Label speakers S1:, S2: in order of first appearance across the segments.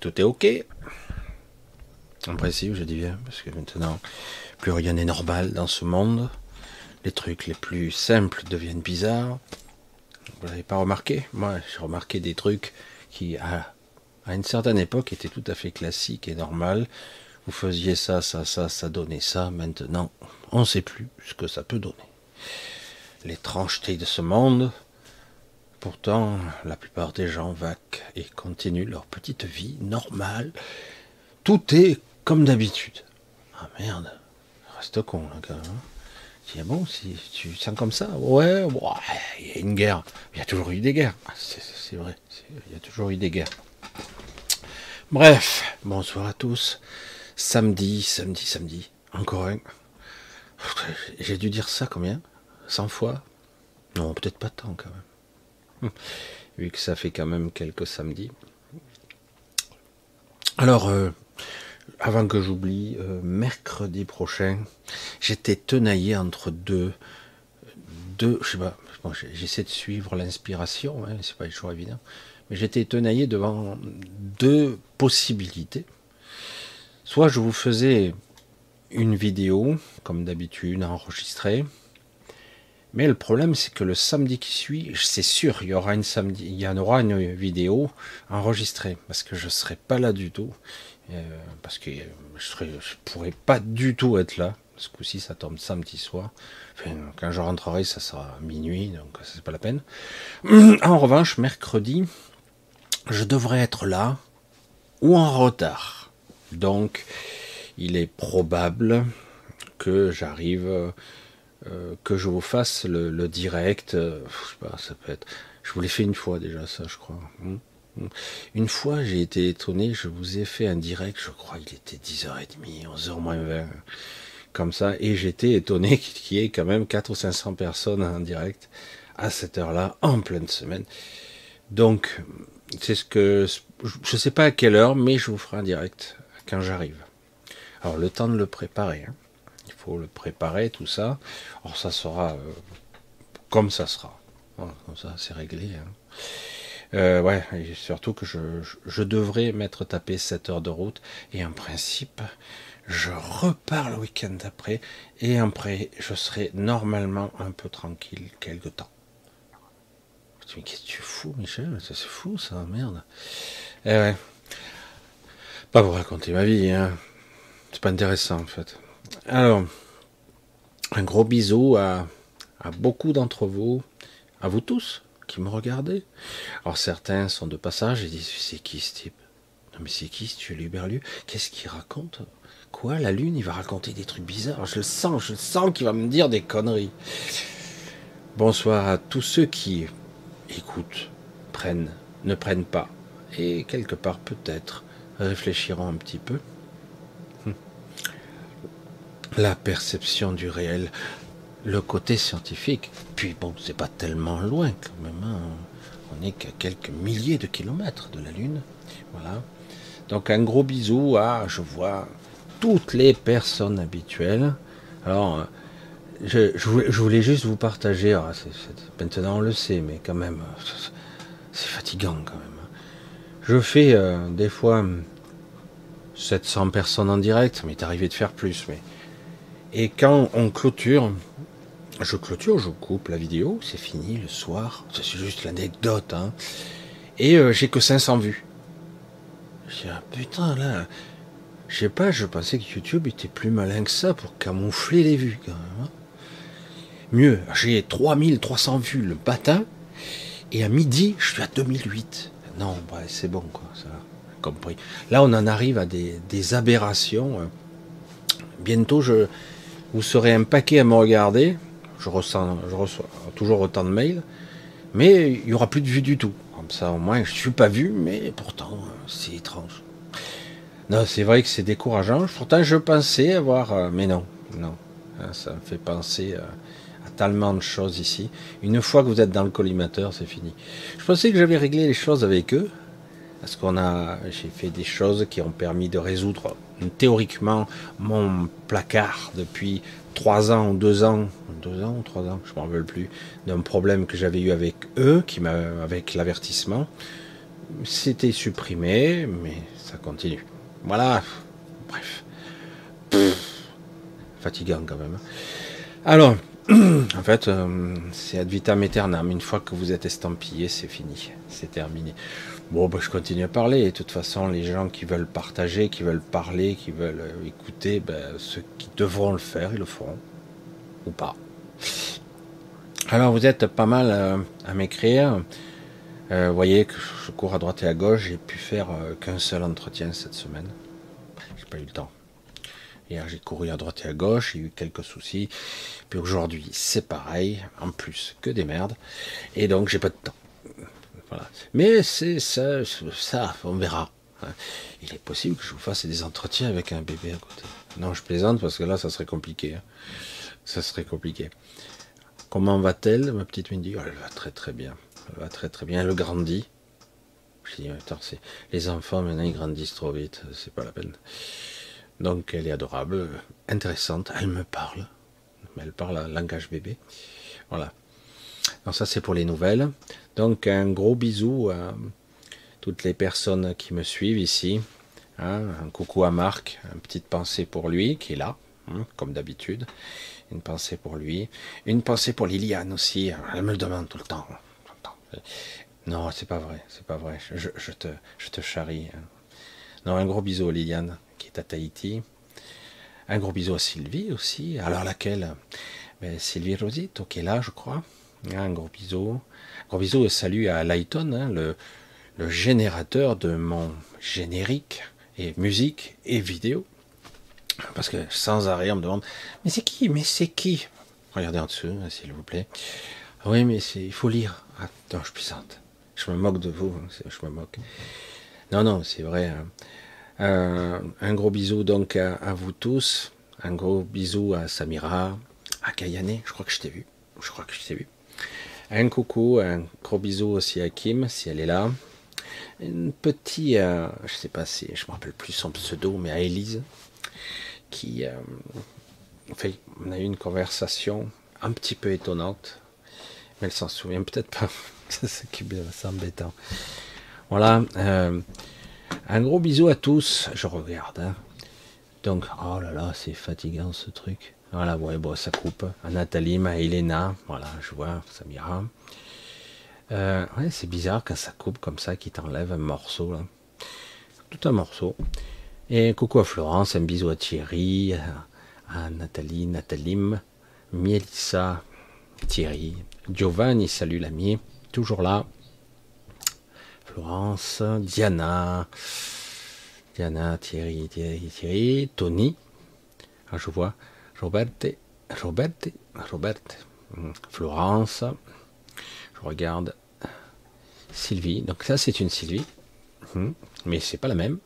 S1: Tout est OK. En principe, je dis bien, parce que maintenant, plus rien n'est normal dans ce monde. Les trucs les plus simples deviennent bizarres. Vous n'avez pas remarqué? Moi, j'ai remarqué des trucs qui, à, à, une certaine époque, étaient tout à fait classiques et normales. Vous faisiez ça, ça, ça, ça donnait ça. Maintenant, on ne sait plus ce que ça peut donner. L'étrangeté de ce monde. Pourtant, la plupart des gens vaquent et continuent leur petite vie normale. Tout est comme d'habitude. Ah merde, reste con là quand même. Ah bon, si tu sens comme ça, ouais, il y a une guerre. Il y a toujours eu des guerres. Ah, c'est vrai, il y a toujours eu des guerres. Bref, bonsoir à tous. Samedi, samedi, samedi. Encore un. J'ai dû dire ça combien? 100 fois? Non, peut-être pas tant quand même. Vu que ça fait quand même quelques samedis. Alors, euh, avant que j'oublie, euh, mercredi prochain, j'étais tenaillé entre deux, deux, je sais pas, j'essaie de suivre l'inspiration, hein, c'est pas toujours évident, mais j'étais tenaillé devant deux possibilités. Soit je vous faisais une vidéo, comme d'habitude, enregistrée, mais le problème, c'est que le samedi qui suit, c'est sûr, il y aura une samedi, il y en aura une vidéo enregistrée, parce que je serai pas là du tout. Euh, parce que je ne pourrais pas du tout être là. Ce coup-ci, ça tombe samedi soir. quand je rentrerai, ça sera minuit, donc c'est pas la peine. En revanche, mercredi, je devrais être là ou en retard. Donc, il est probable que j'arrive, euh, que je vous fasse le, direct. Euh, je sais pas, ça peut être. Je vous l'ai fait une fois déjà, ça, je crois. Hmm. Une fois, j'ai été étonné, je vous ai fait un direct, je crois il était 10h30, 11h moins 20, comme ça, et j'étais étonné qu'il y ait quand même 400 ou 500 personnes en direct à cette heure-là, en pleine semaine. Donc, c'est ce que, je ne sais pas à quelle heure, mais je vous ferai un direct quand j'arrive. Alors, le temps de le préparer, hein. Faut le préparer, tout ça. Alors, ça sera euh, comme ça sera. comme ça, c'est réglé. Hein. Euh, ouais, et surtout que je, je, devrais m'être tapé 7 heures de route et en principe, je repars le week-end d'après et après, je serai normalement un peu tranquille quelque temps. Mais qu'est-ce que tu fous, Michel? C'est fou, ça, merde. Eh ouais. Pas vous raconter ma vie, hein. C'est pas intéressant, en fait. Alors, un gros bisou à, beaucoup d'entre vous, à vous tous, qui me regardaient. Alors certains sont de passage et disent c'est qui ce type? Non mais c'est qui ce Luberlu Qu'est-ce qu'il raconte? Quoi La lune Il va raconter des trucs bizarres? Je le sens, je le sens qu'il va me dire des conneries. Bonsoir à tous ceux qui écoutent, prennent, ne prennent pas et quelque part peut-être réfléchiront un petit peu. La perception du réel le côté scientifique. Puis bon, c'est pas tellement loin quand même. Hein. On n'est qu'à quelques milliers de kilomètres de la Lune. Voilà. Donc un gros bisou à, je vois, toutes les personnes habituelles. Alors, je, voulais, juste vous partager, ah, maintenant on le sait, mais quand même, c'est fatigant quand même. Je fais euh, des fois 700 personnes en direct, m'est arrivé de faire plus, mais... Et quand on clôture, je clôture, je coupe la vidéo, c'est fini le soir. C'est juste l'anecdote. Hein. Et euh, j'ai que 500 vues. Je ah, putain, là, je sais pas, je pensais que YouTube était plus malin que ça pour camoufler les vues quand même. Hein. Mieux, j'ai 3300 vues le matin et à midi, je suis à 2008. Non, c'est bon, quoi, ça, compris. Là, on en arrive à des, des aberrations. Hein. Bientôt, je, vous serez un paquet à me regarder je, ressens, reçois toujours autant de mails, mais il n'y aura plus de vues du tout. Comme ça, au moins, je ne suis pas vu, mais pourtant, c'est étrange. Non, c'est vrai que c'est décourageant. Pourtant, je pensais avoir... Euh, mais non, non. Hein, ça me fait penser à, tellement de choses ici. Une fois que vous êtes dans le collimateur, c'est fini. Je pensais que j'avais réglé les choses avec eux, parce qu'on a... J'ai fait des choses qui ont permis de résoudre théoriquement mon placard depuis trois ans ou deux ans, deux ans ou trois ans, je m'en rappelle plus, d'un problème que j'avais eu avec eux, qui m'a, avec l'avertissement. C'était supprimé, mais ça continue. Voilà. Bref. Fatigant quand même. Alors, en fait, euh, c'est ad vitam aeternam. Une fois que vous êtes estampillé, c'est fini. C'est terminé. Bon, bah, je continue à parler. Et de toute façon, les gens qui veulent partager, qui veulent parler, qui veulent euh, écouter, ben, ceux qui devront le faire, ils le feront. Ou pas. Alors, vous êtes pas mal euh, à m'écrire. vous voyez que je cours à droite et à gauche. J'ai pu faire qu'un seul entretien cette semaine. J'ai pas eu le temps. Hier, j'ai couru à droite et à gauche, j'ai eu quelques soucis. Puis aujourd'hui, c'est pareil, en plus que des merdes. Et donc, j'ai pas de temps. Mais c'est ça, on verra. Il est possible que je vous fasse des entretiens avec un bébé à côté. Non, je plaisante parce que là, ça serait compliqué. Hein. Ça serait compliqué. Comment va-t-elle, ma petite Wendy Elle va très très bien. Elle va très très bien. Elle grandit. Je dis, les enfants maintenant ils grandissent trop vite, c'est pas la peine. Donc elle est adorable, intéressante, elle me parle. Elle parle un langage bébé. Voilà. Alors ça c'est pour les nouvelles. Donc un gros bisou à toutes les personnes qui me suivent ici. Hein. un coucou à Marc, une petite pensée pour lui qui est là, hein, comme d'habitude. Une pensée pour lui. Une pensée pour Liliane aussi. Elle me le demande tout le temps. Non, c'est pas vrai, c'est pas vrai. Je, te, je charrie. Hein. Non, un gros bisou à Liliane à Tahiti. Un gros bisou à Sylvie aussi. Alors laquelle? Ben, Sylvie Rosito qui est là, je crois. Un gros bisou. Gros bisou et salut à Lighton, hein, le, générateur de mon générique et musique et vidéo. Parce que sans arrêt, on me demande Mais c'est qui Mais c'est qui? Regardez en dessous, hein, s'il vous plaît. Oui, mais il faut lire. Attends, je puissante. Je me moque de vous. Hein, je me moque. Non, non, c'est vrai. Euh, un gros bisou donc à, vous tous. Un gros bisou à Samira, à Kayane, je crois que je t'ai vu. Je crois que je t'ai vu. Un coucou, un gros bisou aussi à Kim, si elle est là. Un petit, euh, je sais pas si, je me rappelle plus son pseudo, mais à Elise, qui, euh, on a eu une conversation un petit peu étonnante, mais elle s'en souvient peut-être pas. c'est embêtant. Voilà. Euh, un gros bisou à tous. Je regarde. Hein. Donc, oh là là, c'est fatigant ce truc. Voilà, ouais, bon, ça coupe. À Nathalie, à Elena, voilà, je vois, Samira. Euh, ouais, c'est bizarre quand ça coupe comme ça, qui t'enlève un morceau. Tout un morceau. Et coucou à Florence, un bisou à Thierry, à, Nathalie, Nathalie, Mielissa, Thierry, Giovanni, salut l'ami, toujours là. Florence, Diana, Diana, Thierry, Thierry, Thierry, Tony. Ah, je vois Roberte, Roberte, Roberte, hmm, Florence. Je regarde Sylvie. Donc ça, c'est une Sylvie, hmm, mais c'est pas la même.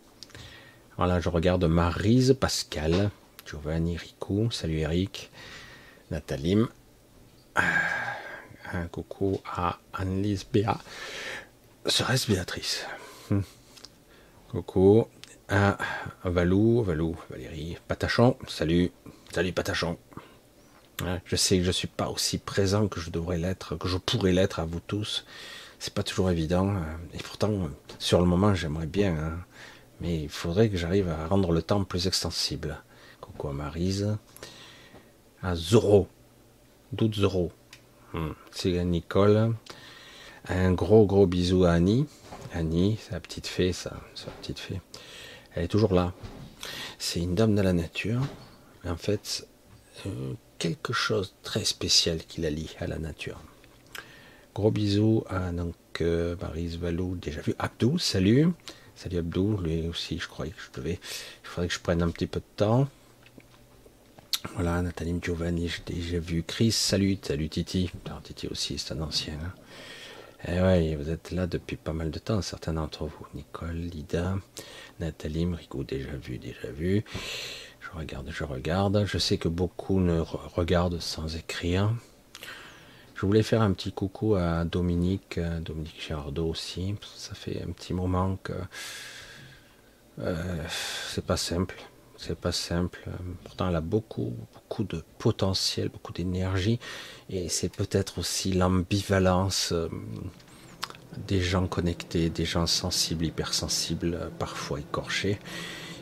S1: Voilà, je regarde Marise, Pascal, Giovanni, Rico. Salut Eric, Nathalie. Ah, un coucou à Annelise Béa. Serait-ce Béatrice? Hmm. Coucou. Ah, Valou, Valou, Valérie, Patachon, salut, salut Patachon. Je sais que je ne suis pas aussi présent que je devrais l'être, que je pourrais l'être à vous tous. C'est pas toujours évident. Euh, et pourtant, sur le moment, j'aimerais bien. Hein. Mais il faudrait que j'arrive à rendre le temps plus extensible. Coucou à Marise. À Zoro. Doute Zoro. Hmm. C'est Nicole. Un gros gros bisou à Annie. Annie, sa petite fée, sa, sa petite fée. Elle est toujours là. C'est une dame de la nature. En fait, euh, quelque chose de très spécial qui la lie à la nature. Gros bisous à donc euh, Valou, déjà vu. Abdou, salut. Salut Abdou, lui aussi, je croyais que je devais. Il faudrait que je prenne un petit peu de temps. Voilà, Nathalie Giovanni, j'ai déjà vu. Chris, salut, salut Titi. Alors, Titi aussi, c'est un ancien. Hein. Eh ouais, vous êtes là depuis pas mal de temps, certains d'entre vous. Nicole, Lida, Nathalie, Rico, déjà vu, déjà vu. Je regarde, je regarde. Je sais que beaucoup ne regardent sans écrire. Je voulais faire un petit coucou à Dominique, euh, Dominique Girardot aussi. Ça fait un petit moment que euh, c'est pas simple. C'est pas simple. Pourtant, elle a beaucoup, beaucoup de potentiel, beaucoup d'énergie. Et c'est peut-être aussi l'ambivalence euh, des gens connectés, des gens sensibles, hypersensibles, parfois écorchés.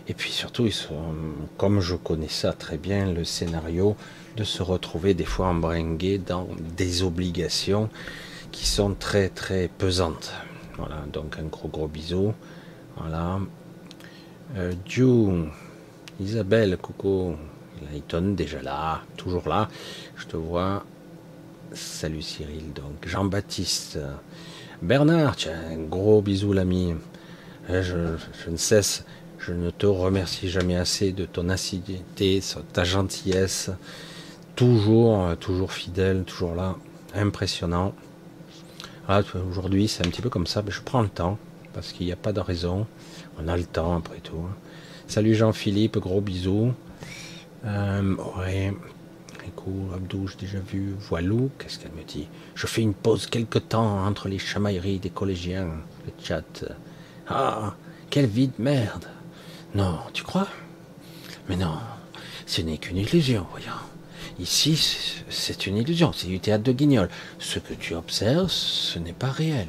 S1: Et puis surtout, ils sont, comme je connais ça très bien, le scénario de se retrouver des fois embringués dans des obligations qui sont très très pesantes. Voilà, donc un gros gros bisou. Voilà. Euh, Isabelle, coucou. Layton, déjà là, toujours là. Je te vois. Salut Cyril, donc Jean-Baptiste. Bernard, tiens, un gros bisou l'ami. Euh, je, ne cesse, je ne te remercie jamais assez de ton assiduité, ta gentillesse. Toujours, toujours fidèle, toujours là. Impressionnant. Ah, aujourd'hui, c'est un petit peu comme ça, mais je prends le temps, parce qu'il n'y a pas de raison. On a le temps après tout. Salut Jean-Philippe, gros bisous. Euh, ouais. Abdou, j'ai déjà vu. Voilou, qu'est-ce qu'elle me dit? Je fais une pause quelque temps entre les chamailleries des collégiens. Le chat. Ah, quelle vie de merde. Non, tu crois? Mais non, ce n'est qu'une illusion, voyons. Ici, c'est une illusion, c'est du théâtre de guignol. Ce que tu observes, ce n'est pas réel.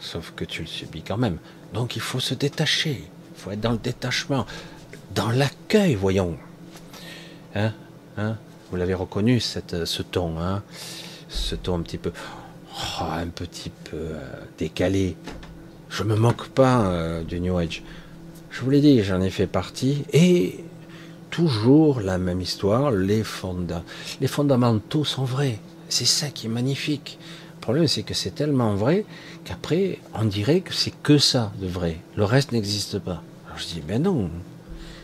S1: Sauf que tu le subis quand même. Donc il faut se détacher. Il faut être dans le détachement, dans l'accueil, voyons. Hein, hein? Vous l'avez reconnu, cette, ce ton, hein? Ce ton un petit peu, oh, un petit peu euh, décalé. Je me moque pas euh, du New Age. Je vous l'ai dit, j'en ai fait partie et toujours la même histoire. Les, fondamentaux sont vrais. C'est ça qui est magnifique. Le problème, c'est que c'est tellement vrai qu'après, on dirait que c'est que ça de vrai. Le reste n'existe pas. Alors je dis, ben non,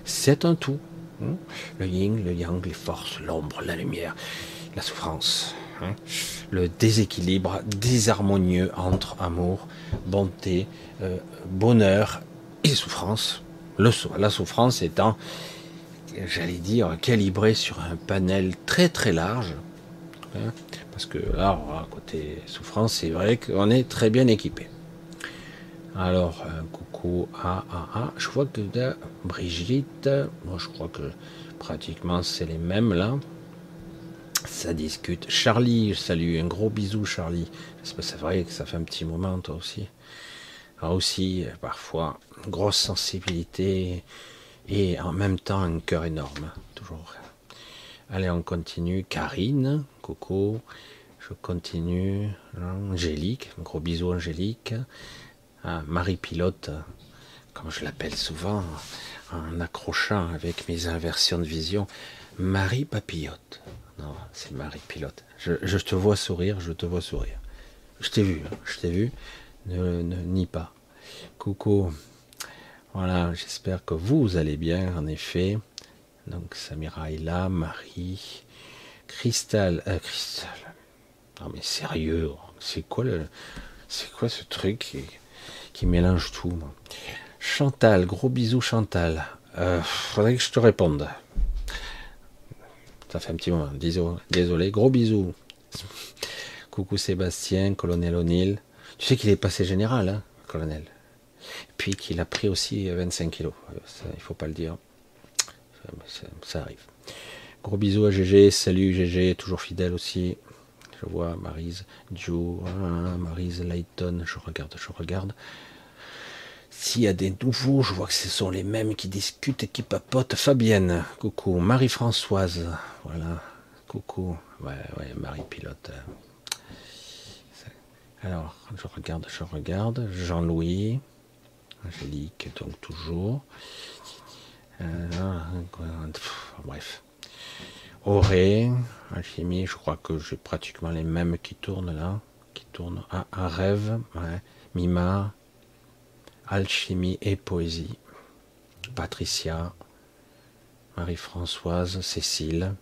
S1: c'est un tout. Hein. Le yin, le yang, les forces, l'ombre, la lumière, la souffrance, hein. le déséquilibre désharmonieux entre amour, bonté, euh, bonheur souffrance. la souffrance étant, j'allais dire, calibrée sur un panel très très large. Hein. parce que là, côté souffrance, c'est vrai qu'on est très bien équipé. Alors, coucou, ah, ah, je vois que Brigitte, moi je crois que pratiquement c'est les mêmes là. Ça discute. Charlie, salut, un gros bisou Charlie. C'est vrai que ça fait un petit moment toi aussi. Aussi, parfois, grosse sensibilité et en même temps un cœur énorme, toujours. Allez, on continue. Karine, coucou. Je continue. Angélique, gros bisou Angélique. Ah, Marie Pilote, comme je l'appelle souvent, en accrochant avec mes inversions de vision, Marie Papillote. Non, c'est Marie Pilote. Je, te vois sourire, je te vois sourire. Je t'ai vu, hein, je t'ai vu. Ne, nie pas. Coucou. Voilà, j'espère que vous allez bien, en effet. Donc Samira est là, Marie, Cristal, euh, Cristal. Mais sérieux, c'est quoi le, c'est quoi ce truc qui mélange tout. Chantal, gros bisous Chantal. Euh, faudrait que je te réponde. Ça fait un petit moment. Désolé, gros bisous. Coucou Sébastien, colonel O'Neill. Tu sais qu'il est passé général, hein, colonel. Puis qu'il a pris aussi 25 kilos. Ça, il faut pas le dire. Ça, arrive. Gros bisous à GG. Salut GG, toujours fidèle aussi. Je vois Marise, Joe, hein, Marise Layton. Je regarde, je regarde. S'il y a des nouveaux, je vois que ce sont les mêmes qui discutent et qui papotent. Fabienne, coucou. Marie-Françoise, voilà. Coucou. Ouais, ouais, Marie-Pilote. Alors, je regarde, je regarde. Jean-Louis. Angélique, donc toujours. Euh, bref. Auré, alchimie, je crois que j'ai pratiquement les mêmes qui tournent là. Qui tournent. Ah, un rêve. Mima, Alchimie et poésie. Patricia, Marie-Françoise, Cécile,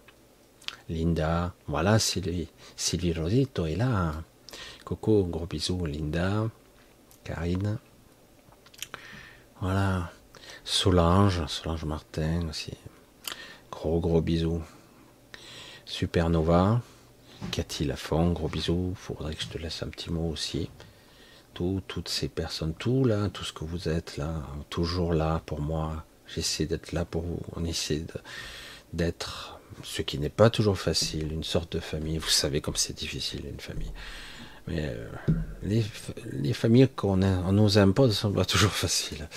S1: Linda, voilà Sylvie, Sylvie Rosito est là. Coco, gros bisous, Linda, Karine. Voilà, Solange, Solange Martin aussi. Gros gros bisous. Supernova, Cathy Lafont, gros bisous. Faudrait que je te laisse un petit mot aussi toutes ces personnes, tout là, tout ce que vous êtes là, toujours là pour moi. J'essaie d'être là pour vous. On essaie d'être ce qui n'est pas toujours facile, une sorte de famille. Vous savez comme c'est difficile une famille. Mais euh, les, familles qu'on nous impose sont pas toujours faciles.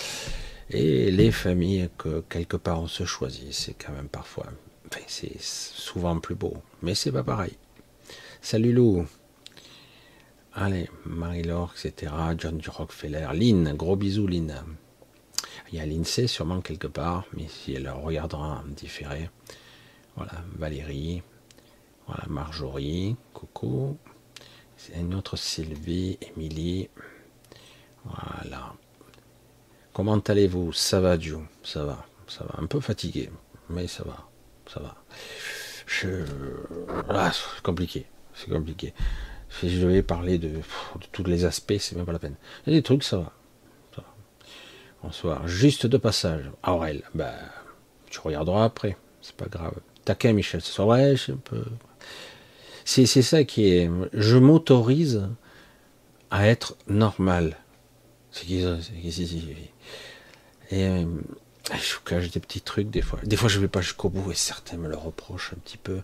S1: Et les familles que quelque part on se choisit, c'est quand même parfois, enfin, c'est souvent plus beau. Mais c'est pas pareil. Salut Lou. Allez, Marie-Laure, etc. John du Rockefeller. Lynn, gros bisous Lynn. Il y a l'INSEE sûrement quelque part, mais si elle regardera différé. Voilà, Valérie. Voilà, Marjorie. Coucou. C'est une autre Sylvie, Émilie. Voilà. Comment allez-vous? Ça va, Dieu Ça va. Ça va. Un peu fatigué, mais ça va. Ça va. Ah, c'est compliqué. C'est compliqué. Si je vais parler de, tous les aspects, c'est même pas la peine. Il y a des trucs, ça va. Bonsoir. Juste de passage. Aurel, bah, tu regarderas après. C'est pas grave. Taquin, Michel, ce soir. Je peux. C'est ça qui est. Je m'autorise à être normal. C'est et euh, je vous cache des petits trucs des fois. Des fois, je vais pas jusqu'au bout et certains me le reprochent un petit peu.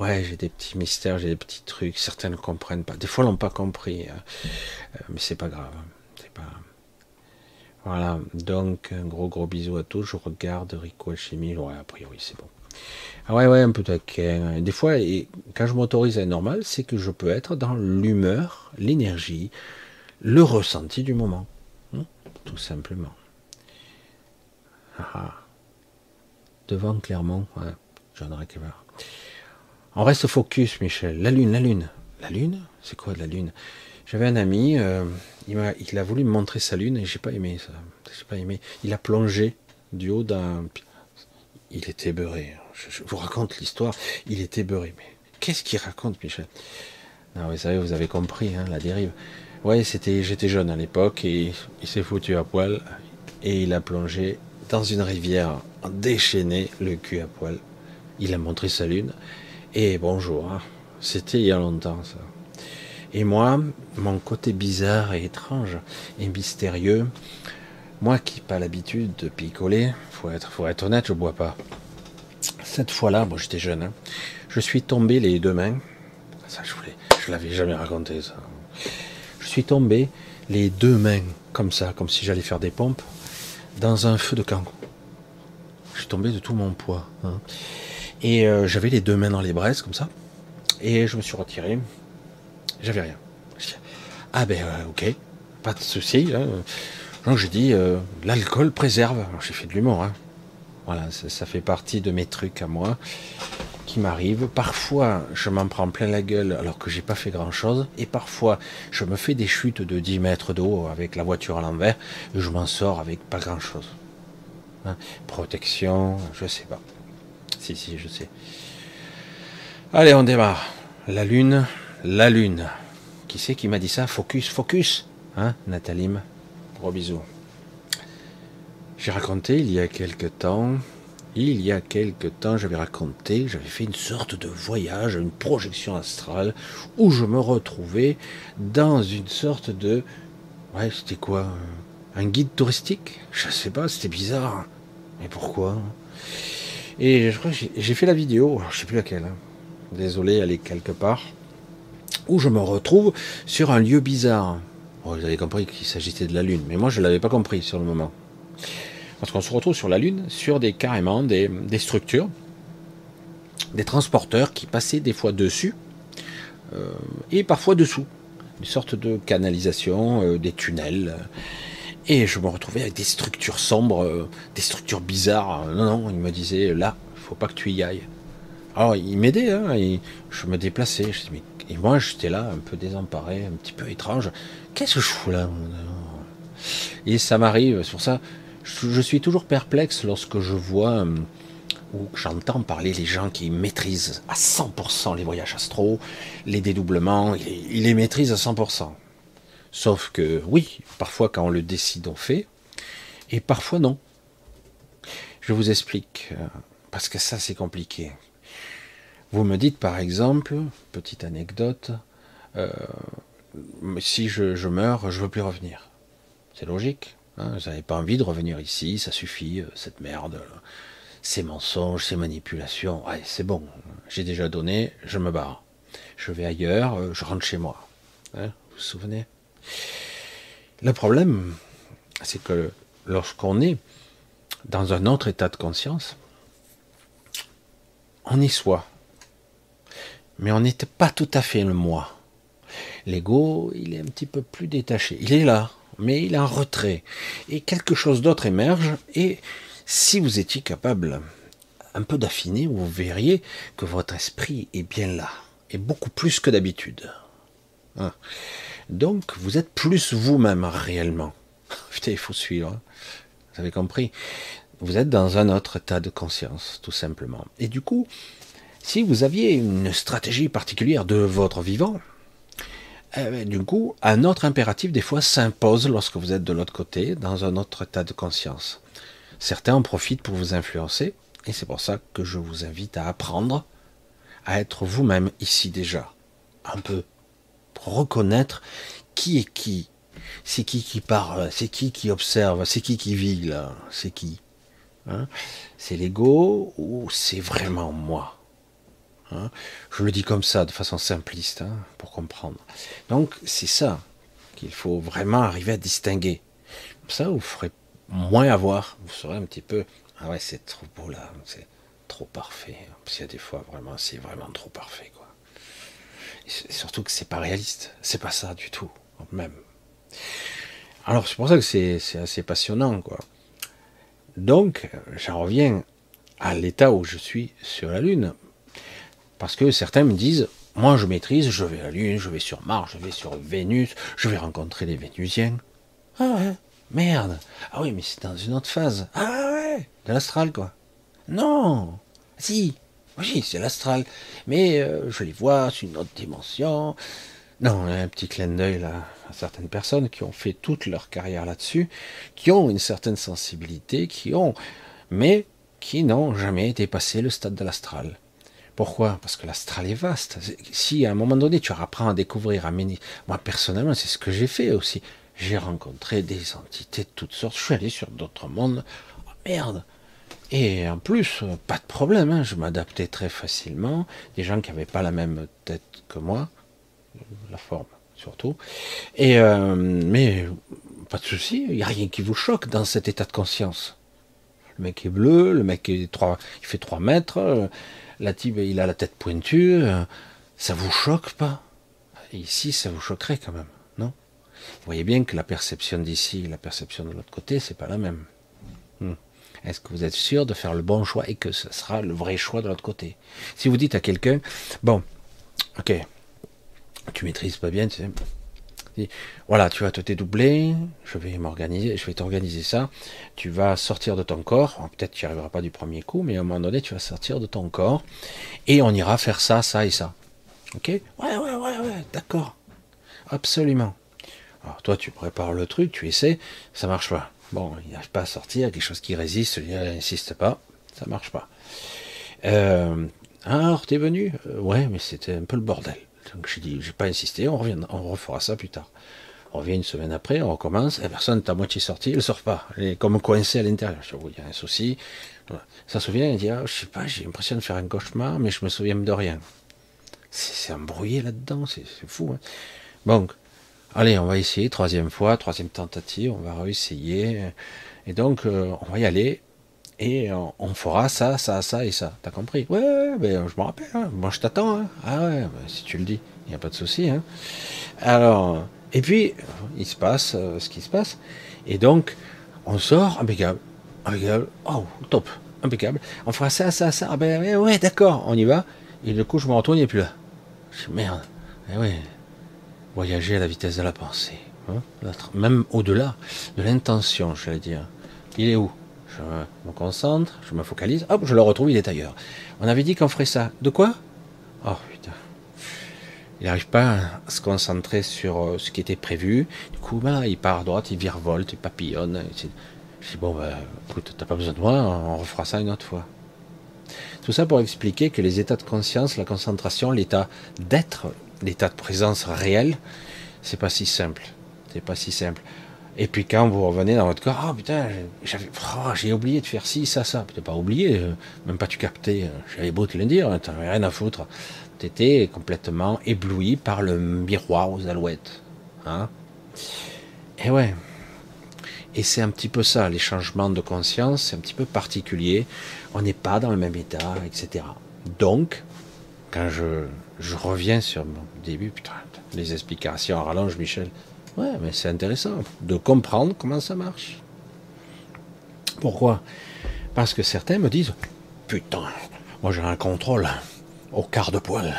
S1: Ouais, j'ai des petits mystères, j'ai des petits trucs. Certains ne comprennent pas. Des fois, l'ont pas compris, hein. euh, mais c'est pas grave. C'est pas. Voilà. Donc, un gros gros bisou à tous. Je regarde Rico Alchimie. Ouais, a priori, c'est bon. Ah ouais, ouais, un peu taquin. Des fois, et quand je m'autorise à être normal, c'est que je peux être dans l'humeur, l'énergie, le ressenti du moment. Hein, tout simplement. Ah, ah. Devant Clermont, j'en aurais qu'à voir. On reste focus, Michel. La lune, la lune. La lune? C'est quoi la lune? J'avais un ami, euh, il, a, il, a, voulu me montrer sa lune et j'ai pas aimé ça. J'ai pas aimé. Il a plongé du haut d'un. Il était beurré. Je, vous raconte l'histoire. Il était beurré. Mais qu'est-ce qu'il raconte, Michel? Non, vous savez, vous avez compris hein, la dérive. Ouais, c'était, j'étais jeune à l'époque et il s'est foutu à poil et il a plongé dans une rivière déchaînée, le cul à poil. Il a montré sa lune. Et bonjour, hein. c'était il y a longtemps ça. Et moi, mon côté bizarre et étrange et mystérieux, moi qui pas l'habitude de picoler, faut être, faut être honnête, je bois pas. Cette fois-là, j'étais jeune, hein, je suis tombé les deux mains. Ça, je voulais, je l'avais jamais raconté ça. Je suis tombé les deux mains comme ça, comme si j'allais faire des pompes, dans un feu de camp. Je suis tombé de tout mon poids. Hein. Et euh, j'avais les deux mains dans les braises, comme ça. Et je me suis retiré. J'avais rien. Ah ben euh, ok, pas de souci. Hein. Donc j'ai dit, euh, l'alcool préserve. J'ai fait de l'humour. Voilà, ça, fait partie de mes trucs à moi qui m'arrivent. Parfois, je m'en prends plein la gueule alors que j'ai pas fait grand chose. Et parfois, je me fais des chutes de 10 mètres d'eau avec la voiture à l'envers et je m'en sors avec pas grand chose. Hein? Protection, je sais pas. Si, si, je sais. Allez, on démarre. La lune, la lune. Qui c'est qui m'a dit ça? Focus, focus. Hein, Nathalie Gros bisous. J'ai raconté il y a quelque temps il y a quelque temps, j'avais raconté, j'avais fait une sorte de voyage, une projection astrale, où je me retrouvais dans une sorte de... Ouais, c'était quoi Un guide touristique? Je sais pas, c'était bizarre. Mais pourquoi? Et j'ai fait la vidéo, je sais plus laquelle. Hein. Désolé, elle est quelque part. Où je me retrouve sur un lieu bizarre. vous avez compris qu'il s'agissait de la Lune, mais moi je ne l'avais pas compris sur le moment. Parce qu'on se retrouve sur la Lune sur des carrément des, structures, des transporteurs qui passaient des fois dessus euh, et parfois dessous. Une sorte de canalisation, euh, des tunnels. Et je me retrouvais avec des structures sombres, euh, des structures bizarres. Non, non, il me disait là, faut pas que tu y ailles. Alors il m'aidait, hein, je me déplaçais. et moi j'étais là, un peu désemparé, un petit peu étrange. Qu'est-ce que je fous là Et ça m'arrive, sur ça, je suis toujours perplexe lorsque je vois euh, ou j'entends parler les gens qui maîtrisent à 100% les voyages astro, les dédoublements, ils les maîtrisent à 100%. Sauf que oui, parfois quand on le décide, on fait, et parfois non. Je vous explique, euh, parce que ça c'est compliqué. Vous me dites par exemple, petite anecdote, euh, si je, je meurs, je veux plus revenir. C'est logique. Hein, J'avais pas envie de revenir ici, ça suffit, euh, cette merde, ces mensonges, ces manipulations. Ouais, c'est bon, j'ai déjà donné, je me barre. Je vais ailleurs, euh, je rentre chez moi. Hein, vous souvenez? Le problème, c'est que lorsqu'on est dans un autre état de conscience, on y soit. Mais on n'était pas tout à fait le moi. L'ego, il est un petit peu plus détaché. Il est là, mais il est en retrait. Et quelque chose d'autre émerge. Et si vous étiez capable un peu d'affiner, vous verriez que votre esprit est bien là. Et beaucoup plus que d'habitude. Hein. Donc, vous êtes plus vous-même réellement. Putain, il faut suivre. Hein. Vous avez compris Vous êtes dans un autre état de conscience, tout simplement. Et du coup, si vous aviez une stratégie particulière de votre vivant, eh ben, du coup, un autre impératif, des fois, s'impose lorsque vous êtes de l'autre côté, dans un autre état de conscience. Certains en profitent pour vous influencer, et c'est pour ça que je vous invite à apprendre à être vous-même ici déjà, un peu, reconnaître qui est qui, c'est qui qui parle, c'est qui qui observe, c'est qui qui vit là, c'est qui hein. C'est l'ego ou c'est vraiment moi? Hein. Je le dis comme ça, de façon simpliste, hein, pour comprendre. Donc c'est ça qu'il faut vraiment arriver à distinguer. ça, vous ferez moins avoir. Vous serez un petit peu, ah ouais, c'est trop beau là, c'est trop parfait. Parce qu'il y a des fois, vraiment, c'est vraiment trop parfait, quoi. Surtout que c'est pas réaliste. C'est pas ça du tout, même. Alors c'est pour ça que c'est assez passionnant, quoi. Donc, j'en reviens à l'état où je suis sur la Lune. Parce que certains me disent, moi je maîtrise, je vais à la Lune, je vais sur Mars, je vais sur Vénus, je vais rencontrer les Vénusiens. Ah ouais, merde. Ah oui, mais c'est dans une autre phase. Ah ouais, de l'astral quoi. Non, si, oui, c'est l'astral. Mais euh, je les vois, c'est une autre dimension. Non, un petit clin d'œil à certaines personnes qui ont fait toute leur carrière là-dessus, qui ont une certaine sensibilité, qui ont, mais qui n'ont jamais dépassé le stade de l'astral. Pourquoi? Parce que l'astral est vaste. Si à un moment donné tu apprends à découvrir, à moi personnellement c'est ce que j'ai fait aussi. J'ai rencontré des entités de toutes sortes. Je suis allé sur d'autres mondes. Oh, merde. Et en plus, pas de problème. Hein. Je m'adaptais très facilement. Des gens qui n'avaient pas la même tête que moi, la forme surtout. Euh, mais pas de souci. Il n'y a rien qui vous choque dans cet état de conscience. Le mec est bleu, le mec est fait 3 mètres la il a la tête pointue, euh, ça vous choque pas? Ici, ça vous choquerait quand même, non? Vous voyez bien que la perception d'ici et la perception de l'autre côté, c'est pas la même. Hmm. Est-ce que vous êtes sûr de faire le bon choix et que ce sera le vrai choix de l'autre côté? Si vous dites à quelqu'un, bon, ok, tu maîtrises pas bien, tu sais, voilà, tu vas te dédoubler, je vais m'organiser, je vais t'organiser ça. Tu vas sortir de ton corps. Peut-être tu n'y arriveras pas du premier coup, mais à un moment donné, tu vas sortir de ton corps et on ira faire ça, ça et ça. Ok? Ouais, ouais, ouais, ouais, d'accord. Absolument. Alors toi, tu prépares le truc, tu essaies, ça marche pas. Bon, il n'arrive pas à sortir, quelque chose qui résiste, il n'insiste pas, ça marche pas. Euh, alors, t'es venu? Euh, Ouais, mais c'était un peu le bordel. Donc j'ai dit, j'ai pas insisté, on revient, on refera ça plus tard. On revient une semaine après, on recommence, la personne est à moitié sortie, elle sort pas. Elle est comme coincée à l'intérieur. Je dis, il y a un souci. Ça se souvient, elle dit, ah, je sais pas, j'ai l'impression de faire un cauchemar, mais je me souviens de rien. C'est embrouillé là-dedans, c'est fou. Hein. Donc, allez, on va essayer, troisième fois, troisième tentative, on va réessayer. Et donc, euh, on va y aller et on, fera ça, ça, ça et ça. T'as compris? Ouais, ouais, ben, je me rappelle. Hein. Moi, je t'attends. Hein. Ah ouais, ben, si tu le dis, il n'y a pas de souci. Hein. Alors, et puis, il se passe euh, ce qui se passe. Et donc, on sort, impeccable. Impeccable. Oh, top. Impeccable. On fera ça, ça, ça. Ah ben ouais, d'accord, on y va. Et du coup, je me retourne, il n'est plus là. Je dis, merde. Eh ouais. Voyager à la vitesse de la pensée. Même au-delà de l'intention, j'allais dire. Il est où? Je me concentre, je me focalise, hop, je le retrouve, il est ailleurs. On avait dit qu'on ferait ça. De quoi? Oh putain. Il n'arrive pas à se concentrer sur euh, ce qui était prévu. Du coup, il part à droite, il virevolte, il papillonne. Je dis, bon, ben, écoute, t'as pas besoin de moi, on refera ça une autre fois. Tout ça pour expliquer que les états de conscience, la concentration, l'état d'être, l'état de présence réel, c'est pas si simple. C'est pas si simple. Et puis quand vous revenez dans votre corps, oh putain, j'avais, j'ai oublié de faire ci, ça, ça. Tu pas oublié, euh, même pas tu captais. Euh, j'avais beau te le dire, hein, t'avais rien à foutre. T'étais complètement ébloui par le miroir aux alouettes. Hein et ouais. Et c'est un petit peu ça, les changements de conscience, c'est un petit peu particulier. On n'est pas dans le même état, etc. Donc, quand je, je reviens sur mon début, putain, les explications en rallonge, Michel. Ouais, mais c'est intéressant de comprendre comment ça marche. Pourquoi? Parce que certains me disent, putain, moi j'ai un contrôle au quart de poil.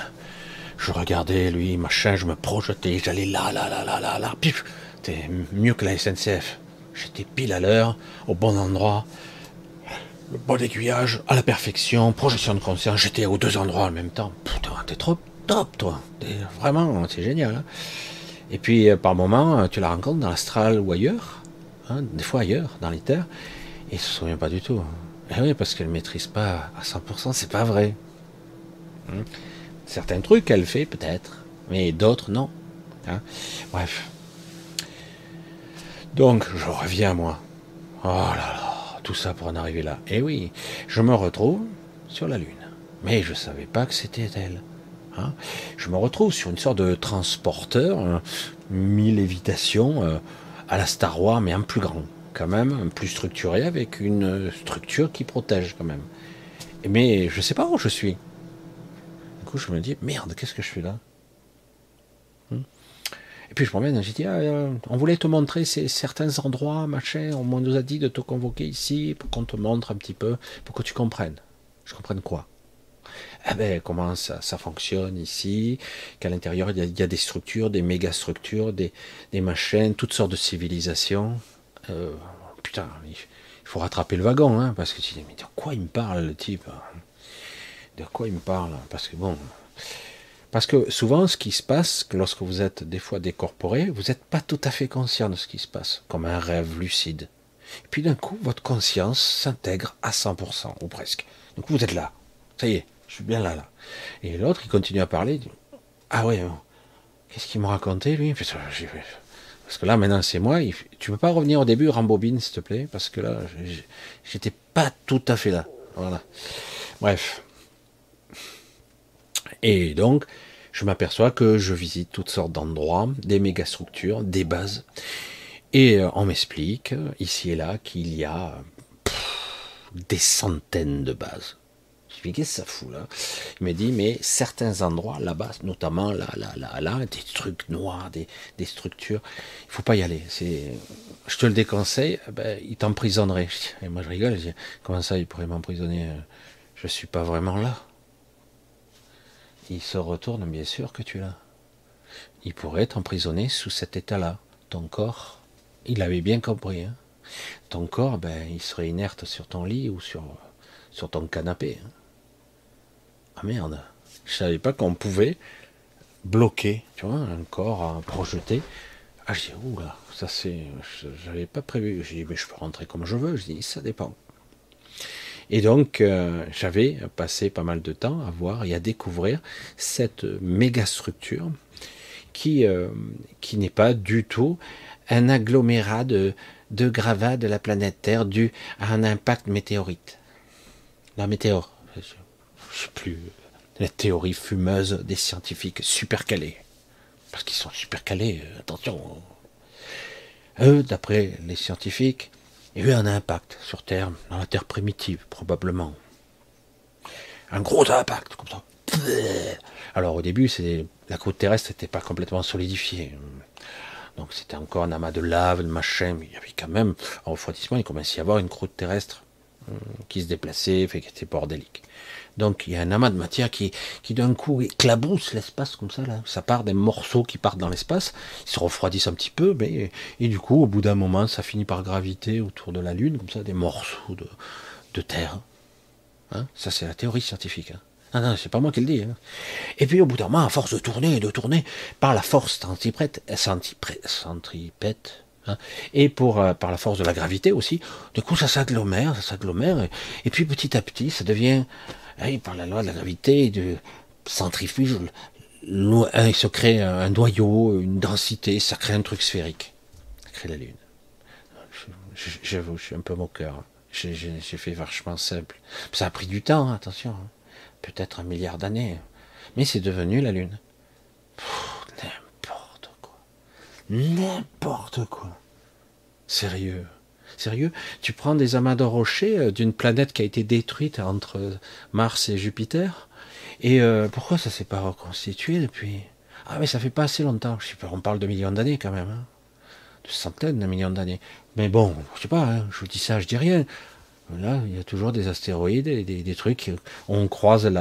S1: Je regardais lui, machin, je me projetais, j'allais là, là, là, là, là, là, pif, c'était mieux que la SNCF. J'étais pile à l'heure, au bon endroit, le bon aiguillage, à la perfection, projection de conscience, j'étais aux deux endroits en même temps. Putain, t'es trop top, toi. vraiment, c'est génial. Hein. Et puis, euh, par moment, euh, tu la rencontres dans l'astral ou ailleurs, hein, des fois ailleurs, dans les terres, et il se souvient pas du tout. Et eh oui, parce qu'elle maîtrise pas à 100%, c'est pas vrai. Hein. Certains trucs, elle fait peut-être, mais d'autres, non. Bref. Donc, je reviens à moi. Oh là là, tout ça pour en arriver là. Et eh oui, je me retrouve sur la Lune. Mais je savais pas que c'était elle. Hein. je me retrouve sur une sorte de transporteur, euh, mi-lévitation, euh, à la Star Wars, mais un plus grand, quand même, plus structuré, avec une structure qui protège quand même. Mais je sais pas où je suis. Du coup, je me dis, merde, qu'est-ce que je fais là? Hmm. Et puis je me promène, j'ai dit, ah, euh, on voulait te montrer ces, certains endroits, machin, on nous a dit de te convoquer ici pour qu'on te montre un petit peu, pour que tu comprennes. Je comprenne quoi? Eh ben, comment ça, fonctionne ici, qu'à l'intérieur il, y, a, des structures, des méga structures, des, des machines, toutes sortes de civilisations. Euh, putain, il faut rattraper le wagon, hein, parce que tu de quoi il me parle le type? De quoi il me parle? Parce que bon, parce que souvent ce qui se passe, lorsque vous êtes des fois décorporé, vous n'êtes pas tout à fait conscient de ce qui se passe, comme un rêve lucide. Et puis d'un coup, votre conscience s'intègre à 100%, ou presque. Donc vous êtes là. Ça y est, suis bien là, là. Et l'autre, il continue à parler. ah ouais, qu'est-ce qu'il m'a raconté, lui? Parce que là, maintenant, c'est moi. Tu peux pas revenir au début, rembobine, s'il te plaît, parce que là, j'étais pas tout à fait là. Voilà. Bref. Et donc, je m'aperçois que je visite toutes sortes d'endroits, des mégastructures, des bases. Et euh, on m'explique, ici et là, qu'il y a des centaines de bases que ça fout là Il me dit, mais certains endroits là-bas, notamment là, là, là, là, des trucs noirs, des, des structures, il faut pas y aller. C'est, je te le déconseille, ben, il t'emprisonnerait. Et moi je rigole, je dis, comment ça, il pourrait m'emprisonner Je suis pas vraiment là. Il se retourne, bien sûr que tu es là. Il pourrait t'emprisonner sous cet état-là. Ton corps, il avait bien compris. Hein. Ton corps, ben, il serait inerte sur ton lit ou sur, sur ton canapé. Hein. Ah merde, je savais pas qu'on pouvait bloquer, tu vois, un corps à projeter. Ah, je dis, là, ça c'est, j'avais pas prévu. Je dis, mais je peux rentrer comme je veux. Je dis, ça dépend. Et donc, euh, j'avais passé pas mal de temps à voir et à découvrir cette méga structure qui, euh, qui n'est pas du tout un agglomérat de, de gravats de la planète Terre dû à un impact météorite. La météore, je sais plus, la théorie fumeuse des scientifiques super calés. Parce qu'ils sont super calés, euh, attention. Eux, d'après les scientifiques, il y a eu un impact sur Terre, dans la Terre primitive, probablement. Un gros impact, comme ça. Alors au début, la croûte terrestre n'était pas complètement solidifiée. Donc c'était encore un amas de lave, de machin, mais il y avait quand même, en refroidissement, il commençait à y avoir une croûte terrestre euh, qui se déplaçait, fait qu'elle était bordélique. Donc il y a un amas de matière qui, d'un coup éclabousse l'espace comme ça, là. Ça part des morceaux qui partent dans l'espace, ils se refroidissent un petit peu, mais et du coup, au bout d'un moment, ça finit par graviter autour de la Lune, comme ça, des morceaux de, terre. Hein? Ça, c'est la théorie scientifique. Hein ah non, c'est pas moi qui le dis. Hein. Et puis au bout d'un moment, à force de tourner et de tourner, par la force centripète, centripète hein, et pour, euh, par la force de la gravité aussi, du coup ça s'agglomère, ça s'agglomère, et, puis petit à petit, ça devient et par la loi de la gravité, de centrifuge, il se crée un noyau, une densité, ça crée un truc sphérique. Ça crée la Lune. J'avoue, je suis un peu moqueur. J'ai fait vachement simple. Ça a pris du temps, attention. Hein. Peut-être un milliard d'années. Mais c'est devenu la Lune. N'importe quoi. N'importe quoi. Sérieux. Sérieux Tu prends des amas de rochers euh, d'une planète qui a été détruite entre Mars et Jupiter, et euh, pourquoi ça s'est pas reconstitué depuis? Ah mais ça fait pas assez longtemps. On parle de millions d'années quand même. Hein. De centaines de millions d'années. Mais bon, je sais pas, hein, je vous dis ça, je dis rien. Là, il y a toujours des astéroïdes et des, trucs. On croise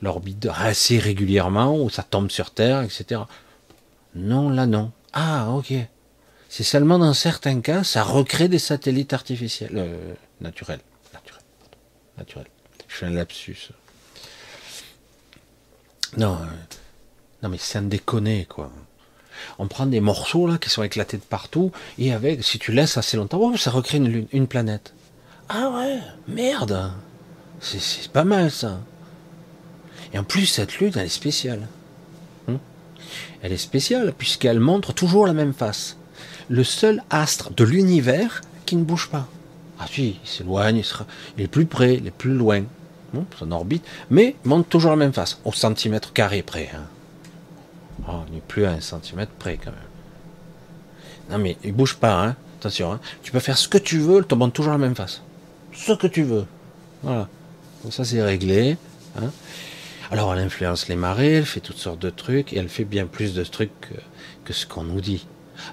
S1: l'orbite assez régulièrement, où ça tombe sur Terre, etc. Non, là non. Ah, ok. C'est seulement dans certains cas, ça recrée des satellites artificiels, euh, naturels. Naturels. Naturels. Je fais un lapsus. Non, euh, non mais c'est un déconné, quoi. On prend des morceaux là qui sont éclatés de partout, et avec, si tu laisses assez longtemps, oh, ça recrée une, une planète. Ah ouais, merde. C'est pas mal ça. Et en plus, cette lune, elle est spéciale. Hmm elle est spéciale puisqu'elle montre toujours la même face. Le seul astre de l'univers qui ne bouge pas. Ah oui, il s'éloigne, il, est plus près, il est plus loin. Son orbite, mais montre toujours la même face, au centimètre carré près. Hein. Oh, on n'est plus à un centimètre près quand même. Non mais il bouge pas, hein. attention. Hein. Tu peux faire ce que tu veux, elle te montre toujours la même face ce que tu veux. Voilà. Donc ça c'est réglé. Hein. Alors elle influence les marées, elle fait toutes sortes de trucs, et elle fait bien plus de trucs que, ce qu'on nous dit.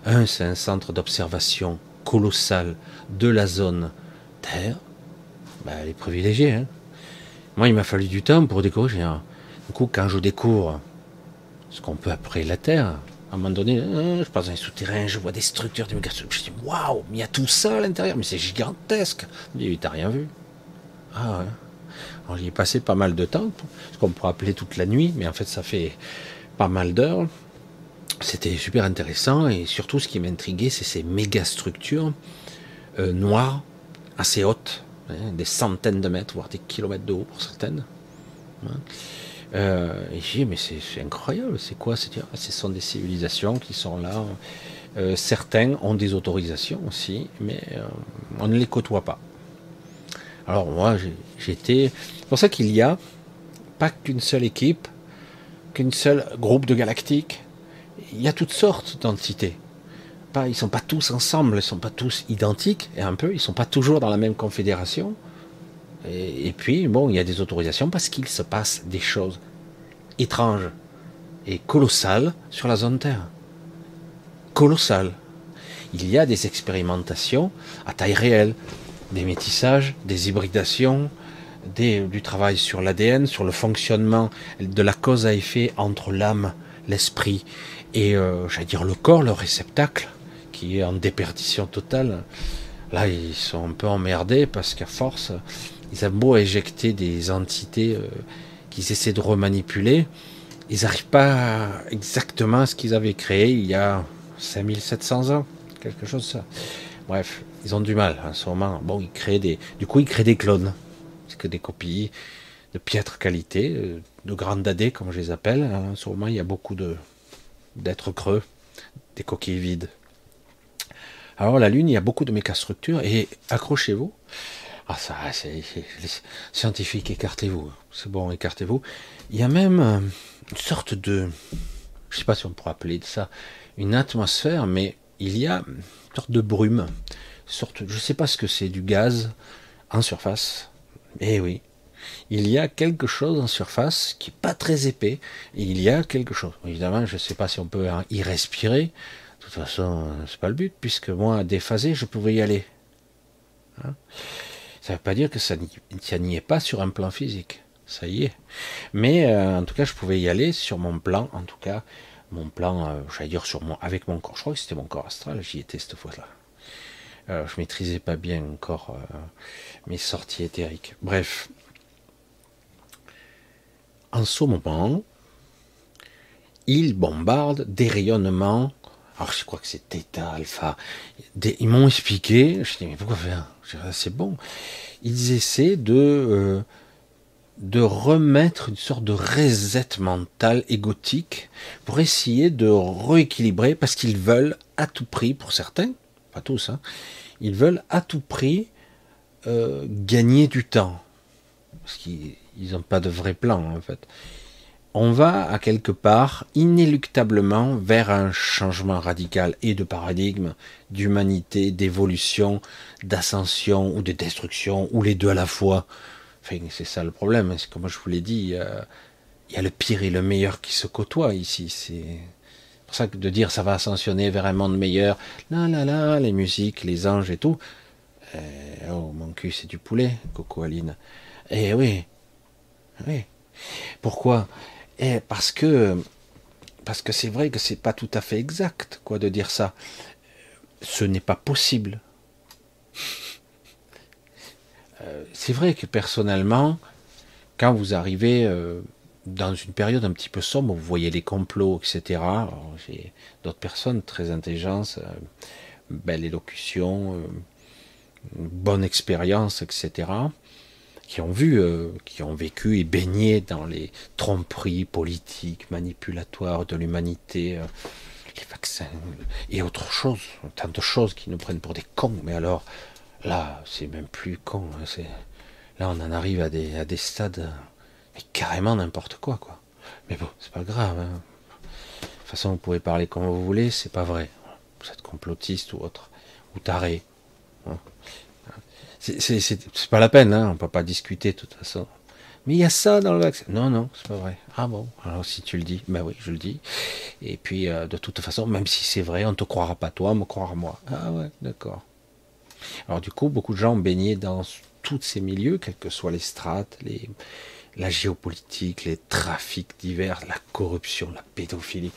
S1: Un, c'est un centre d'observation colossal de la zone Terre. Ben, elle est privilégiée. Hein. Moi, il m'a fallu du temps pour découvrir. Du coup, quand je découvre ce qu'on peut appeler la Terre, à un moment donné, hein, je passe dans les souterrains, je vois des structures d'immigration. Je dis, waouh, mais il y a tout ça à l'intérieur, mais c'est gigantesque. Je dis, t'as rien vu Ah ouais. Alors j'y ai passé pas mal de temps, ce qu'on pourrait appeler toute la nuit, mais en fait ça fait pas mal d'heures. C'était super intéressant et surtout ce qui m'intriguait, c'est ces méga structures euh, noires, assez hautes, hein, des centaines de mètres, voire des kilomètres de haut pour certaines. Hein. Euh, j'ai mais c'est incroyable, c'est quoi ah, Ce sont des civilisations qui sont là. Euh, certains ont des autorisations aussi, mais on ne les côtoie pas. Alors moi, j'étais... C'est pour ça qu'il y a pas qu'une seule équipe, qu'une seule groupe de galactiques. Il y a toutes sortes d'entités. Pas, ils sont pas tous ensemble, ils sont pas tous identiques, et un peu, ils sont pas toujours dans la même confédération. Et, puis, bon, il y a des autorisations parce qu'il se passe des choses étranges et colossales sur la zone Terre. Colossales. Il y a des expérimentations à taille réelle, des métissages, des hybridations, du travail sur l'ADN, sur le fonctionnement de la cause à effet entre l'âme, l'esprit et, euh, j'allais dire, le corps, le réceptacle, qui est en déperdition totale. Là, ils sont un peu emmerdés parce qu'à force, ils ont beau éjecter des entités euh, qu'ils essaient de remanipuler, ils n'arrivent pas exactement à ce qu'ils avaient créé il y a 5700 ans, quelque chose ça. Bref, ils ont du mal en ce moment. Bon, ils créent des, du coup, ils créent des clones, c'est que des copies de piètre qualité, euh, de grandes dadés comme je les appelle. En ce moment, il y a beaucoup de d'êtres creux, des coquilles vides. Alors la Lune, il y a beaucoup de mécastructures et accrochez-vous, ah ça, c'est scientifique, écartez-vous. C'est bon, écartez-vous. Il y a même euh, une sorte de, je sais pas si on pourrait appeler ça, une atmosphère, mais il y a une sorte de brume, sorte, je sais pas ce que c'est, du gaz en surface. Eh oui, il y a quelque chose en surface qui est pas très épais. il y a quelque chose. Évidemment, je ne sais pas si on peut y respirer. De toute façon, c'est pas le but, puisque moi, déphasé, je pouvais y aller. Hein? Ça ne veut pas dire que ça n'y est pas sur un plan physique. Ça y est. Mais euh, en tout cas, je pouvais y aller sur mon plan, en tout cas, mon plan, euh, j'allais dire sur mon, avec mon corps. Je crois que c'était mon corps astral, j'y étais cette fois-là. Euh, je maîtrisais pas bien encore mes sorties éthériques. Bref. En ce moment, il bombarde des rayonnements. Alors je crois que c'est θ, alpha. ils m'ont expliqué. Je dis mais pourquoi faire? C'est bon. Ils essaient de, euh, de remettre une sorte de reset mental égotique pour essayer de rééquilibrer parce qu'ils veulent à tout prix, pour certains, pas tous, hein, ils veulent à tout prix euh, gagner du temps. N'ont pas de vrai plan en fait. on va à quelque part inéluctablement vers un changement radical et de paradigme, d'humanité, d'évolution, d'ascension ou de destruction, ou les deux à la fois. Enfin, c'est ça le problème. Comme je vous l'ai dit, il y a le pire et le meilleur qui se côtoient ici. C'est pour ça que de dire ça va ascensionner vers un monde meilleur, là là là, les musiques, les anges et tout. Euh, oh mon cul, c'est du poulet, Coco Aline. Eh oui, oui. Pourquoi? Eh parce que parce que c'est vrai que c'est pas tout à fait exact, quoi, de dire ça. Ce n'est pas possible. Euh, c'est vrai que personnellement, quand vous arrivez euh, dans une période un petit peu sombre, vous voyez les complots, etc. J'ai d'autres personnes très intelligentes, euh, belle élocution, bonne expérience, etc. Qui ont vu, euh, qui ont vécu et baigné dans les tromperies politiques, manipulatoires de l'humanité, les vaccins et autres choses, tant de choses qui nous prennent pour des cons. Mais alors, là, c'est même plus con. Hein, là, on en arrive à des, stades carrément n'importe quoi, quoi. Mais bon, c'est pas grave. Hein. De toute façon, vous pouvez parler comme vous voulez, c'est pas vrai. Vous êtes complotiste ou autre, ou taré. Hein. C'est pas la peine, hein, on peut pas discuter de toute façon. Mais il y a ça dans le vaccin. Non, non, c'est pas vrai. Ah bon, alors si tu le dis, ben oui, je le dis. Et puis, euh, de toute façon, même si c'est vrai, on te croira pas toi, me croira moi. Ah ouais, d'accord. Alors du coup, beaucoup de gens ont baigné dans tous ces milieux, quels que soient les strates, les, la géopolitique, les trafics divers, la corruption, la pédophilie.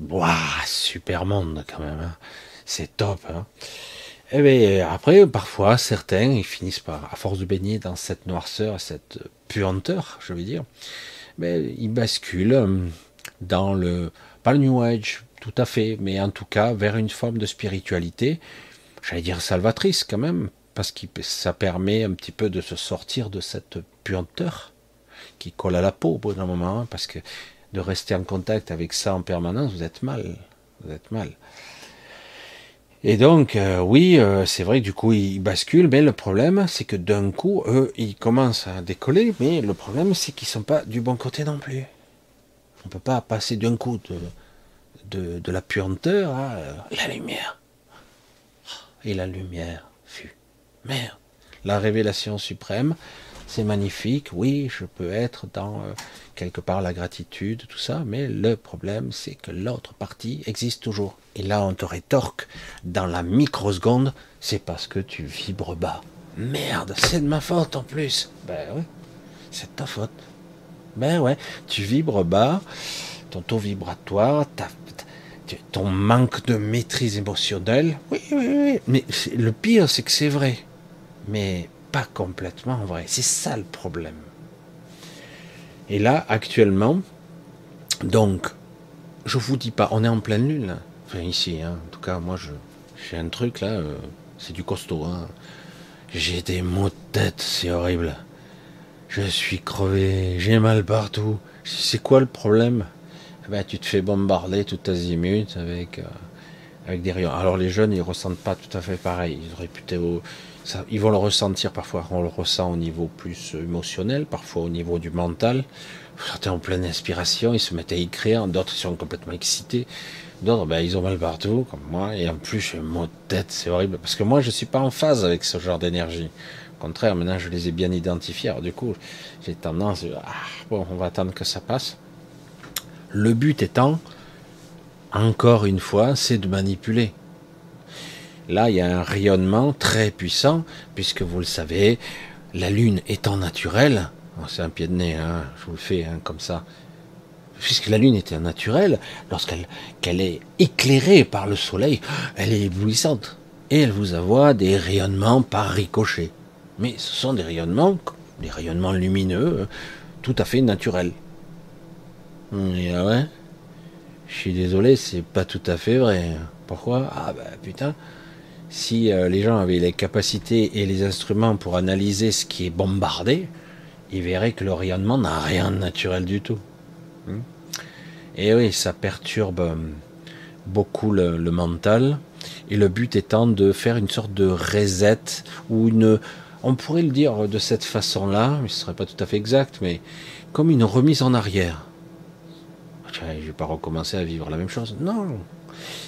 S1: Waouh, super monde quand même. Hein. C'est top. Hein. Et eh après, parfois, certains, ils finissent par, à force de baigner dans cette noirceur, cette puanteur, je veux dire, mais ils basculent euh, dans le, pas le New Age, tout à fait, mais en tout cas vers une forme de spiritualité, j'allais dire salvatrice quand même, parce que ça permet un petit peu de se sortir de cette puanteur qui colle à la peau au bout d'un moment, hein, parce que de rester en contact avec ça en permanence, vous êtes mal. Vous êtes mal. Et donc, euh, oui, euh, c'est vrai du coup, ils basculent, mais le problème, c'est que d'un coup, eux, ils commencent à décoller, mais le problème, c'est qu'ils sont pas du bon côté non plus. On peut pas passer d'un coup de, de, la puanteur à euh, la lumière. Et la lumière fut. Merde. La révélation suprême, c'est magnifique, oui, je peux être dans euh, quelque part la gratitude, tout ça, mais le problème, c'est que l'autre partie existe toujours. Et là, on te rétorque dans la microseconde, c'est parce que tu vibres bas. Merde, c'est de ma faute en plus. Ben oui, c'est ta faute. Ben ouais, tu vibres bas, ton taux vibratoire, ton manque de maîtrise émotionnelle. Oui, oui, oui. Mais le pire, c'est que c'est vrai. Mais complètement vrai. C'est ça le problème. Et là, actuellement, donc, je vous dis pas, on est en pleine lune, Enfin, ici, hein. en tout cas, moi, je, j'ai un truc là, euh, c'est du costaud. Hein. J'ai des maux de tête, c'est horrible. Je suis crevé, j'ai mal partout. C'est quoi le problème? Eh ben, Tu te fais bombarder tout azimut avec, euh, avec des rayons. Alors les jeunes, ils ressentent pas tout à fait pareil. Ils auraient ils vont le ressentir parfois, on le ressent au niveau plus émotionnel, parfois au niveau du mental. Certains en pleine inspiration, ils se mettent à écrire, d'autres sont complètement excités, d'autres ben, ils ont mal partout, comme moi, et en plus j'ai mot de tête, c'est horrible, parce que moi je suis pas en phase avec ce genre d'énergie. Au contraire, maintenant je les ai bien identifiés, alors du coup j'ai tendance, ah, bon, on va attendre que ça passe. Le but étant, encore une fois, c'est de manipuler. Là, il y a un rayonnement très puissant, puisque vous le savez, la Lune étant naturelle, oh, c'est un pied de nez, hein, je vous le fais hein, comme ça, puisque la Lune était naturelle, lorsqu'elle est éclairée par le Soleil, elle est éblouissante, et elle vous envoie des rayonnements par ricochet. Mais ce sont des rayonnements, des rayonnements lumineux, tout à fait naturels. Et ah ouais, je suis désolé, c'est pas tout à fait vrai. Pourquoi? Ah bah putain, si euh, les gens avaient les capacités et les instruments pour analyser ce qui est bombardé, ils verraient que le rayonnement n'a rien de naturel du tout. Hmm. Et oui, ça perturbe euh, beaucoup le, mental. Et le but étant de faire une sorte de reset ou une, on pourrait le dire de cette façon-là, mais ce serait pas tout à fait exact, mais comme une remise en arrière. je vais pas recommencer à vivre la même chose. Non,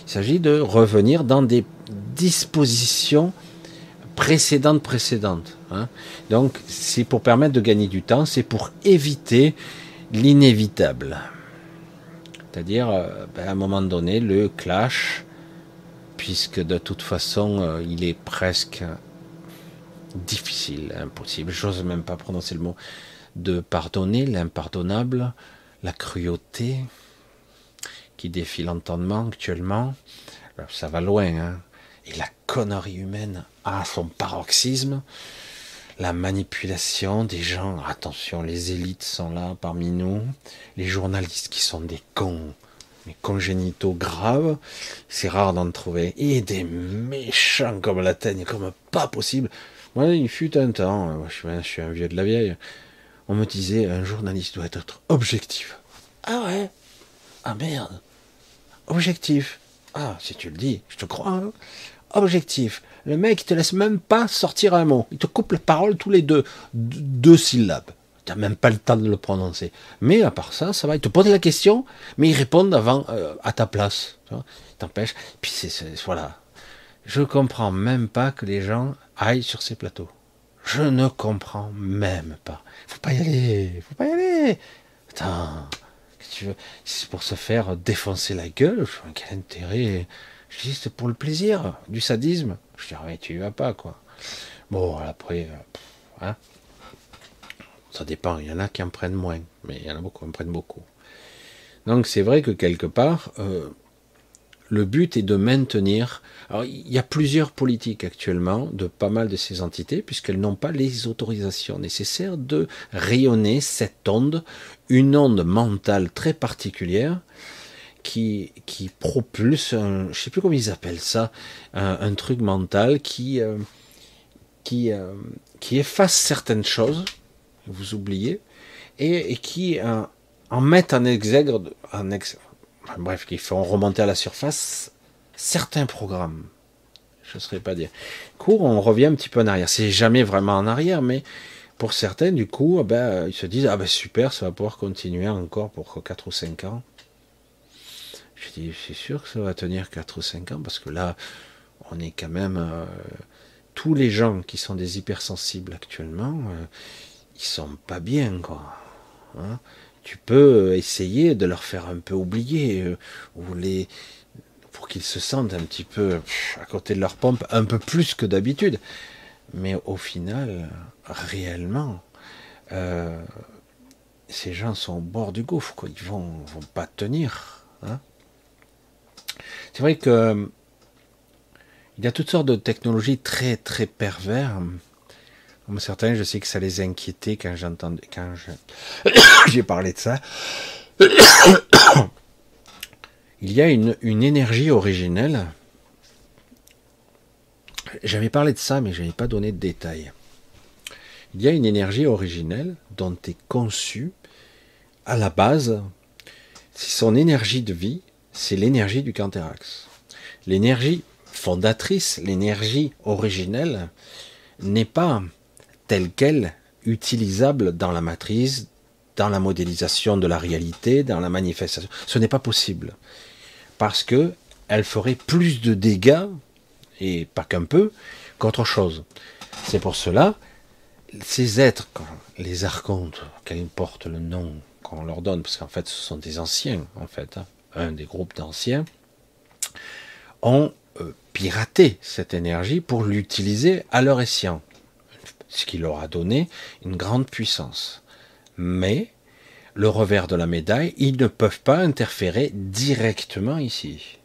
S1: il s'agit de revenir dans des dispositions précédentes précédentes. Hein. Donc c'est pour permettre de gagner du temps, c'est pour éviter l'inévitable. C'est-à-dire, euh, ben, à un moment donné, le clash, puisque de toute façon, euh, il est presque difficile, impossible, j'ose même pas prononcer le mot, de pardonner l'impardonnable, la cruauté qui défie l'entendement actuellement. Ça va loin, hein. Et la connerie humaine a son paroxysme. La manipulation des gens. Attention, les élites sont là parmi nous. Les journalistes qui sont des cons, des congénitaux graves. C'est rare d'en trouver. Et des méchants comme la teigne, comme pas possible. Moi, il fut un temps, je suis un vieux de la vieille, on me disait un journaliste doit être objectif. Ah ouais? Ah merde Objectif. Ah, si tu le dis, je te crois. Hein. objectif. Le mec, il te laisse même pas sortir un mot. Il te coupe la parole tous les deux. Deux syllabes. Tu n'as même pas le temps de le prononcer. Mais à part ça, ça va. Il te pose la question, mais il répond avant, euh, à ta place. T'empêche. Puis c'est, voilà. Je comprends même pas que les gens aillent sur ces plateaux. Je ne comprends même pas. Faut pas y aller. Faut pas y aller. Attends c'est pour se faire défoncer la gueule. Quel intérêt c'est pour le plaisir, du sadisme. Je dis, ah tu y vas pas, quoi. Bon, après, euh, hein. ça dépend. Il y en a qui en prennent moins, mais il y en a beaucoup qui en prennent beaucoup. Donc, c'est vrai que quelque part, euh, le but est de maintenir. Il y a plusieurs politiques actuellement de pas mal de ces entités, puisqu'elles n'ont pas les autorisations nécessaires de rayonner cette onde, une onde mentale très particulière qui, qui propulse, un, je sais plus comment ils appellent ça, un, truc mental qui, euh, qui, euh, qui efface certaines choses, vous oubliez, et, qui euh, en met en exergue, en ex, bref, qui font remonter à la surface certains programmes. Je ne saurais pas dire. Cours, on revient un petit peu en arrière. C'est jamais vraiment en arrière, mais pour certains, du coup, eh ben, ils se disent Ah ben super, ça va pouvoir continuer encore pour 4 ou 5 ans. Je dis C'est sûr que ça va tenir 4 ou 5 ans, parce que là, on est quand même. Euh, tous les gens qui sont des hypersensibles actuellement, euh, ils sont pas bien, quoi. Hein tu peux essayer de leur faire un peu oublier, euh, ou les, pour qu'ils se sentent un petit peu à côté de leur pompe, un peu plus que d'habitude. Mais au final, réellement, euh, ces gens sont au bord du gouffre, quoi. ils vont, vont pas tenir. Hein. C'est vrai que il y a toutes sortes de technologies très très pervers comme certains, je sais que ça les inquiétait quand j'entendais, quand j'ai parlé de ça. Il y a une, énergie originelle. J'avais parlé de ça, mais je n'avais pas donné de détails. Il y a une énergie originelle dont est conçue, à la base, son énergie de vie, c'est l'énergie du Canterax. L'énergie fondatrice, l'énergie originelle, n'est pas telle qu'elle, utilisable dans la matrice, dans la modélisation de la réalité, dans la manifestation. Ce n'est pas possible. Parce que elle ferait plus de dégâts, et pas qu'un peu, qu'autre chose. C'est pour cela, ces êtres, les archontes, qu'importe le nom qu'on leur donne, parce qu'en fait ce sont des anciens, en fait, hein, un des groupes d'anciens, ont euh, piraté cette énergie pour l'utiliser à leur escient ce qui leur a donné une grande puissance. Mais, le revers de la médaille, ils ne peuvent pas interférer directement ici.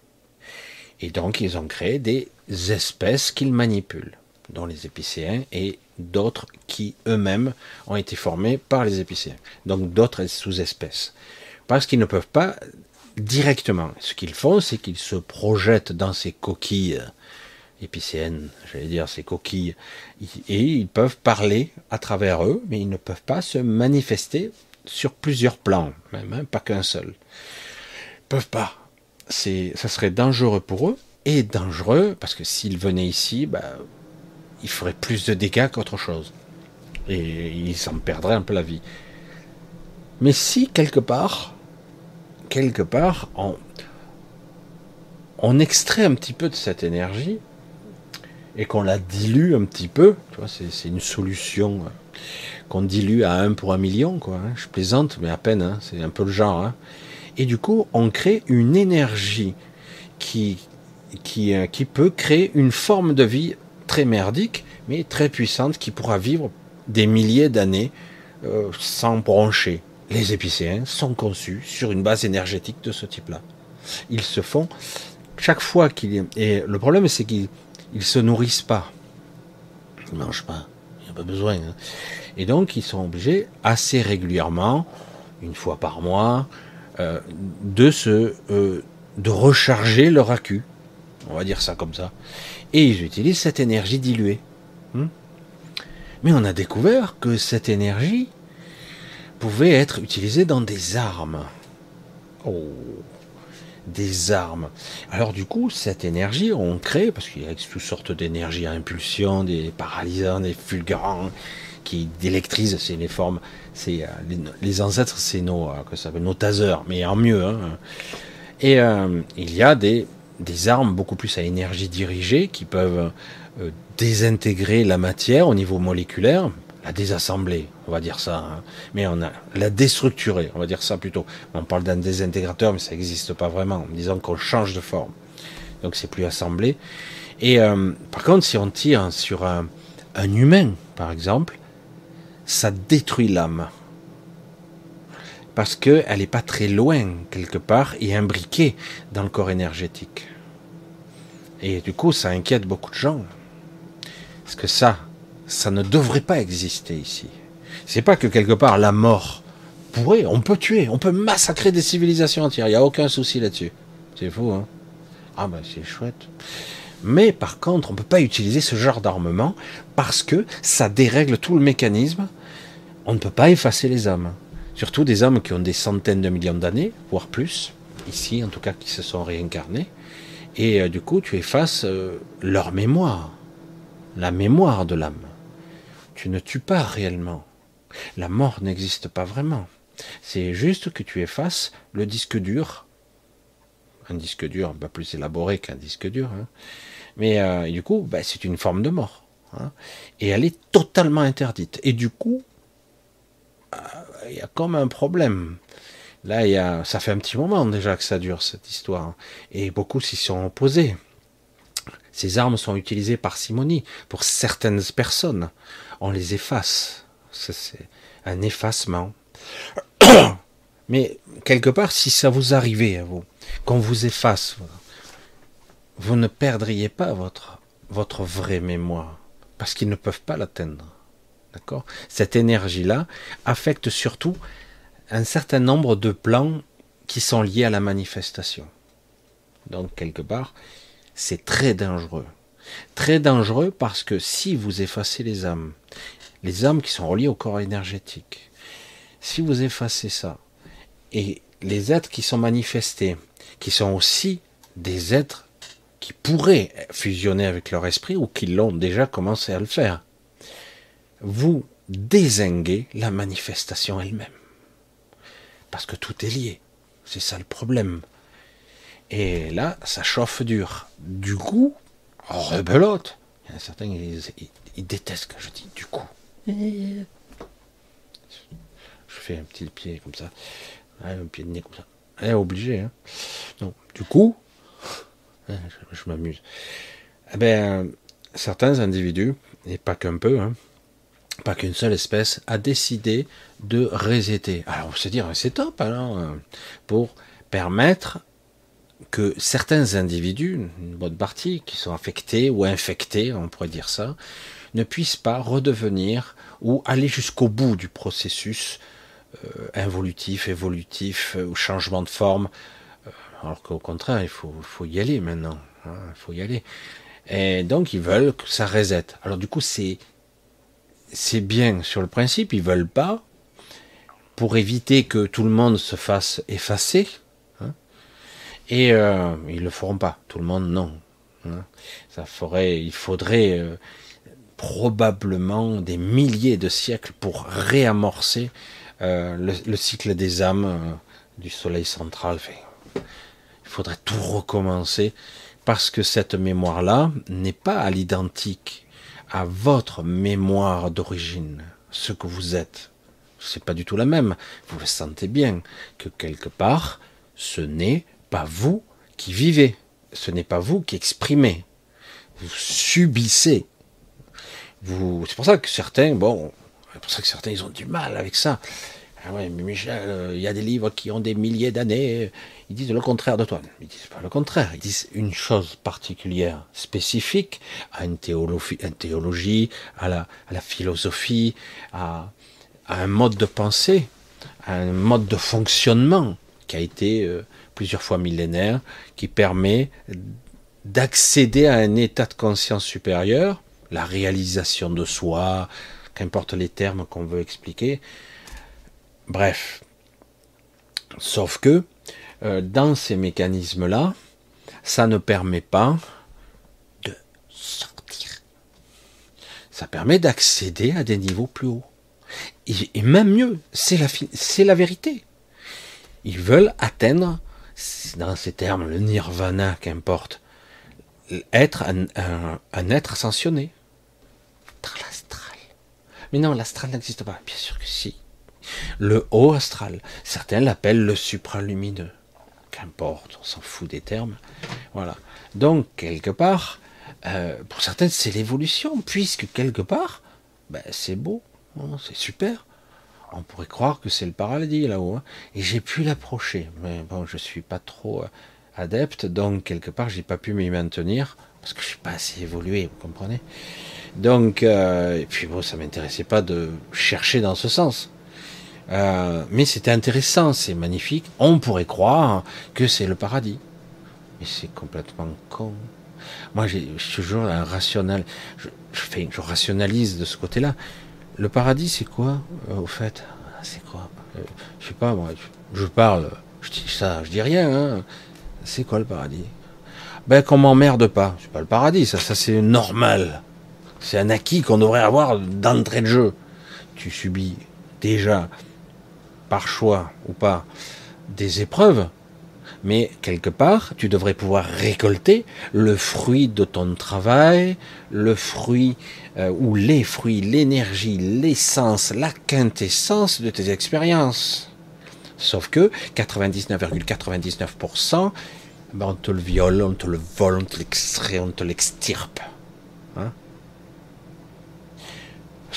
S1: Et donc, ils ont créé des espèces qu'ils manipulent, dont les épicéens et d'autres qui eux-mêmes ont été formés par les épicéens. Donc, d'autres sous-espèces. Parce qu'ils ne peuvent pas directement. Ce qu'ils font, c'est qu'ils se projettent dans ces coquilles épicéennes, j'allais dire ces coquilles, et ils peuvent parler à travers eux, mais ils ne peuvent pas se manifester sur plusieurs plans, même hein, pas qu'un seul. Ils peuvent pas. C'est, ça serait dangereux pour eux et dangereux parce que s'ils venaient ici, bah, ils feraient plus de dégâts qu'autre chose et ils s'en perdraient un peu la vie. Mais si quelque part, quelque part, on, on extrait un petit peu de cette énergie et qu'on la dilue un petit peu. Tu vois, c'est une solution euh, qu'on dilue à 1 pour un million, quoi. Hein. Je plaisante, mais à peine, hein. c'est un peu le genre. Hein. Et du coup, on crée une énergie euh, qui peut créer une forme de vie très merdique, mais très puissante, qui pourra vivre des milliers d'années euh, sans broncher. Les épicéens sont conçus sur une base énergétique de ce type-là. Ils se font chaque fois qu'il et le problème c'est qu'ils ils se nourrissent pas, ils mangent pas, il n'y a pas besoin. Et donc ils sont obligés assez régulièrement, une fois par mois, euh, de se euh, de recharger leur accu. On va dire ça comme ça. Et ils utilisent cette énergie diluée. Hmm. Mais on a découvert que cette énergie pouvait être utilisée dans des armes. Oh, des armes. Alors du coup, cette énergie, on crée, parce qu'il y a toutes sortes d'énergies à impulsion, des paralysants, des fulgurants, qui électrisent, c'est les formes, c'est euh, les, ancêtres, c'est nos, euh, que ça s'appelle nos mais en mieux. Hein. Et euh, il y a des, armes beaucoup plus à énergie dirigée qui peuvent désintégrer la matière au niveau moléculaire, la désassembler, on va dire ça. Hein. Mais on a la déstructurer, on va dire ça plutôt. On parle d'un désintégrateur, mais ça n'existe pas vraiment. Disons qu'on change de forme. Donc c'est plus assemblé. Et par contre, si on tire sur un humain, par exemple, ça détruit l'âme. Parce qu'elle n'est pas très loin, quelque part, et imbriquée dans le corps énergétique. Et du coup, ça inquiète beaucoup de gens. Parce que ça, ça ne devrait pas exister ici. C'est pas que quelque part la mort pourrait, on peut tuer, on peut massacrer des civilisations entières, il n'y a aucun souci là-dessus. C'est fou, hein Ah ben c'est chouette. Mais par contre, on ne peut pas utiliser ce genre d'armement parce que ça dérègle tout le mécanisme. On ne peut pas effacer les âmes. Surtout des âmes qui ont des centaines de millions d'années, voire plus, ici en tout cas qui se sont réincarnées. Et euh, du coup, tu effaces euh, leur mémoire, la mémoire de l'âme. Tu ne tues pas réellement. La mort n'existe pas vraiment. C'est juste que tu effaces le disque dur. Un disque dur pas plus élaboré qu'un disque dur. Hein. Mais euh, du coup, bah, c'est une forme de mort. Hein. Et elle est totalement interdite. Et du coup, euh, il y a comme un problème. Là, y a, ça fait un petit moment déjà que ça dure, cette histoire. Et beaucoup s'y sont opposés. Ces armes sont utilisées par Simonie pour certaines personnes. On les efface. C'est un effacement. Mais quelque part, si ça vous arrivait à vous, qu'on vous efface, vous ne perdriez pas votre, vraie mémoire, parce qu'ils ne peuvent pas l'atteindre. D'accord? Cette énergie-là affecte surtout un certain nombre de plans qui sont liés à la manifestation. Donc, quelque part, c'est très dangereux. Très dangereux parce que si vous effacez les âmes, les âmes qui sont reliées au corps énergétique, si vous effacez ça, et les êtres qui sont manifestés, qui sont aussi des êtres qui pourraient fusionner avec leur esprit ou qui l'ont déjà commencé à le faire. Vous désinguez la manifestation elle-même. Parce que tout est lié. C'est ça le problème. Et là, ça chauffe dur. Du coup, rebelote. Il y en a certains, ils, détestent quand je dis du coup. Je fais un petit pied comme ça. Un pied de nez comme ça. Elle est obligée. Hein. Donc, du coup, Je, m'amuse. Eh ben, certains individus, et pas qu'un peu, hein, pas qu'une seule espèce, a décidé de resetter. Alors on se dire, c'est top alors, hein, pour permettre que certains individus, une bonne partie, qui sont affectés ou infectés, on pourrait dire ça, ne puissent pas redevenir ou aller jusqu'au bout du processus euh, involutif, évolutif, ou changement de forme, alors qu'au contraire, il faut, y aller maintenant. Hein, il faut y aller. Et donc, ils veulent que ça reset. Alors, du coup, c'est, bien sur le principe, ils veulent pas, pour éviter que tout le monde se fasse effacer. Hein, et euh, ils le feront pas. Tout le monde, non. Hein. ça ferait, il faudrait euh, probablement des milliers de siècles pour réamorcer euh, le, cycle des âmes du soleil central. Faudrait tout recommencer parce que cette mémoire-là n'est pas à l'identique à votre mémoire d'origine, ce que vous êtes. C'est pas du tout la même. Vous le sentez bien que quelque part, ce n'est pas vous qui vivez, ce n'est pas vous qui exprimez. Vous subissez. C'est pour ça que certains, bon, c'est pour ça que certains ils ont du mal avec ça. Ah ouais, mais Michel, euh, il y a des livres qui ont des milliers d'années, ils disent le contraire de toi. Ils disent pas le contraire, ils disent une chose particulière, spécifique à une théologie, à, la, philosophie, à, un mode de pensée, à un mode de fonctionnement qui a été euh, plusieurs fois millénaire, qui permet d'accéder à un état de conscience supérieur, la réalisation de soi, qu'importe les termes qu'on veut expliquer, Bref. Sauf que dans ces mécanismes-là, ça ne permet pas de sortir. Ça permet d'accéder à des niveaux plus hauts. Et, même mieux, c'est la, la vérité. Ils veulent atteindre, dans ces termes, le nirvana, qu'importe, être un, être ascensionné. L'astral. Mais non, l'astral n'existe pas. Bien sûr que si le haut astral. Certains l'appellent le supralumineux. Qu'importe, on s'en fout des termes. Voilà. Donc, quelque part, euh, pour certains, c'est l'évolution, puisque quelque part, ben, c'est beau, hein, c'est super. On pourrait croire que c'est le paradis là-haut. Hein. Et j'ai pu l'approcher. Mais bon, je suis pas trop euh, adepte, donc quelque part, j'ai pas pu m'y maintenir, parce que je suis pas assez évolué, vous comprenez? Donc, euh, et puis bon, ça m'intéressait pas de chercher dans ce sens. Euh, mais c'était intéressant, c'est magnifique. On pourrait croire que c'est le paradis. Mais c'est complètement con. Moi, j'ai toujours un rationnel. Je, fais, je rationalise de ce côté-là. Le paradis, c'est quoi, euh, au fait? C'est quoi? Euh, Je sais pas, moi, je, parle, je dis ça, je dis rien. Hein. C'est quoi le paradis? Ben, qu'on m'emmerde pas. C'est pas le paradis, ça, ça c'est normal. C'est un acquis qu'on devrait avoir d'entrée de jeu. Tu subis déjà par choix ou pas, des épreuves, mais quelque part, tu devrais pouvoir récolter le fruit de ton travail, le fruit euh, ou les fruits, l'énergie, l'essence, la quintessence de tes expériences. Sauf que 99,99%, ben on te le viole, on te le vole, on te l'extrait, on te l'extirpe. Hein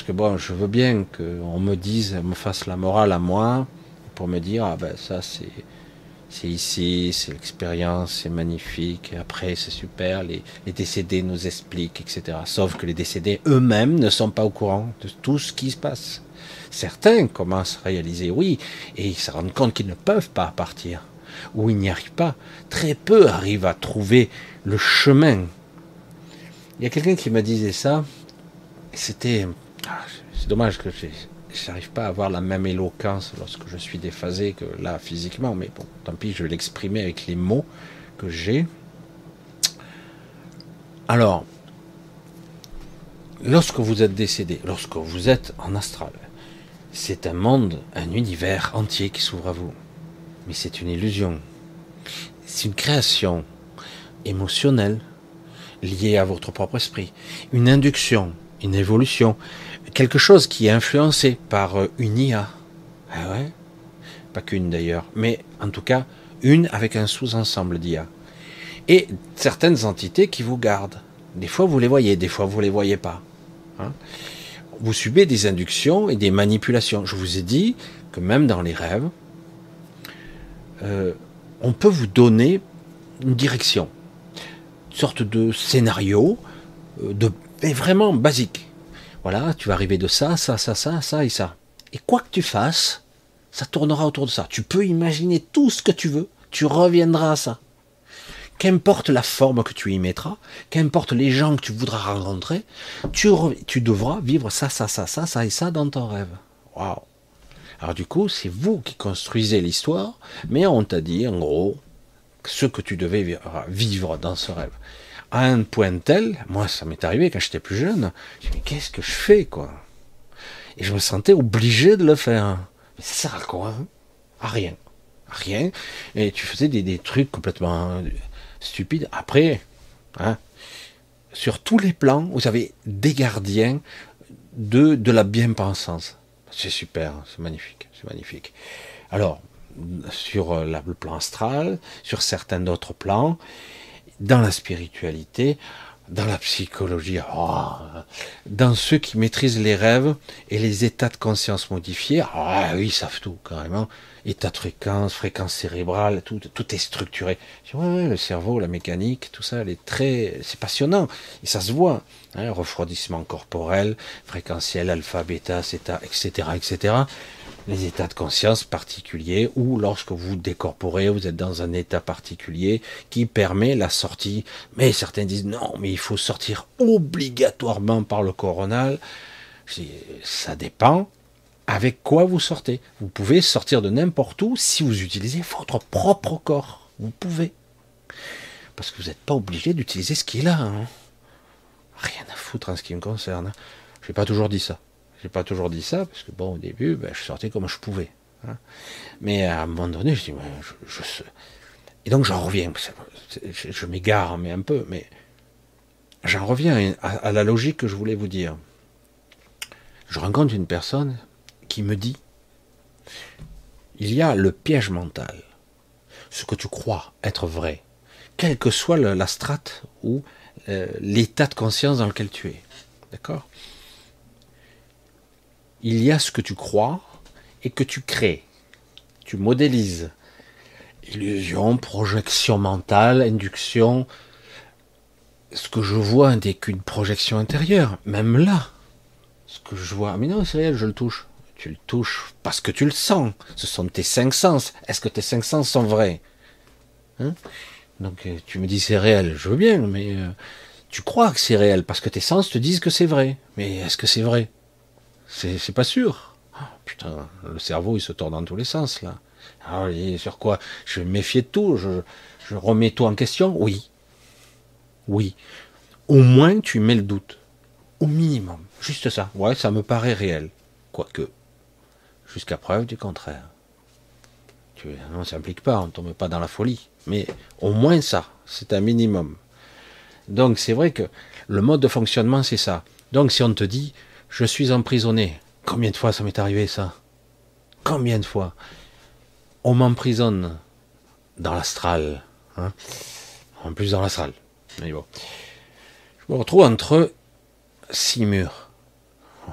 S1: que bon, je veux bien qu'on me dise, me fasse la morale à moi, pour me dire, ah ben ça c'est c'est ici, c'est l'expérience, c'est magnifique, après c'est super, les, les, décédés nous expliquent, etc. Sauf que les décédés eux-mêmes ne sont pas au courant de tout ce qui se passe. Certains commencent à réaliser oui, et ils se rendent compte qu'ils ne peuvent pas partir, ou ils n'y arrivent pas. Très peu arrivent à trouver le chemin. Il y a quelqu'un qui me disait ça, c'était c'est dommage que je n'arrive pas à avoir la même éloquence lorsque je suis déphasé que là physiquement, mais bon, tant pis, je vais l'exprimer avec les mots que j'ai. Alors, lorsque vous êtes décédé, lorsque vous êtes en astral, c'est un monde, un univers entier qui s'ouvre à vous. Mais c'est une illusion. C'est une création émotionnelle liée à votre propre esprit. Une induction, une évolution, quelque chose qui est influencé par euh, une IA. Ah ouais? Pas qu'une d'ailleurs, mais en tout cas, une avec un sous-ensemble d'IA. Et certaines entités qui vous gardent. Des fois vous les voyez, des fois vous les voyez pas. Hein. vous subez des inductions et des manipulations. Je vous ai dit que même dans les rêves, euh, on peut vous donner une direction, une sorte de scénario, euh, vraiment basique. Voilà, tu vas arriver de ça, ça, ça, ça, ça et ça. Et quoi que tu fasses, ça tournera autour de ça. Tu peux imaginer tout ce que tu veux, tu reviendras à ça. Qu'importe la forme que tu y mettras, qu'importe les gens que tu voudras rencontrer, tu, devras vivre ça, ça, ça, ça, ça et ça dans ton rêve. Waouh Alors du coup, c'est vous qui construisez l'histoire, mais on t'a dit en gros ce que tu devais vivre dans ce rêve à un point tel, moi ça m'est arrivé quand j'étais plus jeune, mais qu'est-ce que je fais quoi? Et je me sentais obligé de le faire. Mais ça sert à quoi hein? À rien. rien, et tu faisais des, trucs complètement stupides. Après, hein, sur tous les plans, vous avez des gardiens de, de la bien-pensance. C'est super, c'est magnifique, c'est magnifique. Alors, sur euh, le plan astral, sur certains d'autres plans, dans la spiritualité, dans la psychologie, oh, dans ceux qui maîtrisent les rêves et les états de conscience modifiés, ah oui, ils savent tout carrément. État de fréquence, fréquence cérébrale, tout, tout est structuré. Le cerveau, la mécanique, tout ça, c'est passionnant et ça se voit. Hein, refroidissement corporel, fréquentiel, alpha, bêta, zeta, etc., etc les états de conscience particuliers ou lorsque vous décorporez, vous êtes dans un état particulier qui permet la sortie. Mais certains disent non, mais il faut sortir obligatoirement par le coronal. Ça dépend avec quoi vous sortez. Vous pouvez sortir de n'importe où si vous utilisez votre propre corps. Vous pouvez. Parce que vous n'êtes pas obligé d'utiliser ce qui est. Hein. Rien à foutre en ce qui me concerne. Je n'ai pas toujours dit ça. Pas toujours dit ça, parce que bon, au début, ben, je sortais comme je pouvais. Hein. Mais à un moment donné, je dis, ben, je, et donc j'en reviens. Je, m'égare, mais un peu, mais j'en reviens à, la logique que je voulais vous dire. Je rencontre une personne qui me dit, il y a le piège mental, ce que tu crois être vrai, quelle que soit la strate ou euh, l'état de conscience dans lequel tu es. D'accord? Il y a ce que tu crois et que tu crées. Tu modélises. Illusion, projection mentale, induction. Ce que je vois n'est qu'une projection intérieure. Même là, ce que je vois, mais non, c'est réel, je le touche. Tu le touches parce que tu le sens. Ce sont tes cinq sens. Est-ce que tes cinq sens sont vrais? Hein? Donc euh, tu me dis c'est réel, je veux bien, mais euh, tu crois que c'est réel parce que tes sens te disent que c'est vrai. Mais est-ce que c'est vrai? C'est pas sûr. Ah, putain, le cerveau il se tord dans tous les sens là. Alors, ah sur quoi? Je vais méfier de tout, je, remets tout en question? Oui. Oui. Au moins tu mets le doute. Au minimum. Juste ça. Ouais, ça me paraît réel. Quoique. Jusqu'à preuve du contraire. Tu, non, ça implique pas, on ne tombe pas dans la folie. Mais au moins ça, c'est un minimum. Donc c'est vrai que le mode de fonctionnement, c'est ça. Donc si on te dit, je suis emprisonné. Combien de fois ça m'est arrivé ça? Combien de fois? On m'emprisonne dans l'astral. Hein en plus dans l'astral. Mais bon. Je me retrouve entre six murs.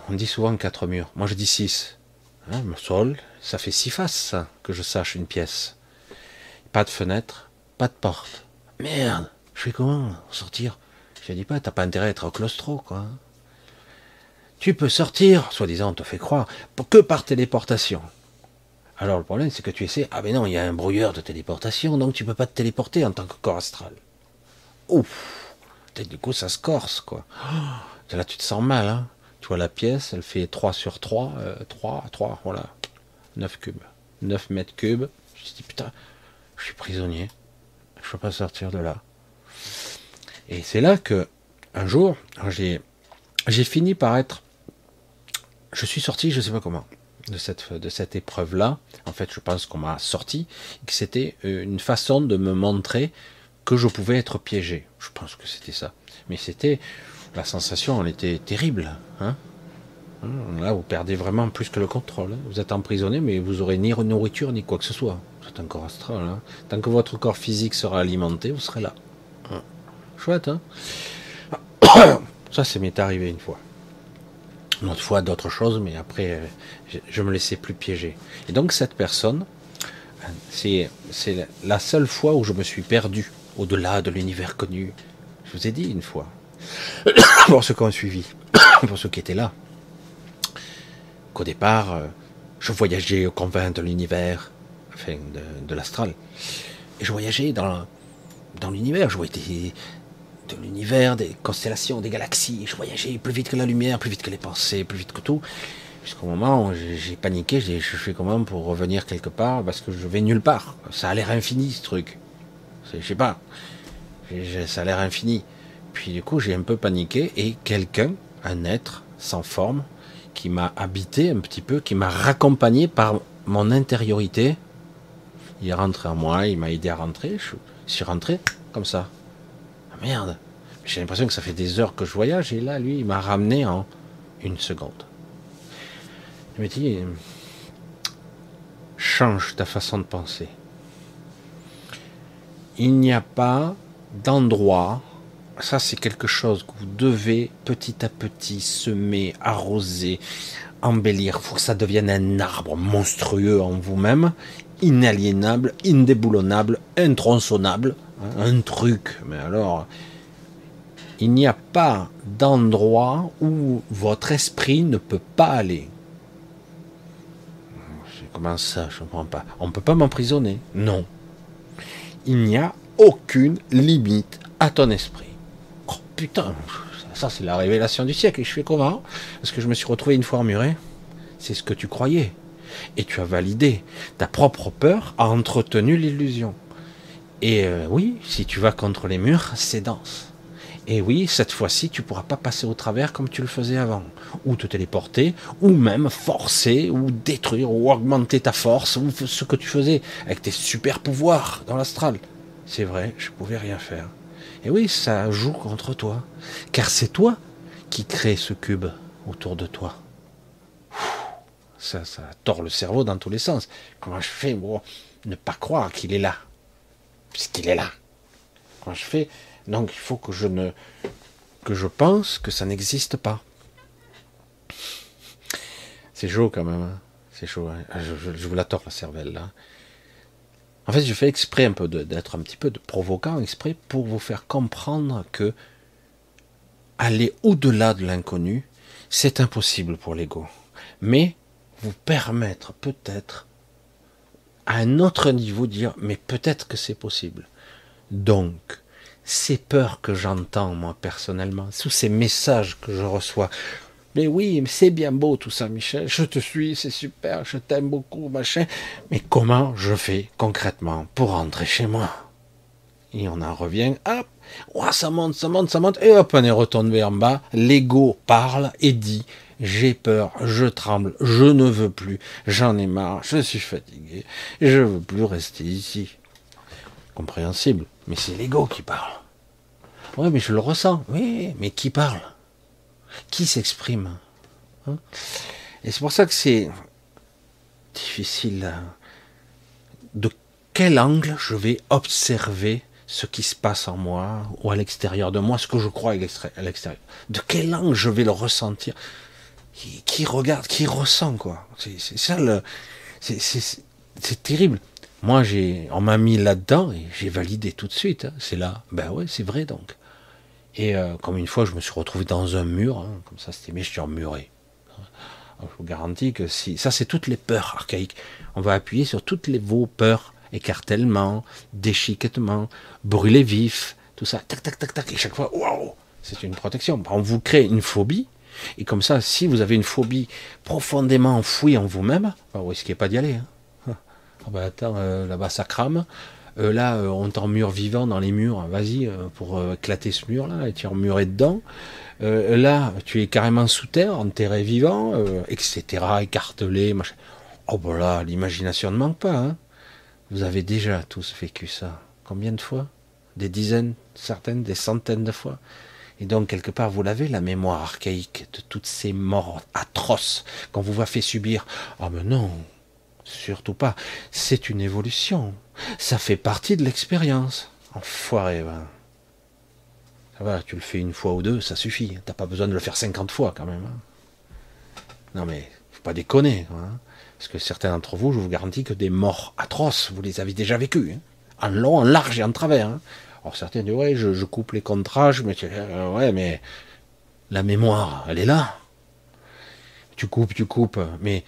S1: On dit souvent quatre murs. Moi je dis six. Hein, le sol, ça fait six faces, que je sache une pièce. Pas de fenêtre, pas de porte. Merde, je fais comment? Sortir? Je dis pas, t'as pas intérêt à être au claustro, quoi. Tu peux sortir, soi-disant on te fait croire, que par téléportation. Alors le problème c'est que tu essaies, ah mais non, il y a un brouilleur de téléportation, donc tu peux pas te téléporter en tant que corps astral. Ouf, du coup ça se corse quoi. Oh, là tu te sens mal, hein. Tu vois la pièce, elle fait 3 sur 3, 3, 3, voilà, 9 cubes, 9 mètres cubes. Je me dis putain, je suis prisonnier, je peux pas sortir de là. Et c'est là que, un jour, j'ai fini par être je suis sorti, je sais pas comment, de cette, de cette épreuve-là. En fait, je pense qu'on m'a sorti, que c'était euh, une façon de me montrer que je pouvais être piégé. Je pense que c'était ça. Mais c'était, la sensation, elle était terrible. Hein. Hein, Là, vous perdez vraiment plus que le contrôle. Hein. Vous êtes emprisonné, mais vous aurez ni nourriture ni quoi que ce soit. Vous êtes un corps astral. Tant que votre corps physique sera alimenté, vous serez là. Chouette, hein Ça, ça m'est arrivé une fois une autre fois d'autres choses, mais après, euh, je me laissais plus piéger. Et donc cette personne, c'est la seule fois où je me suis perdu au-delà de l'univers connu. Je vous ai dit une fois, pour ceux qui ont suivi, pour ceux qui étaient là, qu'au départ, euh, je voyageais au convent de l'univers, enfin de, l'astral, et je voyageais dans, dans l'univers, je voyais de l'univers, des constellations, des galaxies. Je voyageais plus vite que la lumière, plus vite que les pensées, plus vite que tout. Jusqu'au moment où j'ai paniqué, j'ai je fais comment pour revenir quelque part parce que je vais nulle part. Ça a l'air infini ce truc. Je sais pas. Ça a l'air infini. Puis du coup, j'ai un peu paniqué et quelqu'un, un être sans forme, qui m'a habité un petit peu, qui m'a raccompagné par mon intériorité, Il est rentré en moi, il m'a aidé à rentrer. Je suis rentré comme ça. Ah merde J'ai l'impression que ça fait des heures que je voyage et là, lui, il m'a ramené en une seconde. Il m'a dit change ta façon de penser. Il n'y a pas d'endroit, ça c'est quelque chose que vous devez petit à petit semer, arroser, embellir. Faut que ça devienne un arbre monstrueux en vous-même, inaliénable, indéboulonnable, intronçonnable, hein, un truc. Mais alors, il n'y a pas d'endroit où votre esprit ne peut pas aller. Comment ça Je ne comprends pas. On ne peut pas m'emprisonner. Non. Il n'y a aucune limite à ton esprit. Oh putain, ça c'est la révélation du siècle. Et je fais comment? Parce que je me suis retrouvé une fois emmuré. C'est ce que tu croyais. Et tu as validé. Ta propre peur a entretenu l'illusion. Et euh, oui, si tu vas contre les murs, c'est dense. Et oui, cette fois-ci, tu pourras pas passer au travers comme tu le faisais avant, ou te téléporter, ou même forcer, ou détruire, ou augmenter ta force, ou ce que tu faisais avec tes super pouvoirs dans l'astral. C'est vrai, je pouvais rien faire. Et oui, ça joue contre toi, car c'est toi qui crée ce cube autour de toi. Ça, ça tord le cerveau dans tous les sens. Comment je fais pour ne pas croire qu'il est là, puisqu'il est là Comment je fais donc il faut que je ne que je pense que ça n'existe pas. C'est chaud quand même. Hein. c'est chaud. Hein. Ah, je, vous la tords la cervelle là. En fait, je fais exprès un peu d'être un petit peu de provoquant, exprès pour vous faire comprendre que aller au-delà de l'inconnu, c'est impossible pour l'ego. Mais vous permettre peut-être à un autre niveau dire mais peut-être que c'est possible. Donc, ces peurs que j'entends, moi, personnellement, sous ces messages que je reçois. Mais oui, c'est bien beau tout ça, Michel. Je te suis, c'est super, je t'aime beaucoup, machin. Mais comment je fais concrètement pour rentrer chez moi? Et on en revient, hop, ça monte, ça monte, ça monte, et hop, on est retombé en bas. L'ego parle et dit j'ai peur, je tremble, je ne veux plus, j'en ai marre, je suis fatigué, je veux plus rester ici. Compréhensible. Mais c'est l'ego qui parle. Oui, mais je le ressens. Oui, mais qui parle? Qui s'exprime? Hein? Et c'est pour ça que c'est difficile. Hein. De quel angle je vais observer ce qui se passe en moi ou à l'extérieur de moi, ce que je crois à l'extérieur. De quel angle je vais le ressentir? Qui, regarde, qui ressent quoi? C'est ça le, c'est terrible. Moi, j'ai, on m'a mis là-dedans et j'ai validé tout de suite. Hein. C'est là. Ben ouais, c'est vrai donc. Et euh, comme une fois, je me suis retrouvé dans un mur, hein, comme ça, c'était mais je suis emmuré. je vous garantis que si ça, c'est toutes les peurs archaïques. On va appuyer sur toutes les vos peurs, écartèlement, déchiquetement, brûler vif, tout ça, tac, tac, tac, tac. Et chaque fois, waouh, c'est une protection. On vous crée une phobie. Et comme ça, si vous avez une phobie profondément enfouie en vous-même, ben, vous risquez pas d'y aller. Hein. Ah bah attends, euh, là-bas ça crame. Euh, là, euh, on t'emmure vivant dans les murs. Vas-y, pour éclater ce mur-là, et tu es dedans. là, tu es carrément sous terre, enterré vivant, etc., écartelé, machin. Oh bah là, l'imagination ne manque pas. Hein. Vous avez déjà tous vécu ça. Combien de fois? Des dizaines, certaines, des centaines de fois. Et donc, quelque part, vous l'avez, la mémoire archaïque de toutes ces morts atroces qu'on vous a fait subir. Ah mais non, Surtout pas. C'est une évolution. Ça fait partie de l'expérience. Enfoiré, va. Ça va, tu le fais une fois ou deux, ça suffit. T'as pas besoin de le faire cinquante fois quand même. Hein. Non mais, faut pas déconner. Hein. Parce que certains d'entre vous, je vous garantis que des morts atroces, vous les avez déjà vécues. Hein. En long, en large et en travers. Alors certains disent, ouais, je, coupe les contrats, mais euh, ouais, mais la mémoire, elle est là. Tu coupes, tu coupes, mais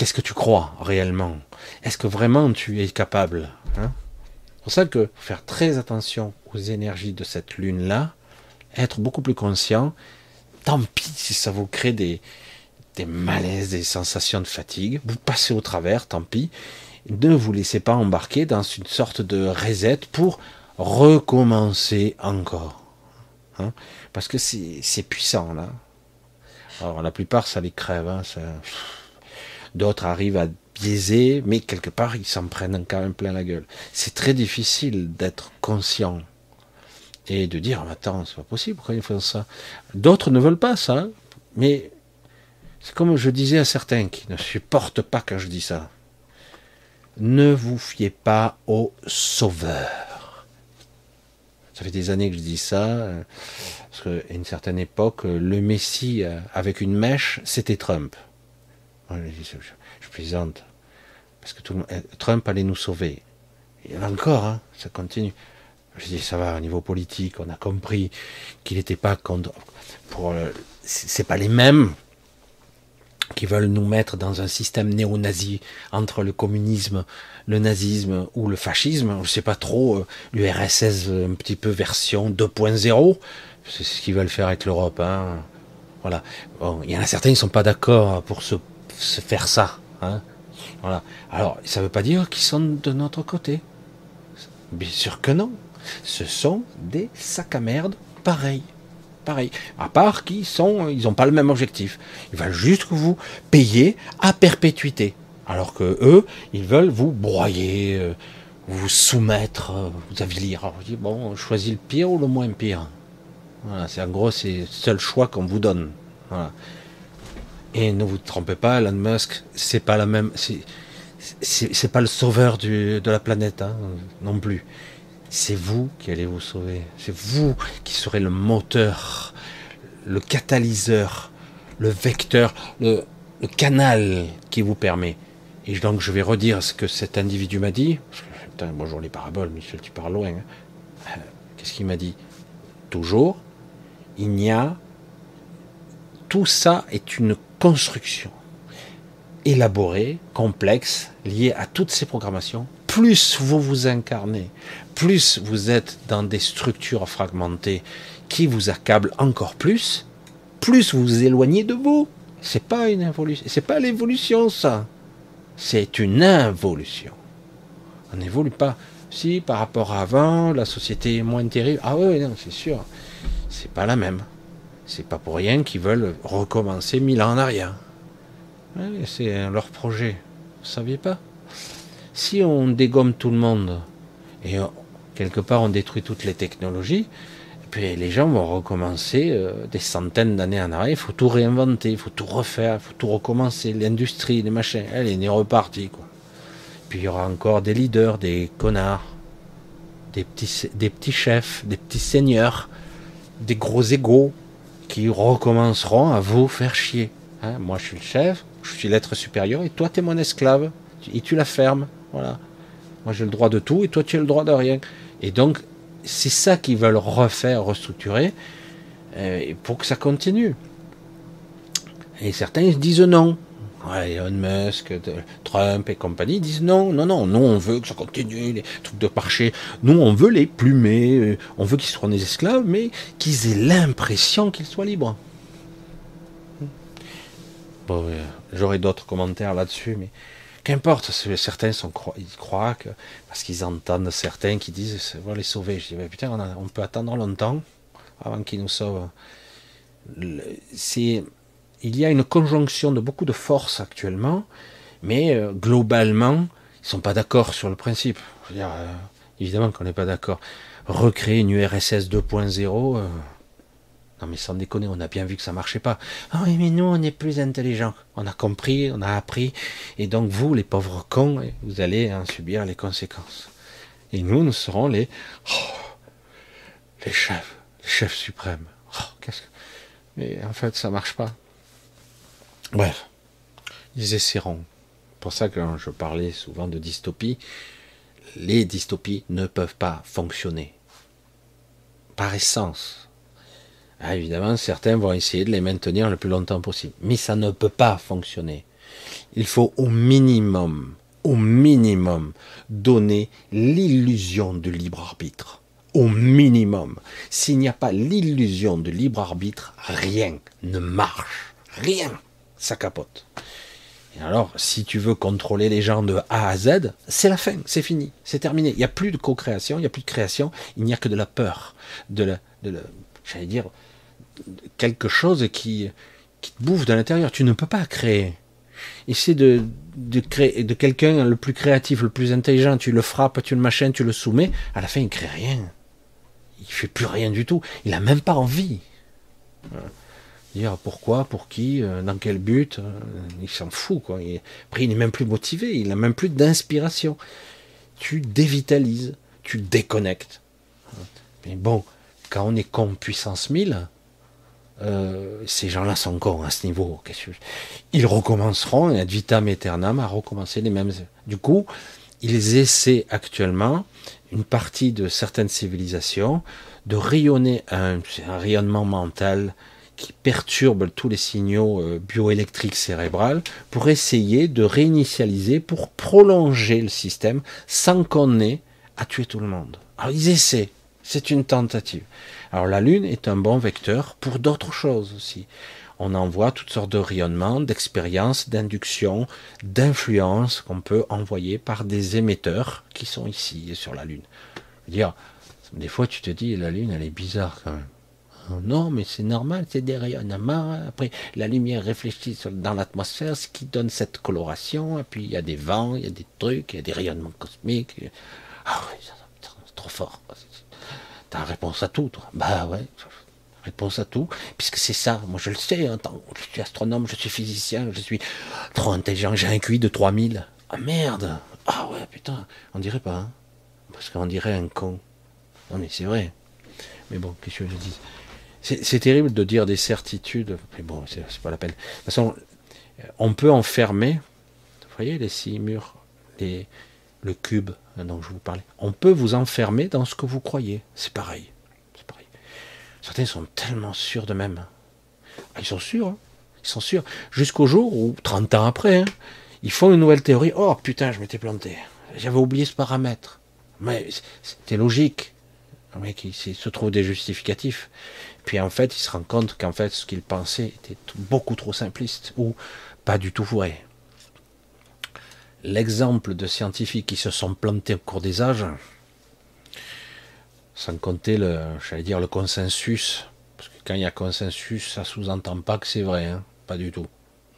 S1: qu'est-ce que tu crois réellement? Est-ce que vraiment tu es capable hein? C'est pour ça que faire très attention aux énergies de cette lune-là, être beaucoup plus conscient, tant pis si ça vous crée des, des malaises, des sensations de fatigue, vous passez au travers, tant pis, ne vous laissez pas embarquer dans une sorte de reset pour recommencer encore. Hein? Parce que c'est puissant là. Alors la plupart ça les crève, hein, D'autres arrivent à biaisés, mais quelque part, ils s'en prennent quand même plein la gueule. C'est très difficile d'être conscient et de dire, attends, c'est pas possible, pourquoi ils font ça? D'autres ne veulent pas ça, mais c'est comme je disais à certains qui ne supportent pas quand je dis ça. Ne vous fiez pas au sauveur. Ça fait des années que je dis ça, parce qu'à une certaine époque, le Messie avec une mèche, c'était Trump. Je plaisante. Parce que tout le monde, Trump allait nous sauver. Et encore, hein, ça continue. Je dis, ça va, au niveau politique, on a compris qu'il n'était pas contre. Pour, c'est pas les mêmes qui veulent nous mettre dans un système néo-nazi entre le communisme, le nazisme ou le fascisme. Je sais pas trop, euh, l'URSS un petit peu version 2.0. C'est ce qu'ils veulent faire avec l'Europe. Hein. Voilà. Il y en a certains qui sont pas d'accord pour se, se, faire ça. Hein. Voilà. Alors, ça veut pas dire qu'ils sont de notre côté. Bien sûr que non. Ce sont des sacs à merde pareils. Pareil. À part qu'ils sont, ils n'ont pas le même objectif. Ils veulent juste que vous payiez à perpétuité. Alors que eux, ils veulent vous broyer, euh, vous soumettre, euh, vous avilir. Alors, je dis, bon, choisis le pire ou le moins pire. Voilà, c'est en gros, c'est le seul choix qu'on vous donne. Voilà. Et ne vous trompez pas, Elon Musk, c'est pas la même, c'est pas le sauveur du, de la planète hein, non plus c'est vous qui allez vous sauver. C'est vous qui serez le moteur, le catalyseur, le vecteur, le, canal qui vous permet. Et donc je vais redire ce que cet individu m'a dit. Bonjour les paraboles, Michel, tu parles loin. Hein. Euh, qu'est-ce qu'il m'a dit? Toujours, il n'y a... Tout ça est une construction élaborée, complexe, liée à toutes ces programmations. Plus vous vous incarnez, plus vous êtes dans des structures fragmentées qui vous accablent encore plus, plus vous vous éloignez de vous. C'est pas une évolution, c'est pas l'évolution ça. C'est une involution. On n'évolue pas. Si par rapport à avant, la société est moins terrible, ah oui, non, c'est sûr. C'est pas la même. C'est pas pour rien qu'ils veulent recommencer mille ans en arrière. c'est leur projet. Vous saviez pas? Si on dégomme tout le monde et quelque part on détruit toutes les technologies, puis les gens vont recommencer euh, des centaines d'années en arrière, il faut tout réinventer, il faut tout refaire, il faut tout recommencer, l'industrie, les machins, elle est repartie. Quoi. Puis il y aura encore des leaders, des connards, des petits, des petits chefs, des petits seigneurs, des gros égaux qui recommenceront à vous faire chier. Hein, moi je suis le chef, je suis l'être supérieur, et toi tu es mon esclave, et tu la fermes. Voilà. Moi j'ai le droit de tout, et toi tu as le droit de rien. Et donc, c'est ça qu'ils veulent refaire, restructurer, euh, pour que ça continue. Et certains disent non. Elon Musk, Trump et compagnie disent non, non, non, nous on veut que ça continue, les trucs de marché, nous on veut les plumer, euh, on veut qu'ils soient des esclaves, mais qu'ils aient l'impression qu'ils soient libres. Bon, euh, j'aurai d'autres commentaires là-dessus, mais Qu'importe, certains ils croient que, parce qu'ils entendent certains qui disent, on va les sauver. Je dis, mais putain, on, peut attendre longtemps avant qu'ils nous sauvent. C'est, il y a une conjonction de beaucoup de forces actuellement, mais euh, globalement, ils sont pas d'accord sur le principe. dire, euh, évidemment qu'on n'est pas d'accord. Recréer une URSS 2.0, non mais sans déconner, on a bien vu que ça marchait pas. Ah oui, mais nous, on est plus intelligents. On a compris, on a appris. Et donc vous, les pauvres cons, vous allez en subir les conséquences. Et nous, nous serons les... Oh, les chefs, les chefs suprêmes. Oh. Mais en fait, ça marche pas. Bref, ils essaieront. Pour ça que je parlais souvent de dystopie, les dystopies ne peuvent pas fonctionner. Par essence, ah, évidemment, certains vont essayer de les maintenir le plus longtemps possible. Mais ça ne peut pas fonctionner. Il faut au minimum, au minimum, donner l'illusion du libre arbitre. Au minimum. S'il n'y a pas l'illusion de libre arbitre, rien ne marche. Rien. Ça capote. Et alors, si tu veux contrôler les gens de A à Z, c'est la fin, c'est fini, c'est terminé. Il n'y a plus de co-création, il n'y a plus de création, il n'y a que de la peur, de la, de la j'allais dire, quelque chose qui, qui te bouffe de l'intérieur. Tu ne peux pas créer. Essaie de, de créer, de quelqu'un le plus créatif, le plus intelligent, tu le frappes, tu le machines, tu le soumets, à la fin, il crée rien. Il fait plus rien du tout. Il a même pas envie. Dire pourquoi, pour qui, euh, dans quel but, euh, il s'en fout, quoi. après, il n'est même plus motivé, il n'a même plus d'inspiration. Tu dévitalises, tu déconnectes. Mais bon, quand on est con puissance 1000, euh, ces gens-là sont cons à ce niveau. Ils recommenceront, ad vitam aeternam, à recommencer les mêmes. Du coup, ils essaient actuellement, une partie de certaines civilisations, de rayonner un rayonnement mental qui perturbe tous les signaux euh, bioélectriques cérébrales pour essayer de réinitialiser, pour prolonger le système sans qu'on ait à tuer tout le monde. Alors ils essaient, c'est une tentative. Alors la Lune est un bon vecteur pour d'autres choses aussi. On envoie toutes sortes de rayonnements, d'expériences, d'inductions, d'influences qu'on peut envoyer par des émetteurs qui sont ici sur la Lune. dire, des fois tu te dis la Lune elle est bizarre quand même. Non, mais c'est normal, c'est des rayonnements. Après, la lumière réfléchit dans l'atmosphère, ce qui donne cette coloration. Et puis, il y a des vents, il y a des trucs, il y a des rayonnements cosmiques. Ah oui, c'est trop fort. T'as réponse à tout, toi. Bah ouais, réponse à tout. Puisque c'est ça, moi je le sais, hein, je suis astronome, je suis physicien, je suis trop intelligent, j'ai un QI de 3000. Ah merde Ah ouais, putain, on dirait pas, hein Parce qu'on dirait un con. Non mais c'est vrai. Mais bon, qu'est-ce que je dis? C'est terrible de dire des certitudes, mais bon, c'est pas la peine. De toute façon, on peut enfermer, vous voyez les six murs, le cube dont je vous parlais, on peut vous enfermer dans ce que vous croyez. C'est pareil. Certains sont tellement sûrs de même. Ah, ils sont sûrs. Hein. ils sont sûrs. Jusqu'au jour où, 30 ans après, hein, ils font une nouvelle théorie. Oh putain, je m'étais planté. J'avais oublié ce paramètre. Mais c'était logique. Il se trouve des justificatifs. Puis en fait, il se rend compte qu'en fait, ce qu'il pensait était beaucoup trop simpliste ou pas du tout vrai. L'exemple de scientifiques qui se sont plantés au cours des âges, sans compter le, j'allais dire le consensus, parce que quand il y a consensus, ça sous-entend pas que c'est vrai, hein. pas du tout,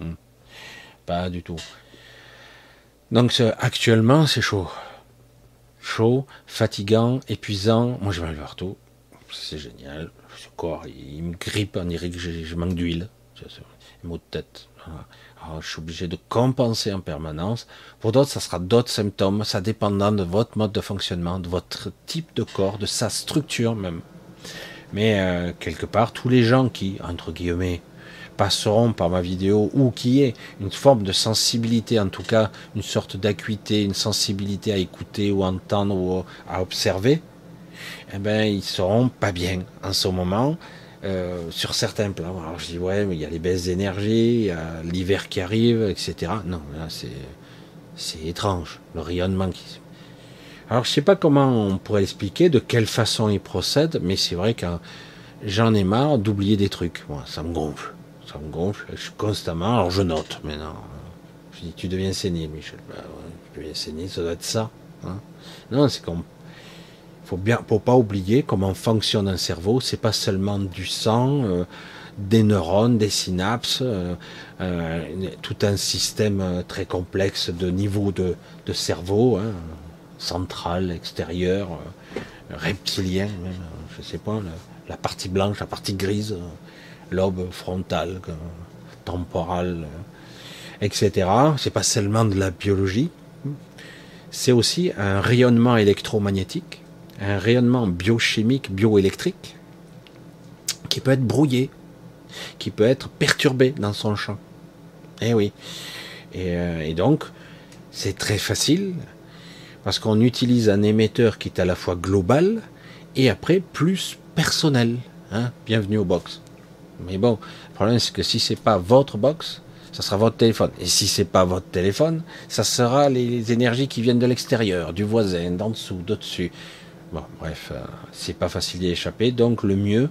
S1: hmm. pas du tout. Donc actuellement, c'est chaud, chaud, fatigant, épuisant. Moi, je vais partout, c'est génial ce corps, il me grippe, on dirait que je, manque d'huile, de tête. je suis obligé de compenser en permanence. Pour d'autres, ça sera d'autres symptômes, ça dépendant de votre mode de fonctionnement, de votre type de corps, de sa structure même. Mais euh, quelque part, tous les gens qui, entre guillemets, passeront par ma vidéo ou qui aient une forme de sensibilité, en tout cas une sorte d'acuité, une sensibilité à écouter ou entendre ou à observer, eh ben, ils seront pas bien en ce moment. Euh, sur certains plans. Alors je dis ouais, mais il y a les baisses d'énergie, il y a l'hiver qui arrive, etc. Non, là c'est c'est étrange le rayonnement qui. Alors je sais pas comment on pourrait expliquer, de quelle façon il procède, mais c'est vrai que j'en ai marre d'oublier des trucs. Moi, ça me gonfle, ça me gonfle. Je suis constamment, alors je note maintenant. Je dis tu deviens sénile, Michel. Bah je deviens sénile, ça doit être ça. Hein. non, c'est qu'on faut bien, faut pas oublier comment fonctionne un cerveau. C'est pas seulement du sang, euh, des neurones, des synapses, euh, euh, tout un système très complexe de niveau de, de cerveau, hein, central, extérieur, reptilien, même, je sais pas, la, partie blanche, la partie grise, lobe frontal, temporal, etc. C'est pas seulement de la biologie, c'est aussi un rayonnement électromagnétique un rayonnement biochimique, bioélectrique, qui peut être brouillé, qui peut être perturbé dans son champ. Eh oui. Et, euh, donc, c'est très facile, parce qu'on utilise un émetteur qui est à la fois global et après plus personnel. Hein. Bienvenue au box. Mais bon, le problème c'est que si c'est pas votre box, ça sera votre téléphone. Et si c'est pas votre téléphone, ça sera les énergies qui viennent de l'extérieur, du voisin, d'en dessous, d'au-dessus. Bon, bref, euh, c'est pas facile d'y échapper. Donc le mieux,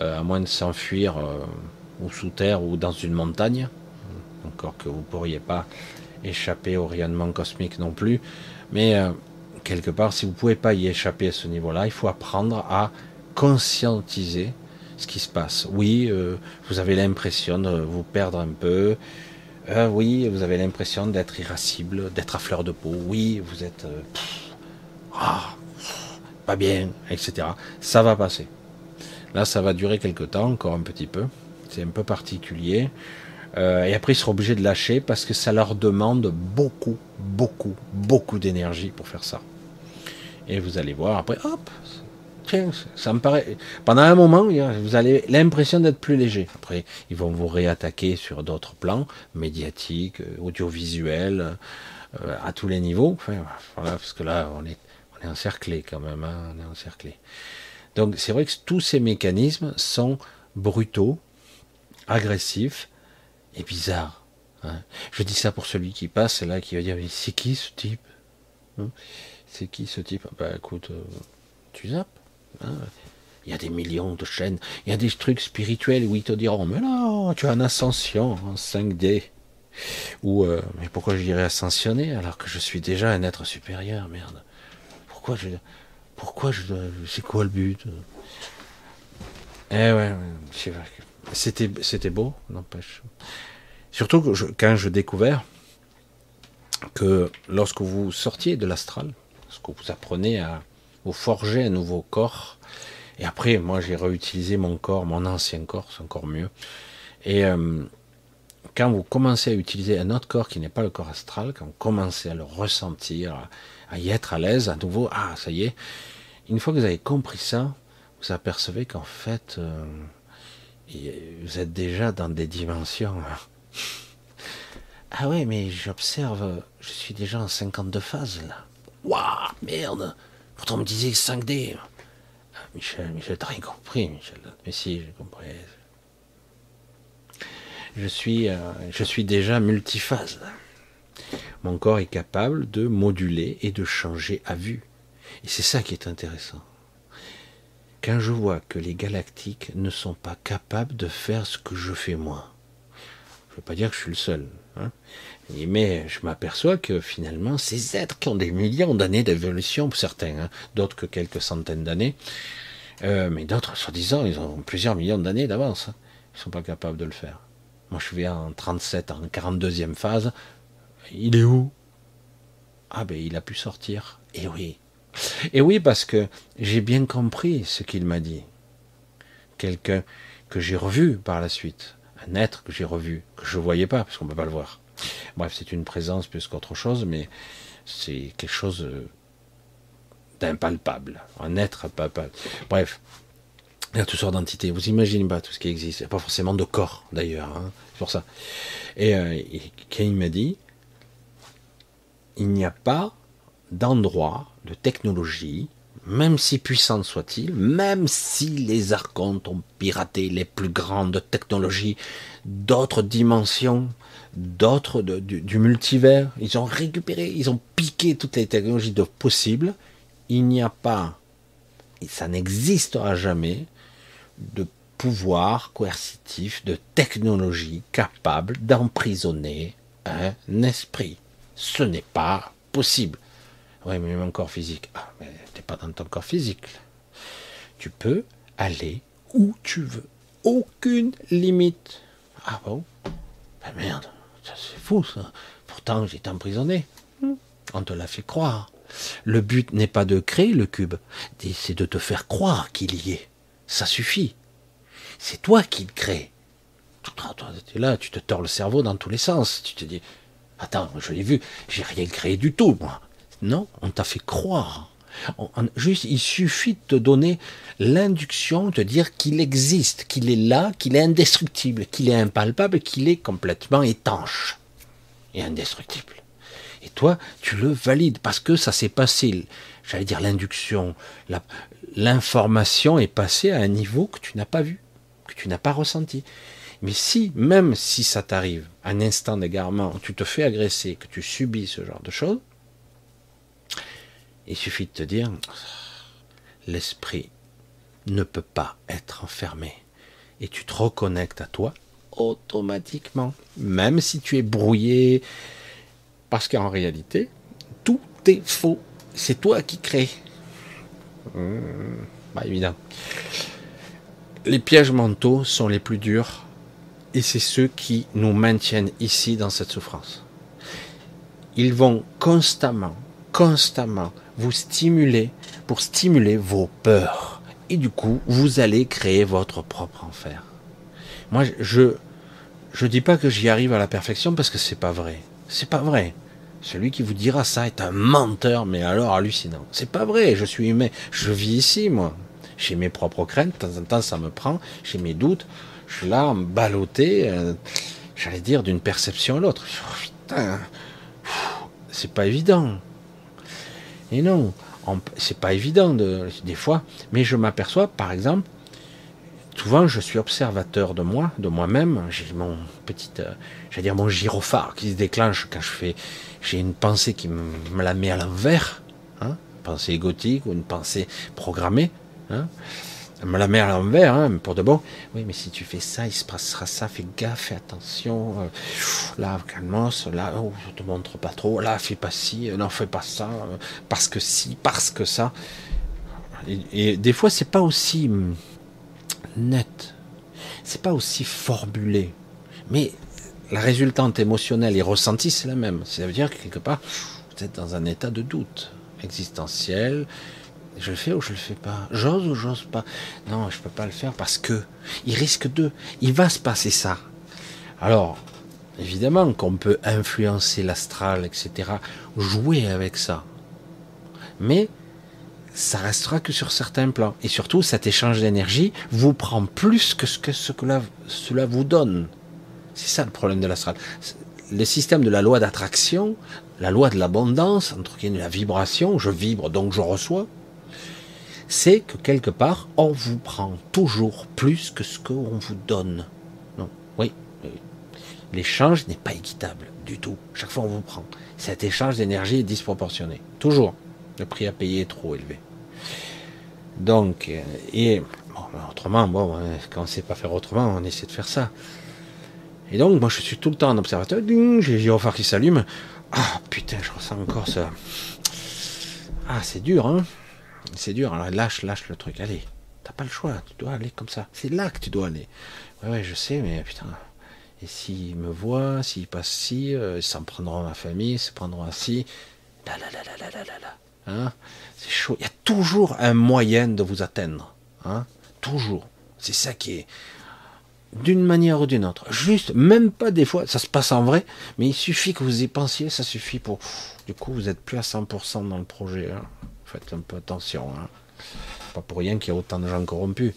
S1: euh, à moins de s'enfuir euh, ou sous terre ou dans une montagne, encore que vous pourriez pas échapper au rayonnement cosmique non plus, mais quelque part, si vous pouvez pas y échapper à ce niveau-là, il faut apprendre à conscientiser ce qui se passe. Oui, vous avez l'impression de vous perdre un peu, oui, vous avez l'impression d'être irascible, d'être à fleur de peau. Oui, vous êtes ah, pas bien, etc. Ça va passer. Là, ça va durer quelque temps, encore un petit peu. C'est un peu particulier. Euh, et après, ils seront obligés de lâcher parce que ça leur demande beaucoup, beaucoup, beaucoup d'énergie pour faire ça. Et vous allez voir, après, hop, tiens, ça me paraît. Pendant un moment, vous avez l'impression d'être plus léger. Après, ils vont vous réattaquer sur d'autres plans, médiatiques, euh, audiovisuels, euh, à tous les niveaux. Parce que là, on est, on est encerclé quand même, hein, on est encerclé. Donc, c'est vrai que tous ces mécanismes sont brutaux, agressifs et bizarres. Hein. Je dis ça pour celui qui passe, là, qui va dire, mais c'est qui ce type hein? C'est qui ce type? Bah écoute, euh, tu zappes. Hein. il y a des millions de chaînes, il y a des trucs spirituels où ils te diront, mais là, tu as une ascension en 5D. Ou, euh, mais pourquoi je dirais ascensionner alors que je suis déjà un être supérieur, merde? Pourquoi je, pourquoi je, c'est quoi le but? Eh ouais, c'était, c'était beau, n'empêche. Surtout que quand je découvert que lorsque vous sortiez de l'astral, lorsque vous apprenez à vous forger un nouveau corps, et après, moi, j'ai réutilisé mon corps, mon ancien corps, c'est encore mieux. Et euh, quand vous commencez à utiliser un autre corps qui n'est pas le corps astral, quand vous commencez à le ressentir, à y être à l'aise, à nouveau, ah, ça y est. Une fois que vous avez compris ça, vous apercevez qu'en fait, euh, vous êtes déjà dans des dimensions. ah ouais, mais j'observe, je suis déjà en 52 phases là. Waouh, merde Pourtant on me disait 5D. Ah, Michel, Michel, t'as rien compris, Michel. Mais si, j'ai compris. Je suis, euh, je suis déjà multiphase. Mon corps est capable de moduler et de changer à vue. Et c'est ça qui est intéressant. Quand je vois que les galactiques ne sont pas capables de faire ce que je fais moi, je ne veux pas dire que je suis le seul, hein, mais je m'aperçois que finalement, ces êtres qui ont des millions d'années d'évolution, pour certains, hein, d'autres que quelques centaines d'années, euh, mais d'autres, soi-disant, ils ont plusieurs millions d'années d'avance, hein, ils ne sont pas capables de le faire. Moi, je suis en 37, en 42e phase, il est où? Ah ben il a pu sortir. Et eh oui. Et oui, parce que j'ai bien compris ce qu'il m'a dit. Quelqu'un que j'ai revu par la suite. Un être que j'ai revu, que je ne voyais pas, parce qu'on ne peut pas le voir. Bref, c'est une présence plus qu'autre chose, mais c'est quelque chose d'impalpable. Un être impalpable. Bref. Il y a toutes sortes d'entités. Vous imaginez pas tout ce qui existe. Il n'y a pas forcément de corps, d'ailleurs. Hein. C'est pour ça. Et, euh, et il m'a dit, il n'y a pas d'endroit, de technologie, même si puissante soit-il, même si les archontes ont piraté les plus grandes technologies d'autres dimensions, d'autres du, multivers, ils ont récupéré, ils ont piqué toutes les technologies de possibles, il n'y a pas, et ça n'existera jamais, de pouvoir coercitif, de technologie capable d'emprisonner un esprit ce n'est pas possible. Oui, mais même corps physique. Ah, mais t'es pas dans ton corps physique. Tu peux aller où tu veux. Aucune limite. Ah bon? Ben merde, c'est fou ça. Pourtant j'étais emprisonné. On te l'a fait croire. Le but n'est pas de créer le cube, c'est de te faire croire qu'il y est. Ça suffit. C'est toi qui le crée. Tu es là, tu te tords le cerveau dans tous les sens. Tu te dis, Attends, je l'ai vu, j'ai rien créé du tout, moi. Non, on t'a fait croire. il suffit de te donner l'induction, de dire qu'il existe, qu'il est là, qu'il est indestructible, qu'il est impalpable, qu'il est complètement étanche et indestructible. Et toi, tu le valides parce que ça s'est passé. J'allais dire l'induction, l'information est passée à un niveau que tu n'as pas vu, que tu n'as pas ressenti. Mais si, même si ça t'arrive, un instant d'égarement, tu te fais agresser, que tu subis ce genre de choses, il suffit de te dire, l'esprit ne peut pas être enfermé. Et tu te reconnectes à toi automatiquement, même si tu es brouillé, parce qu'en réalité, tout est faux. C'est toi qui crée. Mmh, bah évident. Les pièges mentaux sont les plus durs Et c'est ceux qui nous maintiennent ici dans cette souffrance. Ils vont constamment, constamment vous stimuler pour stimuler vos peurs. Et du coup, vous allez créer votre propre enfer. Moi, je je dis pas que j'y arrive à la perfection parce que c'est pas vrai. C'est pas vrai. Celui qui vous dira ça est un menteur, mais alors hallucinant. C'est pas vrai. Je suis humain. Je vis ici, moi. J'ai mes propres craintes. De temps en temps, ça me prend. J'ai mes doutes. Là, ballotté. Euh, j'allais dire d'une perception à l'autre. Oh, putain, c'est pas évident. Et non, c'est pas évident de, des fois, mais je m'aperçois, par exemple, souvent je suis observateur de moi, de moi-même. J'ai mon petit, euh, j'allais dire mon gyrophare qui se déclenche quand je fais, j'ai une pensée qui me la met à l'envers, hein, une pensée égotique ou une pensée programmée. Hein, la met à l'envers, hein, pour de bon. Oui, mais si tu fais ça, il se passera ça, fais gaffe, fais attention. Euh, là, calmos, là, oh, je te montre pas trop. Là, fais pas ci, euh, non, fais pas ça, euh, parce que si, parce que ça. Et, des fois, c'est pas aussi hum, net, c'est pas aussi formulé, mais la résultante émotionnelle et ressentie, c'est la même. Ça veut dire que quelque part, vous êtes dans un état de doute existentiel, je le fais ou je le fais pas? J'ose ou j'ose pas? Non, je peux pas le faire parce que il risque de, il va se passer ça. Alors, évidemment qu'on peut influencer l'astral, etc., jouer avec ça. Mais ça restera que sur certains plans. Et surtout, cet échange d'énergie vous prend plus que ce que, ce que cela vous donne. C'est ça le problème de l'astral. Le système de la loi d'attraction, la loi de l'abondance, entre guillemets, la vibration, je vibre donc je reçois, c'est que quelque part, on vous prend toujours plus que ce qu'on vous donne. Non, oui. L'échange n'est pas équitable du tout. Chaque fois, on vous prend. Cet échange d'énergie est disproportionné. Toujours. Le prix à payer est trop élevé. Donc, euh, et autrement, bon, hein, quand on ne sait pas faire autrement, on essaie de faire ça. Et donc, moi, je suis tout le temps en observateur. J'ai les gyrophares qui s'allument. Ah, putain, je ressens encore ça. Ah, c'est dur, hein. C'est dur, alors lâche, lâche le truc. Allez, t'as pas le choix, tu dois aller comme ça. C'est là que tu dois aller. Ouais, ouais, je sais, mais putain. Et s'il me voit, s'il passe ci, euh, ils s'en prendront à ma famille, ils se prendront ainsi. Là, là, là, là, là, là, là, Hein? C'est chaud. Il y a toujours un moyen de vous atteindre. Hein toujours. C'est ça qui est d'une manière ou d'une autre. Juste, même pas des fois, ça se passe en vrai, mais il suffit que vous y pensiez, ça suffit pour. Du coup, vous êtes plus à 100% dans le projet. Hein. Faites un peu attention. Hein. Pas pour rien qu'il y a autant de gens corrompus.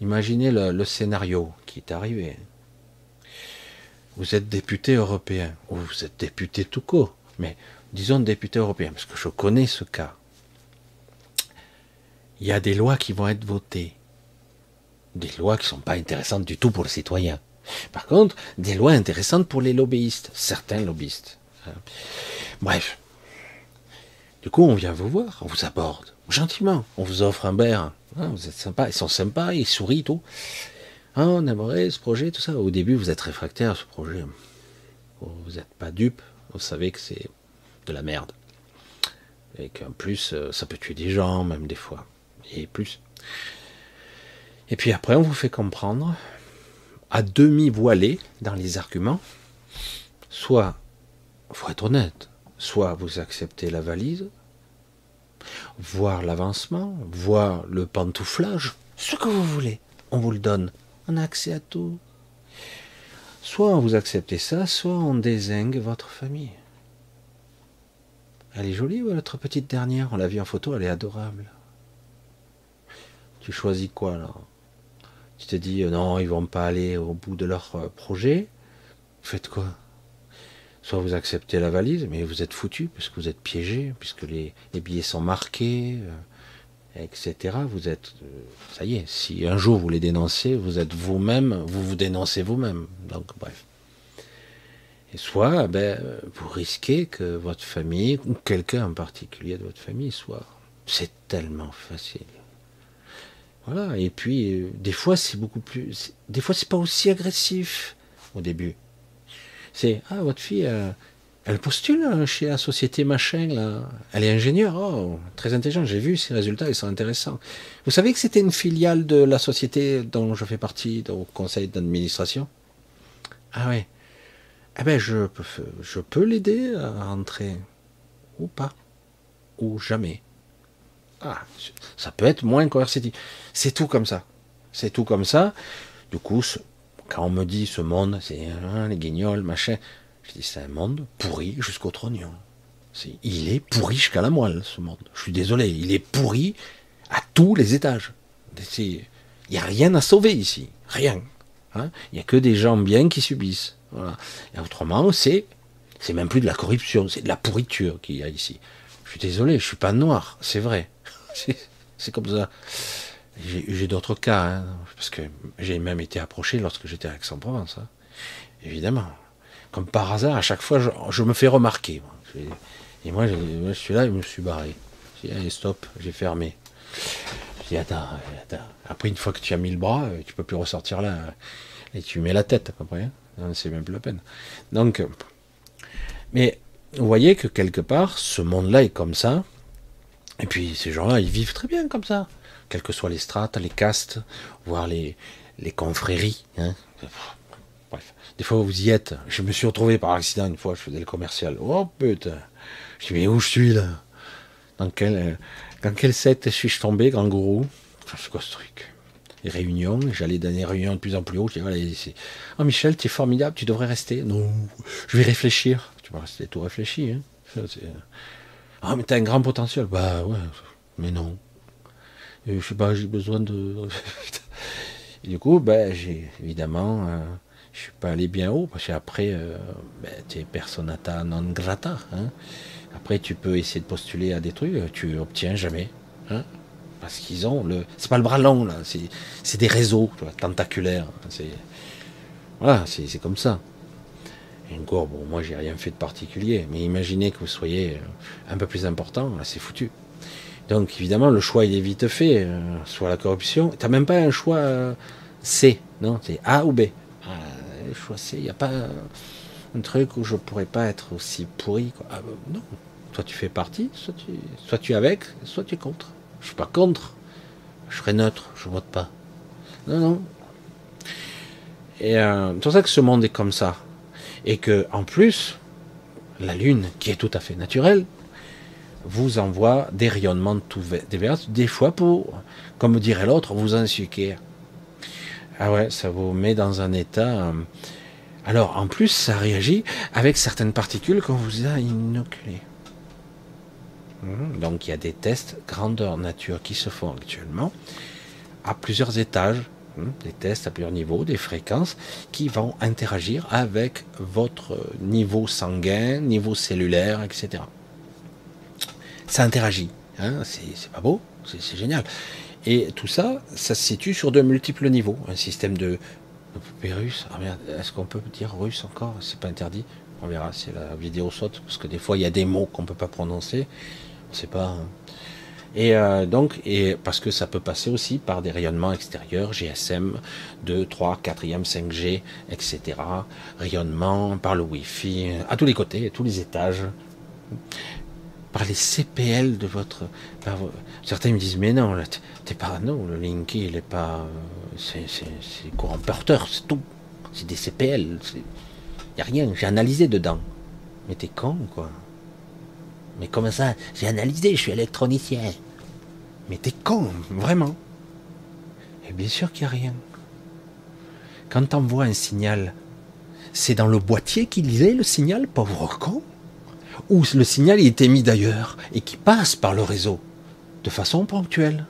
S1: Imaginez le, scénario qui est arrivé. Vous êtes député européen, ou vous êtes député tout court, mais disons député européen, parce que je connais ce cas. Il y a des lois qui vont être votées. Des lois qui ne sont pas intéressantes du tout pour le citoyen. Par contre, des lois intéressantes pour les lobbyistes, certains lobbyistes. Hein. Bref, du coup, on vient vous voir, on vous aborde, gentiment, on vous offre un verre. Hein, vous êtes sympa, ils sont sympas, ils sourient, tout. Ah, on aimerait ce projet, tout ça. Au début, vous êtes réfractaire à ce projet. Vous n'êtes pas dupe, vous savez que c'est de la merde. Et qu'en plus, euh, ça peut tuer des gens, même des fois. Et plus. Et puis après, on vous fait comprendre, à demi voilé dans les arguments, soit, faut être honnête, soit vous acceptez la valise, voir l'avancement, voir le pantouflage, ce que vous voulez, on vous le donne. On a accès à tout. Soit vous acceptez ça, soit on désingue votre famille. Elle est jolie, votre petite dernière On l'a vue en photo, elle est adorable. Tu choisis quoi là Tu te dis, euh, non, ils vont pas aller au bout de leur euh, projet. Faites quoi? Soit vous acceptez la valise, mais vous êtes foutu, puisque vous êtes piégé, puisque les, billets sont marqués, euh, etc. Vous êtes, euh, ça y est, si un jour vous les dénoncez, vous êtes vous-même, vous vous dénoncez vous-même. Donc, bref. Et soit, ben, vous risquez que votre famille, ou quelqu'un en particulier de votre famille, soit. C'est tellement facile. Voilà. Et puis, euh, des fois, c'est beaucoup plus. Des fois, c'est pas aussi agressif au début. C'est ah votre fille, euh, elle postule hein, chez la société machin là. Elle est ingénieure, oh, très intelligente. J'ai vu ses résultats, ils sont intéressants. Vous savez que c'était une filiale de la société dont je fais partie au conseil d'administration? Ah ouais. Eh ben, je peux, je peux l'aider à entrer. Ou pas. Ou jamais. Ah, ça peut être moins coercitif. C'est tout comme ça. C'est tout comme ça. Du coup, quand on me dit ce monde, c'est hein, les guignols, machin, je dis c'est un monde pourri jusqu'au trognon. il est pourri jusqu'à la moelle, ce monde. Je suis désolé, il est pourri à tous les étages. Il n'y a rien à sauver ici. Rien. Hein. Il n'y a que des gens bien qui subissent. Voilà. Et autrement, c'est, c'est même plus de la corruption, c'est de la pourriture qu'il y a ici. Je suis désolé, je suis pas noir, c'est vrai. C'est comme ça. J'ai d'autres cas, hein, parce que j'ai même été approché lorsque j'étais à Aix-en-Provence. Hein. Évidemment. Comme par hasard, à chaque fois, je, me fais remarquer. Et moi, je suis là, je me suis barré. J'ai dit, allez, stop, j'ai fermé. Je dis, attends, attends. Après, une fois que tu as mis le bras, tu peux plus ressortir là. Et tu mets la tête, à peu près. Hein. C'est même plus la peine. Donc, mais vous voyez que quelque part, ce monde-là est comme ça. Et puis, ces gens-là, ils vivent très bien comme ça quelles que soient les strates, les castes, voire les, les confréries. Hein. Bref, des fois vous y êtes. Je me suis retrouvé par accident une fois, je faisais le commercial. Oh putain Je dis mais où je suis là? Dans quel, dans quelle secte suis-je tombé, grand gourou? C'est quoi ce truc? Les réunions, j'allais dans des réunions de plus en plus haut. Je dis oh Michel, tu es formidable, tu devrais rester. Non, je vais réfléchir. Tu vas rester tout réfléchi. Hein. Ah, mais t'as un grand potentiel. Bah ouais, mais non. Et je sais pas, j'ai besoin de. du coup, ben, j'ai évidemment, euh, je suis pas allé bien haut parce qu'après, euh, ben, tu es personata non grata. Hein. Après, tu peux essayer de postuler à des trucs, tu obtiens jamais. Hein. parce qu'ils ont le. C'est pas le bras long, là, c'est des réseaux tentaculaires. C'est. Voilà, c'est comme ça. Et encore, bon, moi j'ai rien fait de particulier, mais imaginez que vous soyez euh, un peu plus important, là c'est foutu. Donc évidemment, le choix il est vite fait, euh, soit la corruption. Tu n'as même pas un choix euh, C, non? C'est A ou B. Ah, choix C, il n'y a pas un truc où je pourrais pas être aussi pourri. Ah, bah, non, toi tu fais partie, soit tu, soit es avec, soit tu es contre. Je suis pas contre, je serai neutre, je vote pas. Non, non. Et euh, c'est pour ça que ce monde est comme ça. Et que en plus, la Lune, qui est tout à fait naturelle, vous envoie des rayonnements tout divers, des fois pour, comme dirait l'autre, vous insuquer. Ah ouais, ça vous met dans un état. Euh, alors, en plus, ça réagit avec certaines particules qu'on vous a inoculées. Hmm, donc, il y a des tests grandeur nature qui se font actuellement à plusieurs étages, hmm, des tests à plusieurs niveaux, des fréquences qui vont interagir avec votre niveau sanguin, niveau cellulaire, etc ça interagit. Hein, c'est pas beau, c'est génial. Et tout ça, ça se situe sur de multiples niveaux. Un système de, russe. Ah est-ce qu'on peut dire russe encore? C'est pas interdit. On verra si la vidéo saute, parce que des fois il y a des mots qu'on peut pas prononcer. On sait pas. Hein. Et euh, donc, et parce que ça peut passer aussi par des rayonnements extérieurs, GSM 2, 3, 4e, 5G, etc. Rayonnement par le Wi-Fi, à tous les côtés, à tous les étages par les CPL de votre. certains me disent mais non, t'es pas non, le Linky il est pas, c'est courant porteur, c'est tout, c'est des CPL, y a rien, j'ai analysé dedans. Mais t'es con quoi. Mais comment ça J'ai analysé, je suis électronicien. Mais t'es con, vraiment. Et bien sûr qu'il n'y a rien. Quand t'envoies un signal, c'est dans le boîtier qu'il est le signal, pauvre con où le signal est émis d'ailleurs et qui passe par le réseau de façon ponctuelle.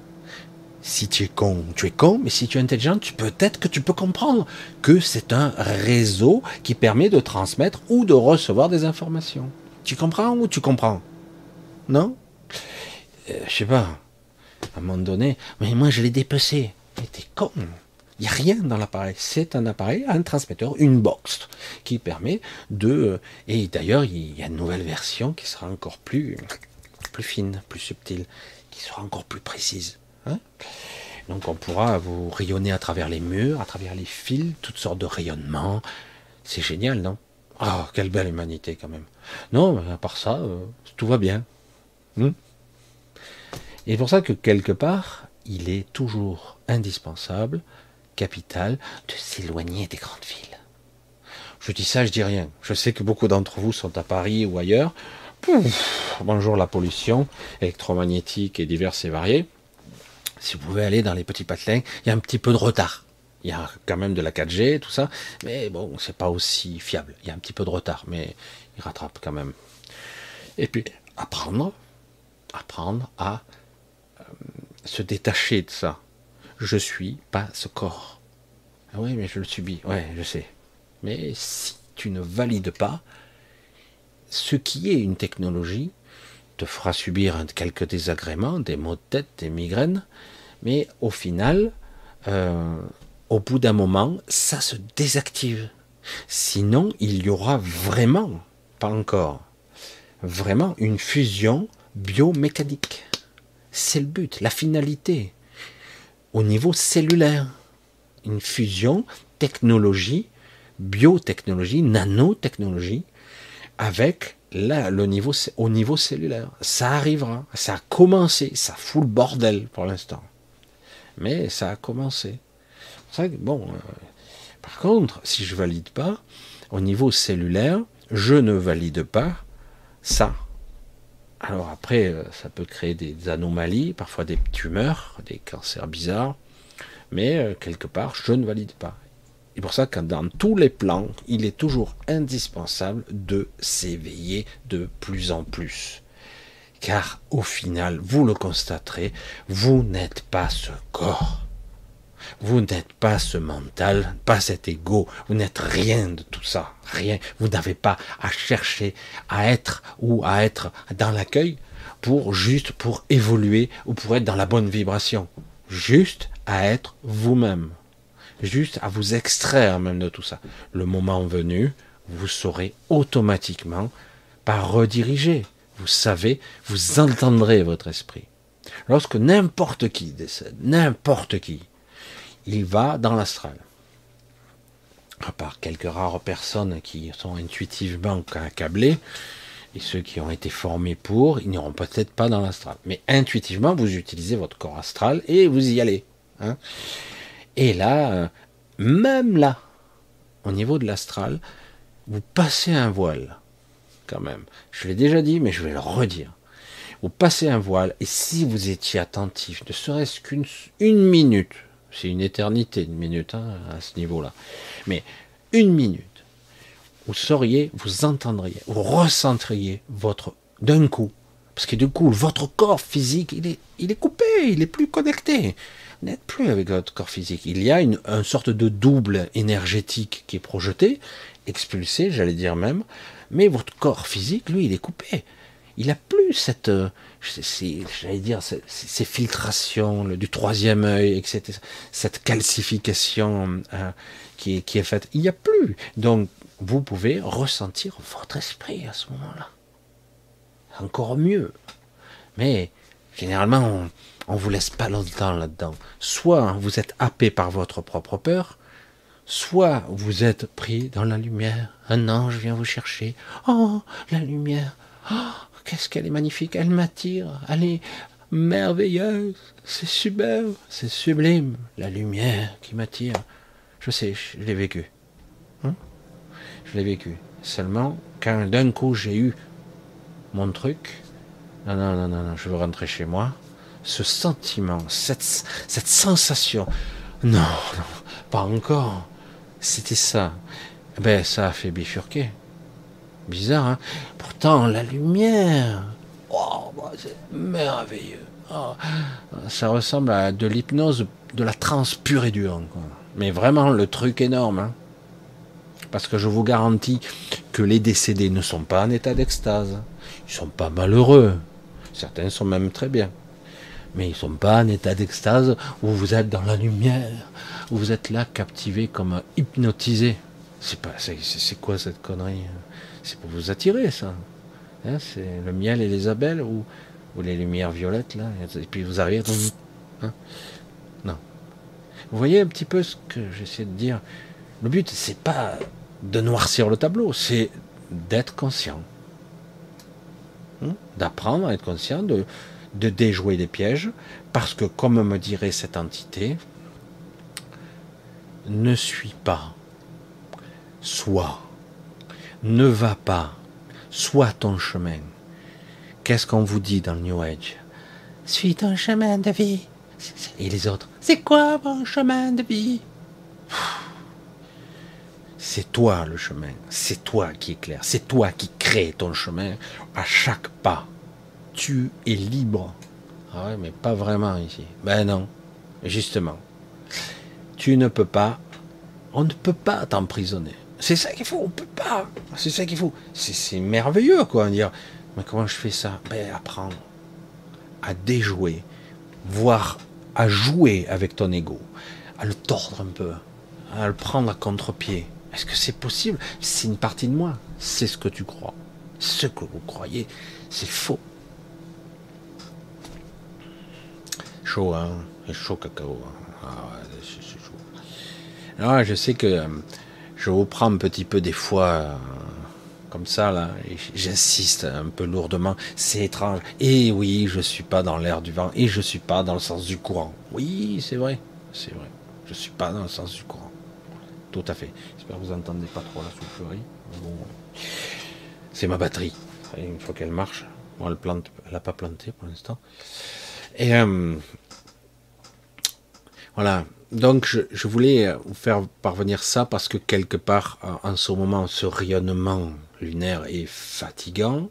S1: Si tu es con, tu es con, mais si tu es intelligent, peut-être que tu peux comprendre que c'est un réseau qui permet de transmettre ou de recevoir des informations. Tu comprends ou tu comprends? Non? Euh, Je sais pas. À un moment donné, mais moi je l'ai dépecé. Mais t'es con. Il n'y a rien dans l'appareil. C'est un appareil, un transmetteur, une box qui permet de. Euh, et d'ailleurs, il y a une nouvelle version qui sera encore plus, plus fine, plus subtile, qui sera encore plus précise. Hein. Donc on pourra vous rayonner à travers les murs, à travers les fils, toutes sortes de rayonnements. C'est génial, non? Oh, quelle belle humanité quand même. Non, à part ça, euh, tout va bien. Hmm. et pour ça que quelque part, il est toujours indispensable capital de s'éloigner des grandes villes. Je dis ça, je dis rien. Je sais que beaucoup d'entre vous sont à Paris ou ailleurs. bonjour la pollution électromagnétique et diverses et variées. Si vous pouvez aller dans les petits patelins, il y a un petit peu de retard. Il y a quand même de la 4G, tout ça, mais bon, c'est pas aussi fiable. Il y a un petit peu de retard, mais il rattrape quand même. Et puis apprendre, apprendre à euh, se détacher de ça. Je suis pas ce corps. Ah oui, mais je le subis. Ouais, je sais. Mais si tu ne valides pas, ce qui est une technologie te fera subir quelques désagréments, des maux de tête, des migraines, mais au final, euh, au bout d'un moment, ça se désactive. Sinon, il y aura vraiment, pas encore, vraiment une fusion biomécanique. C'est le but, la finalité. Au niveau cellulaire, une fusion technologie, biotechnologie, nanotechnologie, avec là, le niveau, au niveau cellulaire. Ça arrivera, ça a commencé, ça fout le bordel pour l'instant. Mais ça a commencé. bon, euh, par contre, si je valide pas, au niveau cellulaire, je ne valide pas ça. Alors après, euh, ça peut créer des anomalies, parfois des tumeurs, des cancers bizarres, mais euh, quelque part, je ne valide pas. Et pour ça que dans tous les plans, il est toujours indispensable de s'éveiller de plus en plus. Car au final, vous le constaterez, vous n'êtes pas ce corps. Vous n'êtes pas ce mental, pas cet ego, vous n'êtes rien de tout ça, rien. Vous n'avez pas à chercher à être ou à être dans l'accueil pour juste pour évoluer ou pour être dans la bonne vibration. Juste à être vous-même. Juste à vous extraire même de tout ça. Le moment venu, vous saurez automatiquement par rediriger. Vous savez, vous entendrez votre esprit. Lorsque n'importe qui décède, n'importe qui, il va dans l'astral. À part quelques rares personnes qui sont intuitivement accablées, et ceux qui ont été formés pour, ils n'iront peut-être pas dans l'astral. Mais intuitivement, vous utilisez votre corps astral et vous y allez. Hein. et là, euh, même là, au niveau de l'astral, vous passez un voile, quand même. Je l'ai déjà dit, mais je vais le redire. Vous passez un voile, et si vous étiez attentif, ne serait-ce qu'une minute, c'est une éternité, une minute hein, à ce niveau-là. Mais une minute, vous sauriez, vous entendriez, vous ressentriez votre d'un coup. Parce que du coup, votre corps physique, il est, il est coupé, il est plus connecté. Vous n'êtes plus avec votre corps physique. Il y a une, une sorte de double énergétique qui est projeté, expulsé, j'allais dire même. Mais votre corps physique, lui, il est coupé. Il n'a plus cette, euh, j'allais dire, ces, filtrations du troisième œil, etc., cette calcification euh, qui, est, faite. Il n'y a plus. Donc, vous pouvez ressentir votre esprit à ce moment-là. Encore mieux. Mais, généralement, on ne vous laisse pas longtemps là-dedans. Soit vous êtes happé par votre propre peur, soit vous êtes pris dans la lumière. Un ange vient vous chercher. Oh, la lumière. Oh, qu'est-ce qu'elle est magnifique, elle m'attire, elle est merveilleuse, c'est superbe, c'est sublime, la lumière qui m'attire. Je sais, je l'ai vécu. Hein? Je l'ai vécu. Seulement, quand d'un coup j'ai eu mon truc, non, non, non, non, non, je veux rentrer chez moi, ce sentiment, cette, cette sensation, non, non, pas encore, c'était ça. Eh ben, ça a fait bifurquer. Bizarre, hein Pourtant, la lumière, oh, bah, c'est merveilleux. Oh, ça ressemble à de l'hypnose, de la transe pure et dure. Mais vraiment, le truc énorme. Hein Parce que je vous garantis que les décédés ne sont pas en état d'extase. Ils sont pas malheureux. Certains sont même très bien. Mais ils sont pas en état d'extase où vous êtes dans la lumière, où vous êtes là captivé comme hypnotisé. C'est pas, c'est quoi cette connerie c'est pour vous attirer, ça. Hein, c'est le miel et les abeilles ou, les lumières violettes, là. Et puis vous arrivez. Hein non. Vous voyez un petit peu ce que j'essaie de dire? Le but, c'est pas de noircir le tableau, c'est d'être conscient. Hein, d'apprendre à être conscient, de, déjouer des pièges, parce que, comme me dirait cette entité, ne suis pas, soit Ne va pas. Sois ton chemin. Qu'est-ce qu'on vous dit dans le New Age? Suis ton chemin de vie. Et les autres C'est quoi mon chemin de vie? C'est toi le chemin. C'est toi qui éclaire. C'est toi qui crée ton chemin à chaque pas. Tu es libre. Ah ouais, mais pas vraiment ici. Ben non. Justement. Tu ne peux pas. On ne peut pas t'emprisonner. C'est ça qu'il faut, on peut pas. C'est ça qu'il faut. C'est merveilleux, quoi. Dire, mais comment je fais ça? Ben, apprendre à déjouer, voire à jouer avec ton ego, à le tordre un peu, à le prendre à contre-pied. Est-ce que c'est possible? C'est une partie de moi. C'est ce que tu crois. Ce que vous croyez, c'est faux. Chaud, hein? Chaud cacao. Hein? Ah, c'est chaud. Alors, je sais que euh, je vous prends un petit peu des fois euh, comme ça là, j'insiste un peu lourdement, c'est étrange. Et oui, je suis pas dans l'air du vent et je suis pas dans le sens du courant. Oui, c'est vrai, c'est vrai. Je suis pas dans le sens du courant. Tout à fait. J'espère que vous entendez pas trop la soufflerie. C'est ma batterie. Une fois qu'elle marche, bon, elle plante, elle a pas planté pour l'instant. Et euh, voilà, donc je, voulais vous faire parvenir ça parce que quelque part, en ce moment, ce rayonnement lunaire est fatigant.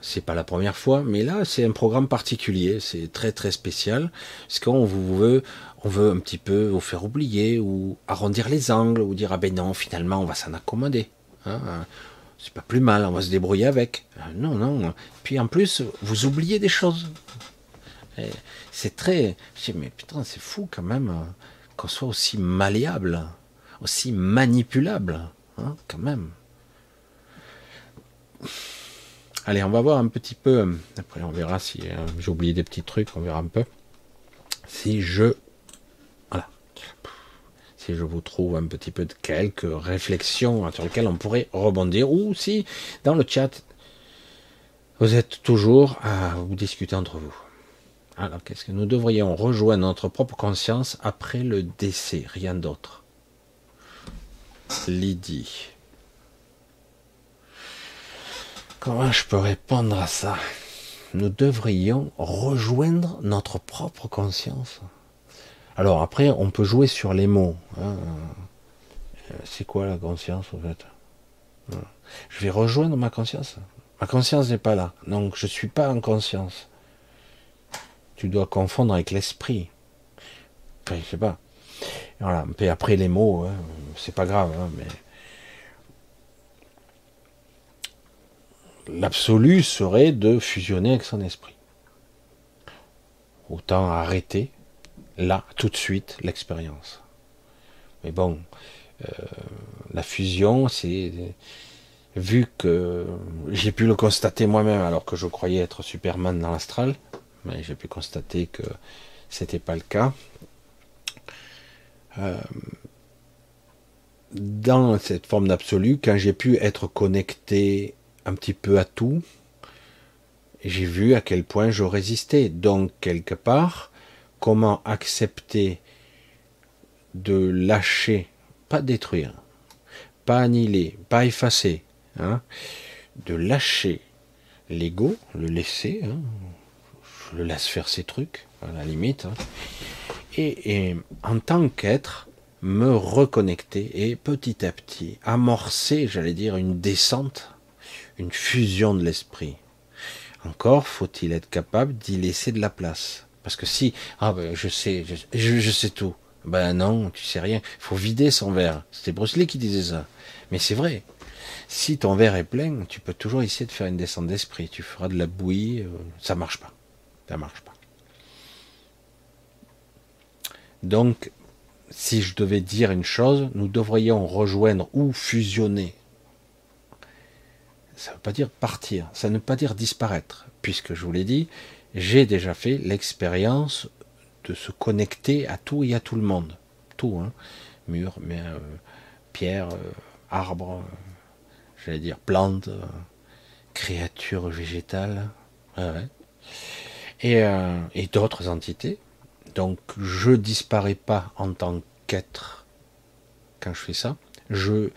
S1: C'est pas la première fois, mais là c'est un programme particulier, c'est très très spécial, parce qu'on vous veut, on veut un petit peu vous faire oublier ou arrondir les angles ou dire ah ben non finalement on va s'en accommoder. Hein, hein. c'est pas plus mal, on va se débrouiller avec. Euh, non non. Puis en plus vous oubliez des choses. C'est très. Je mais putain, c'est fou quand même euh, qu'on soit aussi malléable, aussi manipulable, hein, quand même. Allez, on va voir un petit peu. Après, on verra si euh, j'ai oublié des petits trucs, on verra un peu. Si je. Voilà. Si je vous trouve un petit peu de quelques réflexions sur lesquelles on pourrait rebondir, ou si dans le chat, vous êtes toujours à vous discuter entre vous. Alors, qu'est-ce que nous devrions rejoindre notre propre conscience après le décès, rien d'autre. Lydie. Comment je peux répondre à ça? Nous devrions rejoindre notre propre conscience. Alors après, on peut jouer sur les mots. Hein. Euh, c'est quoi la conscience en fait? Je vais rejoindre ma conscience. Ma conscience n'est pas là, donc je ne suis pas en conscience tu dois confondre avec l'esprit. Je sais pas. Voilà. Après les mots, hein, c'est pas grave, hein, mais l'absolu serait de fusionner avec son esprit. Autant arrêter là, tout de suite, l'expérience. Mais bon, euh, la fusion, c'est vu que j'ai pu le constater moi-même alors que je croyais être Superman dans l'astral, mais j'ai pu constater que c'était pas le cas. Euh, dans cette forme d'absolu, quand j'ai pu être connecté un petit peu à tout, j'ai vu à quel point je résistais. Donc, quelque part, comment accepter de lâcher, pas détruire, pas annihiler, pas effacer, hein, de lâcher l'ego, le laisser, hein, le laisse faire ses trucs, à la limite, hein. et, en tant qu'être, me reconnecter et petit à petit amorcer, j'allais dire, une descente, une fusion de l'esprit. Encore faut-il être capable d'y laisser de la place. Parce que si, ah ben je sais, je, je sais tout. Ben non, tu sais rien. Il faut vider son verre. C'était Bruce qui disait ça. Mais c'est vrai. Si ton verre est plein, tu peux toujours essayer de faire une descente d'esprit. Tu feras de la bouillie, euh, ça marche pas. Ça marche pas. Donc, si je devais dire une chose, nous devrions rejoindre ou fusionner. Ça ne veut pas dire partir, ça ne veut pas dire disparaître, puisque je vous l'ai dit, j'ai déjà fait l'expérience de se connecter à tout et à tout le monde. Tout, hein. mur, euh, pierre, euh, arbre, euh, j'allais dire plante, créature végétale. Euh, et, d'autres entités. Donc je disparais pas en tant qu'être quand je fais ça. Je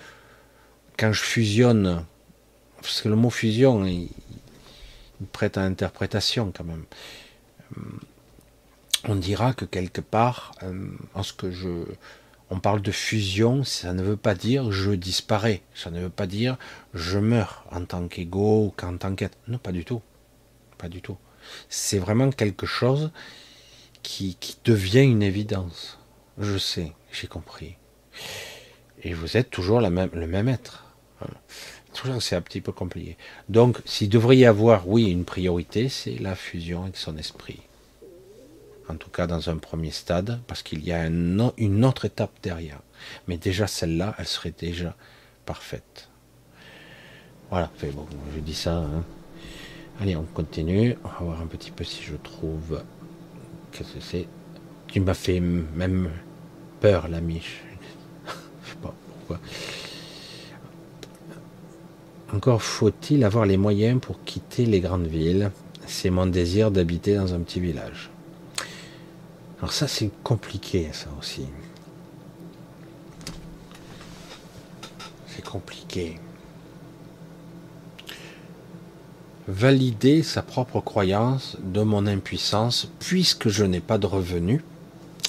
S1: quand je fusionne, parce que le mot fusion, il, prête à interprétation quand même. Euh, on dira que quelque part, euh, je, on parle de fusion, ça ne veut pas dire je disparais, ça ne veut pas dire je meurs en tant qu'ego ou qu'en tant qu'être. Non, pas du tout, pas du tout. C'est vraiment quelque chose qui, qui devient une évidence. Je sais, j'ai compris. Et vous êtes toujours le même être. Toujours, c'est un petit peu compliqué. Donc, s'il devrait y avoir, oui, une priorité, c'est la fusion avec son esprit. En tout cas, dans un premier stade, parce qu'il y a une autre étape derrière. Mais déjà, celle-là, elle serait déjà parfaite. Voilà, fait, bon, je dis ça. Hein. Allez, on continue. On va voir un petit peu si je trouve. Qu'est-ce que c'est Tu m'as fait même peur, l'ami. je sais pas pourquoi. Encore faut-il avoir les moyens pour quitter les grandes villes. C'est mon désir d'habiter dans un petit village. Alors ça c'est compliqué ça aussi. C'est compliqué. Valider sa propre croyance de mon impuissance puisque je n'ai pas de revenus,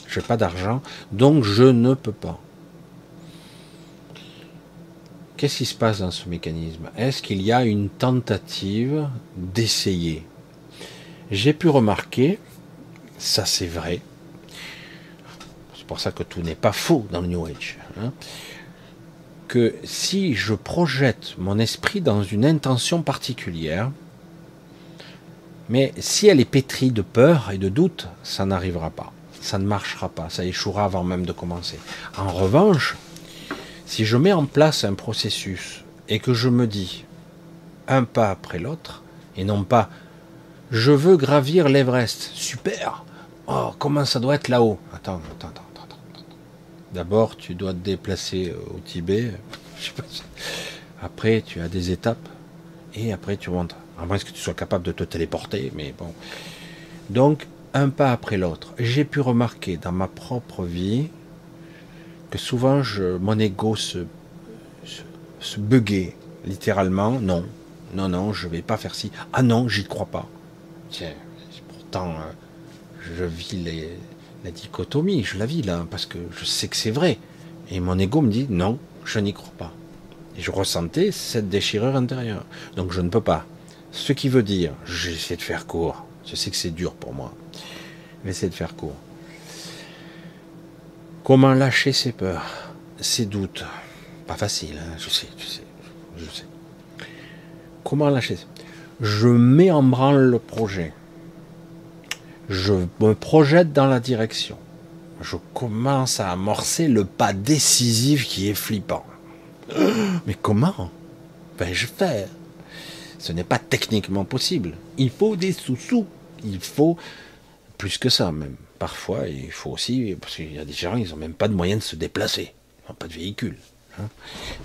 S1: je n'ai pas d'argent, donc je ne peux pas. Qu'est-ce qui se passe dans ce mécanisme? Est-ce qu'il y a une tentative d'essayer? J'ai pu remarquer, ça c'est vrai, c'est pour ça que tout n'est pas faux dans le New Age, hein, que si je projette mon esprit dans une intention particulière, mais si elle est pétrie de peur et de doute, ça n'arrivera pas, ça ne marchera pas, ça échouera avant même de commencer. En revanche, si je mets en place un processus et que je me dis un pas après l'autre, et non pas je veux gravir l'Everest, super, oh comment ça doit être là-haut, attends, attends, attends, attends, D'abord tu dois te déplacer euh, au Tibet, après tu as des étapes, et après tu montes. À moins que tu sois capable de te téléporter, mais bon. Donc, un pas après l'autre. J'ai pu remarquer dans ma propre vie, souvent je, mon ego se, se, littéralement. Non, non, non, je vais pas faire ci. Ah non, j'y crois pas. Tiens, pourtant, euh, je vis la dichotomie, je la vis là, parce que je sais que c'est vrai. Et mon ego me dit non, je n'y crois pas. Et je ressentais cette déchirure intérieure. Donc je ne peux pas. Ce qui veut dire, j'essaie de faire court. Je sais que c'est dur pour moi. J'essaie de faire court. Comment lâcher ses peurs, ses doutes? Pas facile, hein, je sais, je sais, je sais. Comment lâcher? Je mets en branle le projet. Je me projette dans la direction. Je commence à amorcer le pas décisif qui est flippant. Mais comment? Vais-je faire Ce n'est pas techniquement possible. Il faut des sous-sous. Il faut plus que ça même parfois, il faut aussi, parce qu'il y a des gens, ils n'ont même pas de moyens de se déplacer, ils n'ont pas de véhicule. Hein.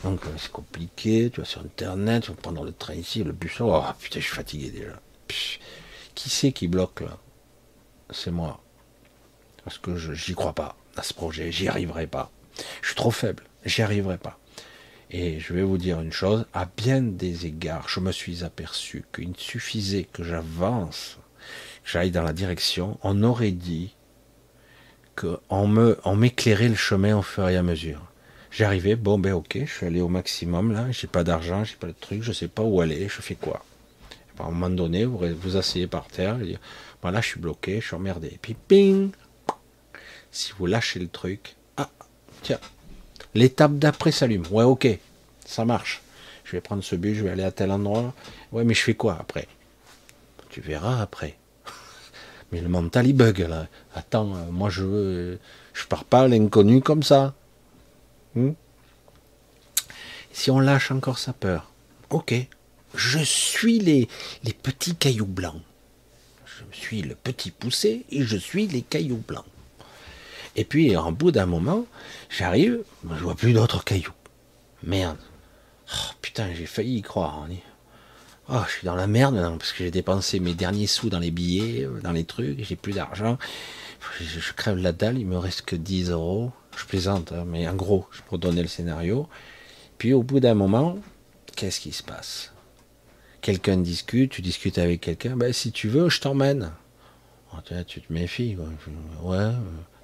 S1: Donc euh, c'est compliqué, tu vas sur Internet, tu vas prendre le train ici, le bus, oh putain, je suis fatigué déjà. qui c'est qui bloque là? C'est moi. Parce que je j'y crois pas à ce projet, j'y arriverai pas. Je suis trop faible, j'y arriverai pas. Et je vais vous dire une chose, à bien des égards, je me suis aperçu qu'il suffisait que j'avance, que j'aille dans la direction, on aurait dit on me, on m'éclairait le chemin au fur et à mesure. J'arrivais, bon ben ok, je suis allé au maximum là, j'ai pas d'argent, j'ai pas de truc, je sais pas où aller, je fais quoi? à un moment donné, vous vous asseyez par terre et dire, voilà, je suis bloqué, je suis emmerdé. Et puis ping, si vous lâchez le truc, ah, tiens, l'étape d'après s'allume. Ouais, ok, ça marche. Je vais prendre ce but, je vais aller à tel endroit. Ouais, mais je fais quoi après? Tu verras après. Mais le mental, il bug, là. Attends, euh, moi, je veux, je pars pas à l'inconnu comme ça. Hmm? si on lâche encore sa peur, ok, je suis les, les petits cailloux blancs. Je suis le petit poussé et je suis les cailloux blancs. Et puis, en bout d'un moment, j'arrive, je vois plus d'autres cailloux. Merde. Oh, putain, j'ai failli y croire. Hein. Oh, je suis dans la merde parce que j'ai dépensé mes derniers sous dans les billets, euh, dans les trucs, j'ai plus d'argent. Je, crève la dalle, il me reste que 10 euros. Je plaisante, hein, mais en gros, pour donner le scénario. Puis au bout d'un moment, qu'est-ce qui se passe? Quelqu'un discute, tu discutes avec quelqu'un, ben si tu veux, je t'emmène. Oh, tu te méfies, Ouais,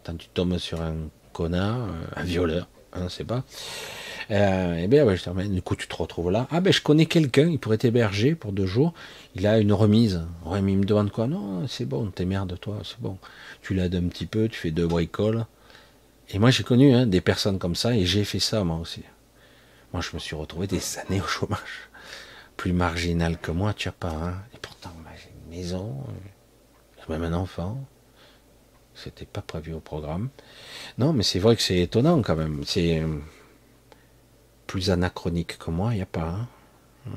S1: euh, tant tu tombes sur un connard, euh, un violeur, hein, c'est pas. Euh, eh bien, ouais, je t'emmène. Du coup, tu te retrouves là. Ah ben, je connais quelqu'un, il pourrait t'héberger pour deux jours. Il a une remise. Ouais, mais il me demande quoi? Non, c'est bon, t'es merde, toi, c'est bon. Tu l'aides un petit peu, tu fais deux bricoles. Et moi, j'ai connu hein, des personnes comme ça, et j'ai fait ça moi aussi. Moi, je me suis retrouvé des années au chômage. Plus marginal que moi, tu as pas. Hein. Et pourtant, j'ai une maison, j'ai même un enfant. C'était pas prévu au programme. Non, mais c'est vrai que c'est étonnant quand même. C'est euh, plus anachronique que moi, il n'y a pas. Hein.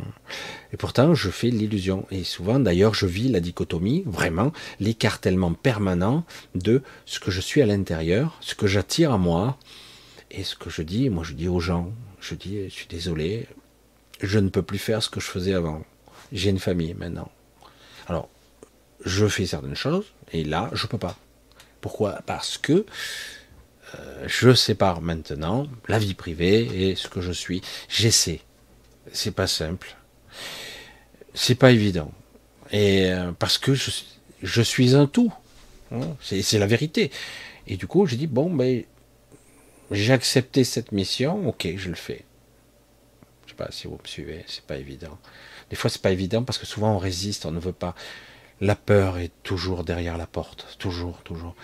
S1: Et pourtant, je fais l'illusion. Et souvent, d'ailleurs, je vis la dichotomie, vraiment, l'écartèlement permanent de ce que je suis à l'intérieur, ce que j'attire à moi, et ce que je dis. Moi, je dis aux gens, je dis, je suis désolé, je ne peux plus faire ce que je faisais avant. J'ai une famille maintenant. Alors, je fais certaines choses, et là, je peux pas. Pourquoi? Parce que euh, je sépare maintenant la vie privée et ce que je suis. J'essaie. C'est pas simple. C'est pas évident. Et euh, parce que je, suis un tout. Hein, c'est la vérité. Et du coup, j'ai dit bon, ben, j'ai accepté cette mission. Ok, je le fais. Je sais pas si vous me suivez. C'est pas évident. Des fois, c'est pas évident parce que souvent on résiste, on ne veut pas. La peur est toujours derrière la porte, toujours, toujours.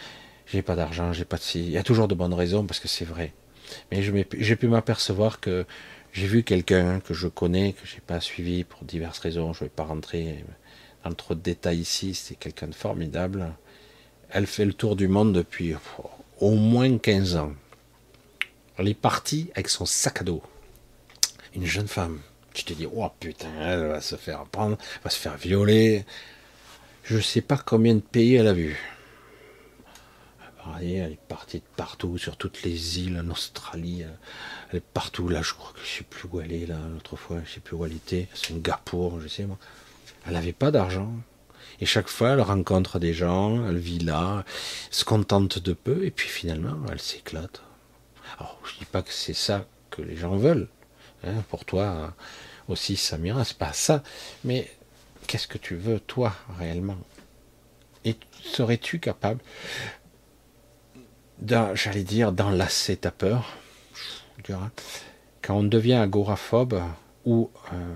S1: J'ai pas d'argent, j'ai pas de si. Il y a toujours de bonnes raisons parce que c'est vrai. Mais j'ai pu m'apercevoir que j'ai vu quelqu'un que je connais, que j'ai pas suivi pour diverses raisons. Je vais pas rentrer dans trop de détails ici. C'est quelqu'un de formidable. Elle fait le tour du monde depuis au moins 15 ans. Elle est partie avec son sac à dos. Une jeune femme. Tu te dis, oh putain, elle va se faire prendre, va se faire violer. Je sais pas combien de pays elle a vu. Elle est partie de partout, sur toutes les îles, en Australie, elle est partout là, je crois que je sais plus où elle est là, l'autre fois, je sais plus où elle était, Singapour, je sais moi. Elle n'avait pas d'argent. Et chaque fois, elle rencontre des gens, elle vit là, se contente de peu, et puis finalement, elle s'éclate. Alors, je dis pas que c'est ça que les gens veulent. Hein, pour toi aussi, Samira, c'est pas ça. Mais qu'est-ce que tu veux, toi, réellement? Et serais-tu capable j'allais dire, d'enlacer ta peur? Quand on devient agoraphobe ou euh,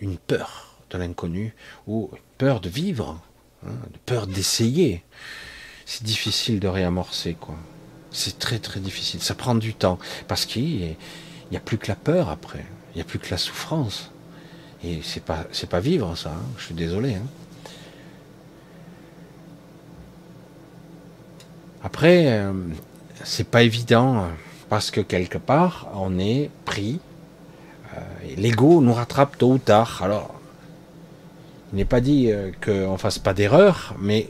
S1: une peur de l'inconnu ou peur de vivre, hein, peur d'essayer, c'est difficile de réamorcer, quoi. C'est très très difficile. Ça prend du temps parce qu'il n'y a plus que la peur après. Il n'y a plus que la souffrance. Et c'est pas c'est pas vivre ça. Hein. Je suis désolé. Hein. Après, euh, c'est pas évident parce que quelque part, on est pris. Euh, l'ego nous rattrape tôt ou tard. Alors, il n'est pas dit euh, qu'on fasse pas d'erreur, mais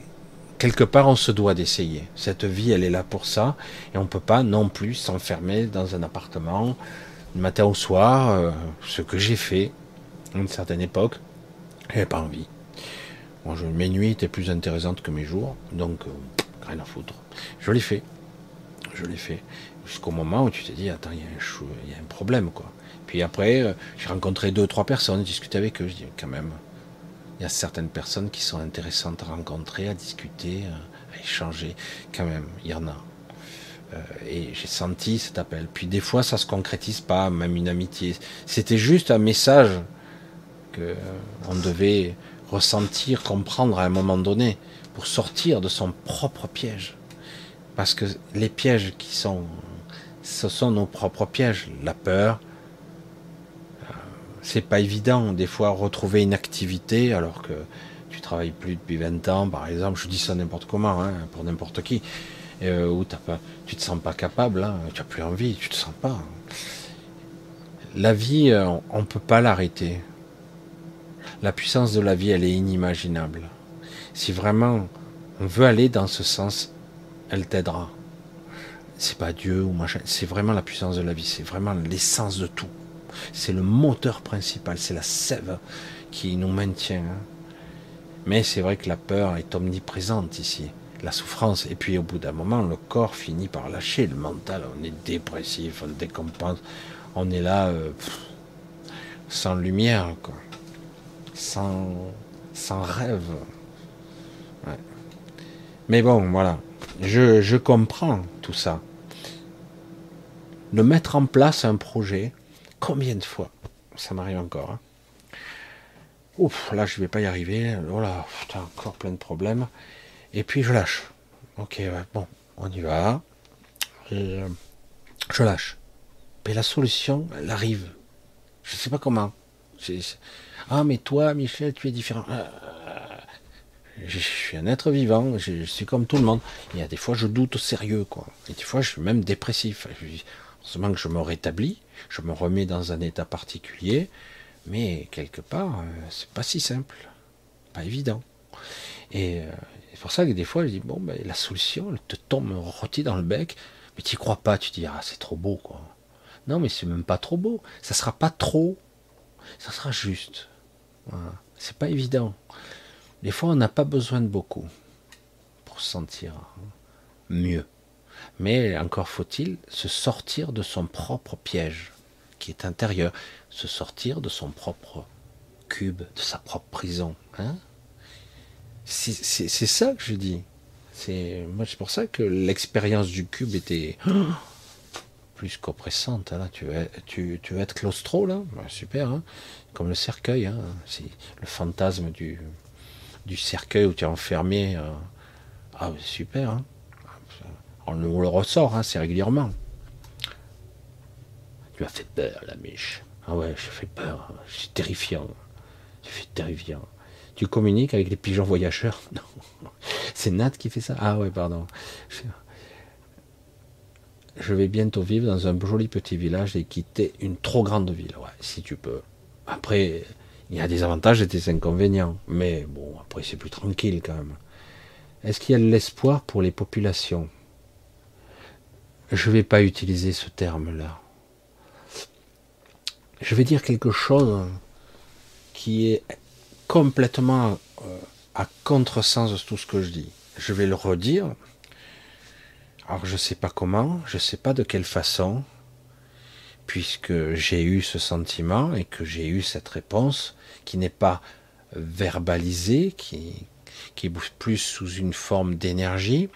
S1: quelque part, on se doit d'essayer. Cette vie, elle est là pour ça, et on peut pas non plus s'enfermer dans un appartement du matin au soir. ce que j'ai fait une certaine époque, j'avais pas envie. Bon, je, mes nuits étaient plus intéressantes que mes jours, donc rien à foutre. Je l'ai fait. Je l'ai fait. Jusqu'au moment où tu te dis, attends, il y, a un problème, quoi. Puis après, euh, j'ai rencontré deux, trois personnes, discuté avec eux. Je dis, quand même, il y a certaines personnes qui sont intéressantes à rencontrer, à discuter, euh, à échanger. Quand même, il y en a. Euh, et j'ai senti cet appel. Puis des fois, ça se concrétise pas, même une amitié. C'était juste un message que on devait ressentir, comprendre à un moment donné pour sortir de son propre piège. Parce que les pièges qui sont, ce sont nos propres pièges. La peur, euh, c'est pas évident des fois retrouver une activité alors que tu travailles plus depuis 20 ans, par exemple. Je dis ça n'importe comment, hein, pour n'importe qui. Euh, où tu te sens pas capable, hein, tu as plus envie, tu te sens pas. La vie, euh, on peut pas l'arrêter. La puissance de la vie, elle est inimaginable. Si vraiment on veut aller dans ce sens, elle t'aidera. C'est pas Dieu ou machin, c'est vraiment la puissance de la vie, c'est vraiment l'essence de tout. C'est le moteur principal, c'est la sève qui nous maintient. Hein. Mais c'est vrai que la peur est omniprésente ici, la souffrance, et puis au bout d'un moment, le corps finit par lâcher, le mental, on est dépressif, on décompense, on est là euh, sans lumière, quoi. Sans, rêve. Mais bon, voilà. Je, je comprends tout ça. De mettre en place un projet, combien de fois? Ça m'arrive encore. Hein. Ouf, là je vais pas y arriver. Oh putain, encore plein de problèmes. Et puis je lâche. Ok, bon, on y va. Et, euh, je lâche. Et la solution, elle arrive. Je sais pas comment. Ah, mais toi, Michel, tu es différent. Euh, je suis un être vivant, je, suis comme tout le monde. Il y a des fois, je doute au sérieux, quoi. Et des fois, je suis même dépressif. Heureusement que je me rétablis, je me remets dans un état particulier, mais quelque part, euh, c'est pas si simple, pas évident. Et euh, c'est pour ça que des fois, je dis bon, ben, la solution, elle te tombe rôti dans le bec, mais tu crois pas, tu dis ah c'est trop beau, quoi. Non, mais c'est même pas trop beau. Ça sera pas trop. Ça sera juste. C'est pas évident. Des fois, on n'a pas besoin de beaucoup pour se sentir mieux. Mais encore faut-il se sortir de son propre piège qui est intérieur, se sortir de son propre cube, de sa propre prison. Hein c'est ça que je dis. C'est moi c'est pour ça que l'expérience du cube était plus qu'oppressante. Là, tu veux être claustro, là Super, hein comme le cercueil. Hein c'est le fantasme du, du cercueil où tu es enfermé. Euh, ah, super. Hein on, le ressort assez régulièrement. Tu as fait peur, la mèche. Ah ouais, j'ai fait peur. C'est terrifiant. C'est terrifiant. Tu communiques avec les pigeons voyageurs? Non. C'est Nat qui fait ça? Ah ouais, pardon je vais bientôt vivre dans un joli petit village et quitter une trop grande ville. Ouais, si tu peux. Après, il y a des avantages et des inconvénients. Mais bon, après, c'est plus tranquille quand même. Est-ce qu'il y a de l'espoir pour les populations? Je ne vais pas utiliser ce terme-là. Je vais dire quelque chose qui est complètement euh, à contresens de tout ce que je dis. Je vais le redire, alors je ne sais pas comment, je ne sais pas de quelle façon, puisque j'ai eu ce sentiment et que j'ai eu cette réponse qui n'est pas verbalisée, qui, qui est plus sous une forme d'énergie.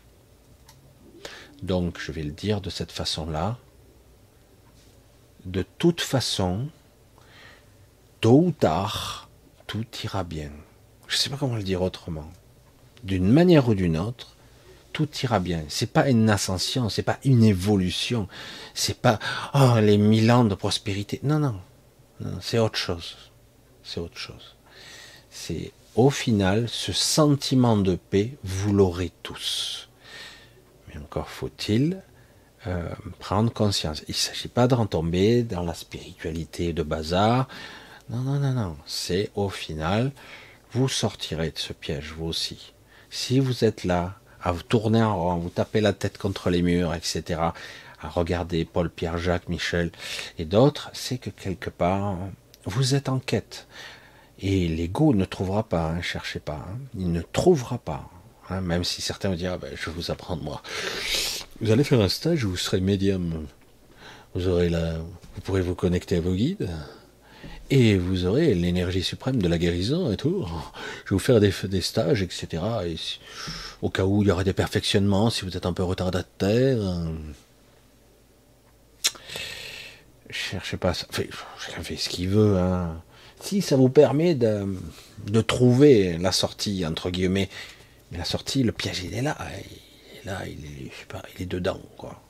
S1: Donc je vais le dire de cette façon-là. De toute façon, tôt ou tard, tout ira bien. Je ne sais pas comment le dire autrement. D'une manière ou d'une autre, tout ira bien. C'est pas une ascension, c'est pas une évolution, c'est pas oh, les mille ans de prospérité. Non, non, non c'est autre chose. C'est autre chose. C'est au final ce sentiment de paix, vous l'aurez tous. Mais encore faut-il euh, prendre conscience. Il ne s'agit pas de retomber dans la spiritualité de bazar. Non, non, non, non. C'est au final, vous sortirez de ce piège, vous aussi. Si vous êtes là, à vous tourner en rond, vous taper la tête contre les murs, etc., à regarder Paul, Pierre, Jacques, Michel et d'autres, c'est que quelque part, vous êtes en quête. Et l'ego ne trouvera pas, hein, cherchez pas, hein. il ne trouvera pas. Hein, même si certains vont dire, ah ben, je vais vous apprendre moi. Vous allez faire un stage où vous serez médium. Vous aurez la, vous pourrez vous connecter à vos guides et vous aurez l'énergie suprême de la guérison et tout. Je vais vous faire des, des stages, etc. Et au cas où il y aurait des perfectionnements, si vous êtes un peu retardataire. Cherchez pas ça. chacun fait ce qu'il veut. Hein. Si ça vous permet de, trouver la sortie, entre guillemets, mais la sortie, le piège, il est là. Il est là, il est dedans. Quoi.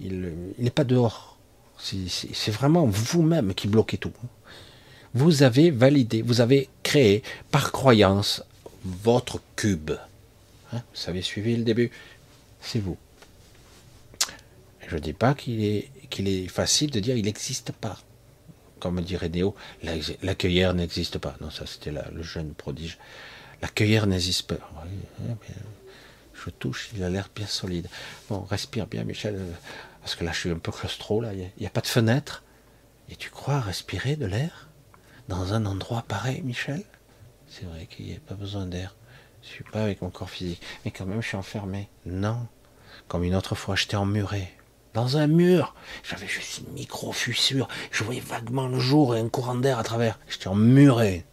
S1: Il n'est pas dehors. C'est vraiment vous-même qui bloquez tout. Vous avez validé, vous avez créé par croyance votre cube. Hein, vous avez suivi le début C'est vous. Je ne dis pas qu'il est, facile de dire il n'existe pas. Comme dirait Néo, l'accueillère n'existe pas. Non, ça c'était le jeune prodige. L'accueillère n'existe pas. je touche, il a l'air bien solide. Bon, respire bien, Michel, parce que là je suis un peu claustro, là, il n'y a, pas de fenêtre. Et tu crois respirer de l'air? Dans un endroit pareil, Michel? C'est vrai qu'il n'y a pas besoin d'air. Je suis pas avec mon corps physique. Mais quand même, je suis enfermé. Non. Comme une autre fois, j'étais emmuré. dans un mur. J'avais juste une micro-fissure. Je voyais vaguement le jour et un courant d'air à travers. J'étais emmuré.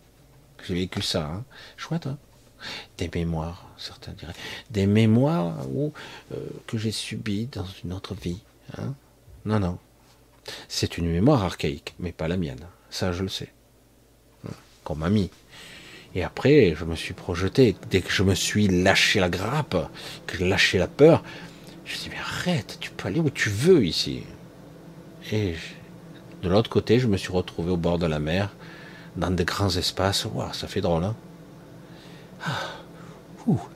S1: J'ai vécu ça. Hein. Chouette, hein Des mémoires, certains diraient. Des mémoires où, euh, que j'ai subies dans une autre vie. Hein non, non. C'est une mémoire archaïque, mais pas la mienne. Ça, je le sais. Qu'on m'a mis. Et après, je me suis projeté. Dès que je me suis lâché la grappe, que j'ai lâché la peur, je me suis dit, mais arrête, tu peux aller où tu veux ici. Et de l'autre côté, je me suis retrouvé au bord de la mer, dans des grands espaces. Waouh, ça fait drôle, hein ah,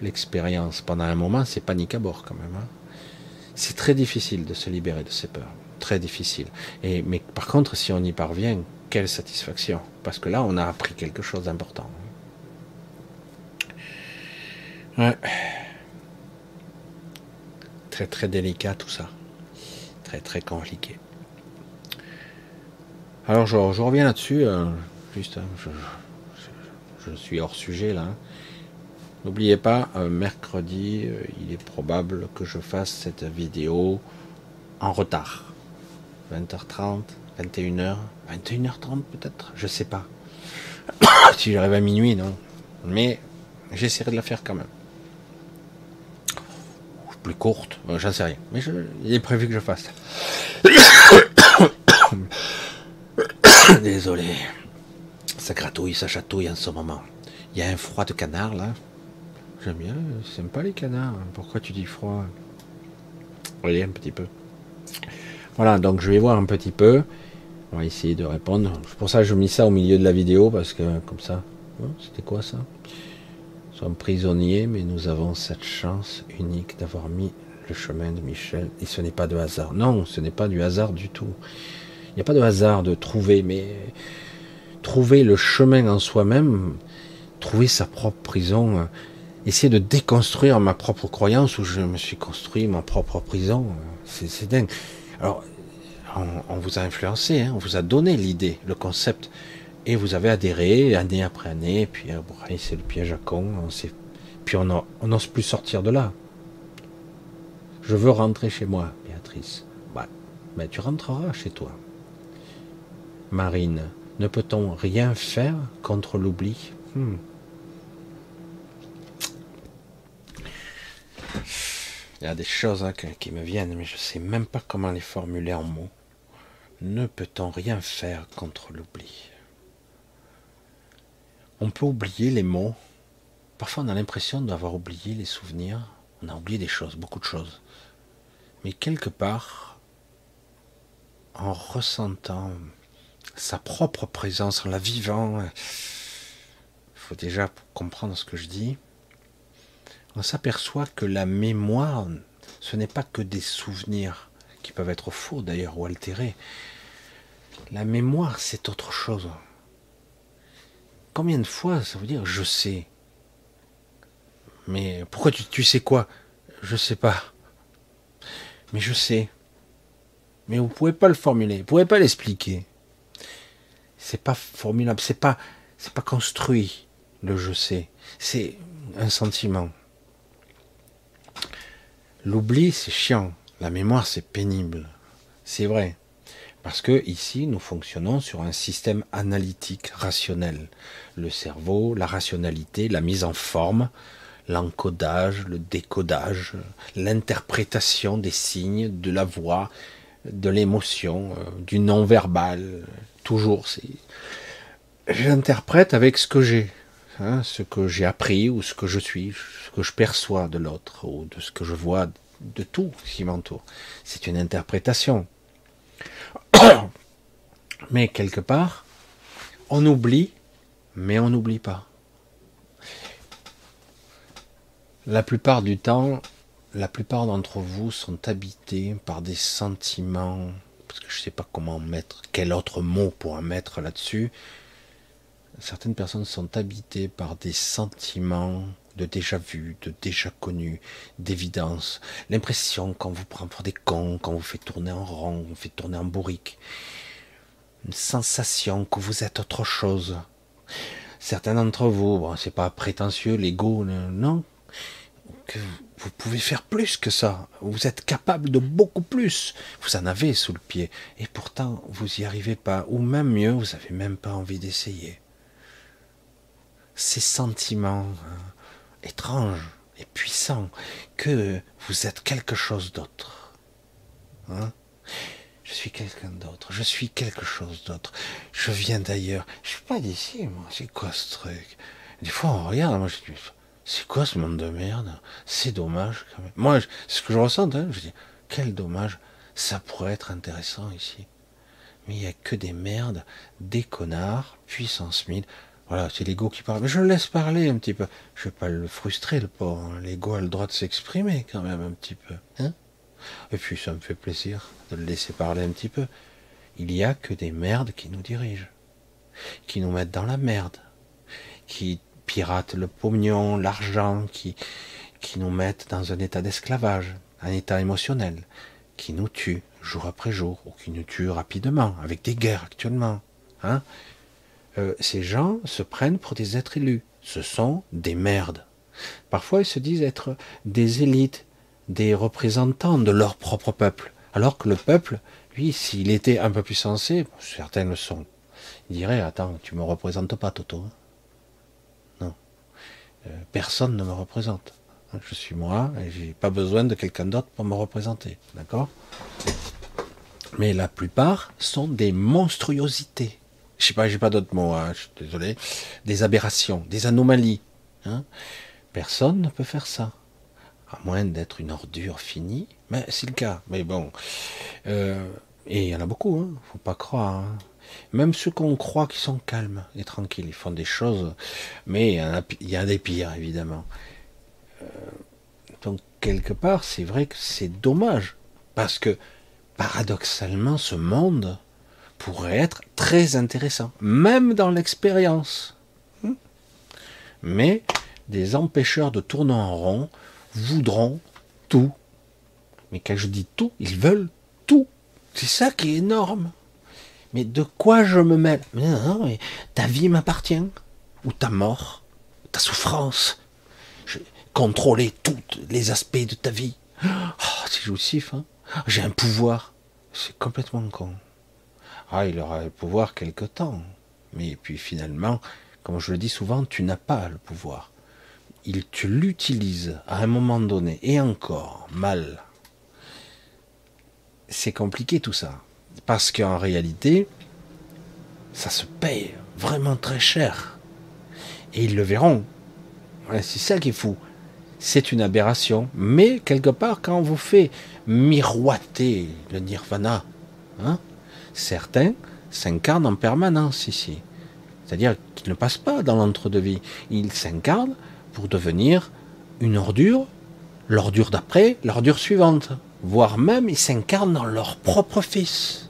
S1: L'expérience pendant un moment, c'est panique à bord quand même. Hein c'est très difficile de se libérer de ces peurs. Très difficile. Et, mais par contre, si on y parvient, quelle satisfaction. Parce que là, on a appris quelque chose d'important. Ouais. Très très délicat tout ça. Très très compliqué. Alors je, reviens là-dessus. Euh, juste, hein, je, suis hors sujet là. N'oubliez pas, euh, mercredi, euh, il est probable que je fasse cette vidéo en retard. 20h30, 21h, 21h30 peut-être, je sais pas. si j'arrive à minuit, non. Mais j'essaierai de la faire quand même. Plus courte, euh, j'en sais rien. Mais il est prévu que je fasse. Désolé. Ça gratouille, ça chatouille en ce moment. Il y a un froid de canard là. J'aime bien, c'est pas les canards. Pourquoi tu dis froid? Voyez un petit peu. Voilà, donc je vais voir un petit peu. On va essayer de répondre. C'est pour ça que je mis ça au milieu de la vidéo, parce que comme ça. Oh, c'était quoi ça? Nous sommes prisonniers, mais nous avons cette chance unique d'avoir mis le chemin de Michel. Et ce n'est pas de hasard. Non, ce n'est pas du hasard du tout. Il n'y a pas de hasard de trouver, mais trouver le chemin en soi-même, trouver sa propre prison essayer de déconstruire ma propre croyance où je me suis construit ma propre prison. C'est dingue. Alors, on, vous a influencé, hein, on vous a donné l'idée, le concept, et vous avez adhéré année après année, et puis euh, c'est le piège à con, on puis on n'ose plus sortir de là. Je veux rentrer chez moi, Béatrice. Mais tu rentreras chez toi. Marine, ne peut-on rien faire contre l'oubli? Hmm. Il y a des choses hein, qui me viennent, mais je ne sais même pas comment les formuler en mots. Ne peut-on rien faire contre l'oubli? On peut oublier les mots. Parfois on a l'impression d'avoir oublié les souvenirs. On a oublié des choses, beaucoup de choses. Mais quelque part, en ressentant sa propre présence, en la vivant, il faut déjà comprendre ce que je dis on s'aperçoit que la mémoire, ce n'est pas que des souvenirs qui peuvent être faux d'ailleurs ou altérés. La mémoire, c'est autre chose. Combien de fois ça veut dire je sais? Mais pourquoi tu, sais quoi? Je sais pas. Mais je sais. Mais vous pouvez pas le formuler, vous pouvez pas l'expliquer. C'est pas formulable, c'est pas c'est pas construit le je sais. C'est un sentiment. L'oubli, c'est chiant. La mémoire, c'est pénible. C'est vrai. Parce que ici, nous fonctionnons sur un système analytique, rationnel. Le cerveau, la rationalité, la mise en forme, l'encodage, le décodage, l'interprétation des signes, de la voix, de l'émotion, euh, du non-verbal. Toujours. J'interprète avec ce que j'ai, hein, ce que j'ai appris ou ce que je suis que je perçois de l'autre ou de ce que je vois de tout ce qui m'entoure. C'est une interprétation. Mais quelque part, on oublie, mais on n'oublie pas. La plupart du temps, la plupart d'entre vous sont habités par des sentiments, parce que je ne sais pas comment mettre, quel autre mot pour en mettre là-dessus. Certaines personnes sont habitées par des sentiments de déjà vu, de déjà connu, d'évidence, l'impression qu'on vous prend pour des cons, qu'on vous fait tourner en rond, vous fait tourner en bourrique, une sensation que vous êtes autre chose. Certains d'entre vous, bon, c'est pas prétentieux, l'ego, non, que Vous pouvez faire plus que ça. Vous êtes capable de beaucoup plus. Vous en avez sous le pied. Et pourtant, vous n'y arrivez pas. Ou même mieux, vous n'avez même pas envie d'essayer. Ces sentiments hein, étranges et puissants que vous êtes quelque chose d'autre. Hein? Je suis quelqu'un d'autre, je suis quelque chose d'autre, je viens d'ailleurs, je suis pas d'ici, moi, c'est quoi ce truc? Des fois on regarde, moi je dis, c'est quoi ce monde de merde? C'est dommage quand même. Moi, ce que je ressens, hein, je dis, quel dommage, ça pourrait être intéressant ici. Mais il n'y a que des merdes, des connards, puissance 1000. Voilà, c'est l'ego qui parle. Mais je le laisse parler un petit peu. Je vais pas le frustrer, le pauvre. L'ego a le droit de s'exprimer quand même un petit peu. Hein Et puis ça me fait plaisir de le laisser parler un petit peu. Il n'y a que des merdes qui nous dirigent, qui nous mettent dans la merde, qui piratent le pognon, l'argent, qui, qui nous mettent dans un état d'esclavage, un état émotionnel, qui nous tuent jour après jour, ou qui nous tuent rapidement, avec des guerres actuellement. Hein euh, ces gens se prennent pour des êtres élus. Ce sont des merdes. Parfois, ils se disent être des élites, des représentants de leur propre peuple. Alors que le peuple, lui, s'il était un peu plus sensé, certains le sont, il dirait, attends, tu me représentes pas, Toto. Hein. non. Euh, personne ne me représente. Je suis moi et j'ai pas besoin de quelqu'un d'autre pour me représenter. D'accord? Mais la plupart sont des monstruosités. Je sais pas, j'ai pas d'autres mots, hein, je suis désolé. Des aberrations, des anomalies. Hein Personne ne peut faire ça à moins d'être une ordure finie, mais c'est le cas. Mais bon, euh, et il y en a beaucoup, hein, faut pas croire. Hein. Même ceux qu'on croit qui sont calmes et tranquilles, ils font des choses, mais il y, a, des pires évidemment. Euh, donc quelque part, c'est vrai que c'est dommage parce que paradoxalement, ce monde pourrait être très intéressant, même dans l'expérience. Hmm. Mais des empêcheurs de tourner en rond voudront tout. Mais quand je dis tout, ils veulent tout. C'est ça qui est énorme. Mais de quoi je me mêle? Non, Ta vie m'appartient. Ou ta mort, ta souffrance. Contrôler tous les aspects de ta vie. Oh, c'est jouissif, hein J'ai un pouvoir. C'est complètement con. Ah, il aura le pouvoir quelque temps. Mais puis finalement, comme je le dis souvent, tu n'as pas le pouvoir il, tu l'utilises à un moment donné, et encore, mal, c'est compliqué tout ça. Parce qu'en réalité, ça se paye vraiment très cher. Et ils le verront. c'est ça qui est fou. C'est une aberration. Mais quelque part, quand on vous fait miroiter le nirvana, hein, certains s'incarnent en permanence ici. C'est-à-dire qu'ils ne passent pas dans l'entre-deux-vie. Ils s'incarnent pour devenir une ordure, l'ordure d'après, l'ordure suivante. Voire même ils s'incarnent dans leur propre fils.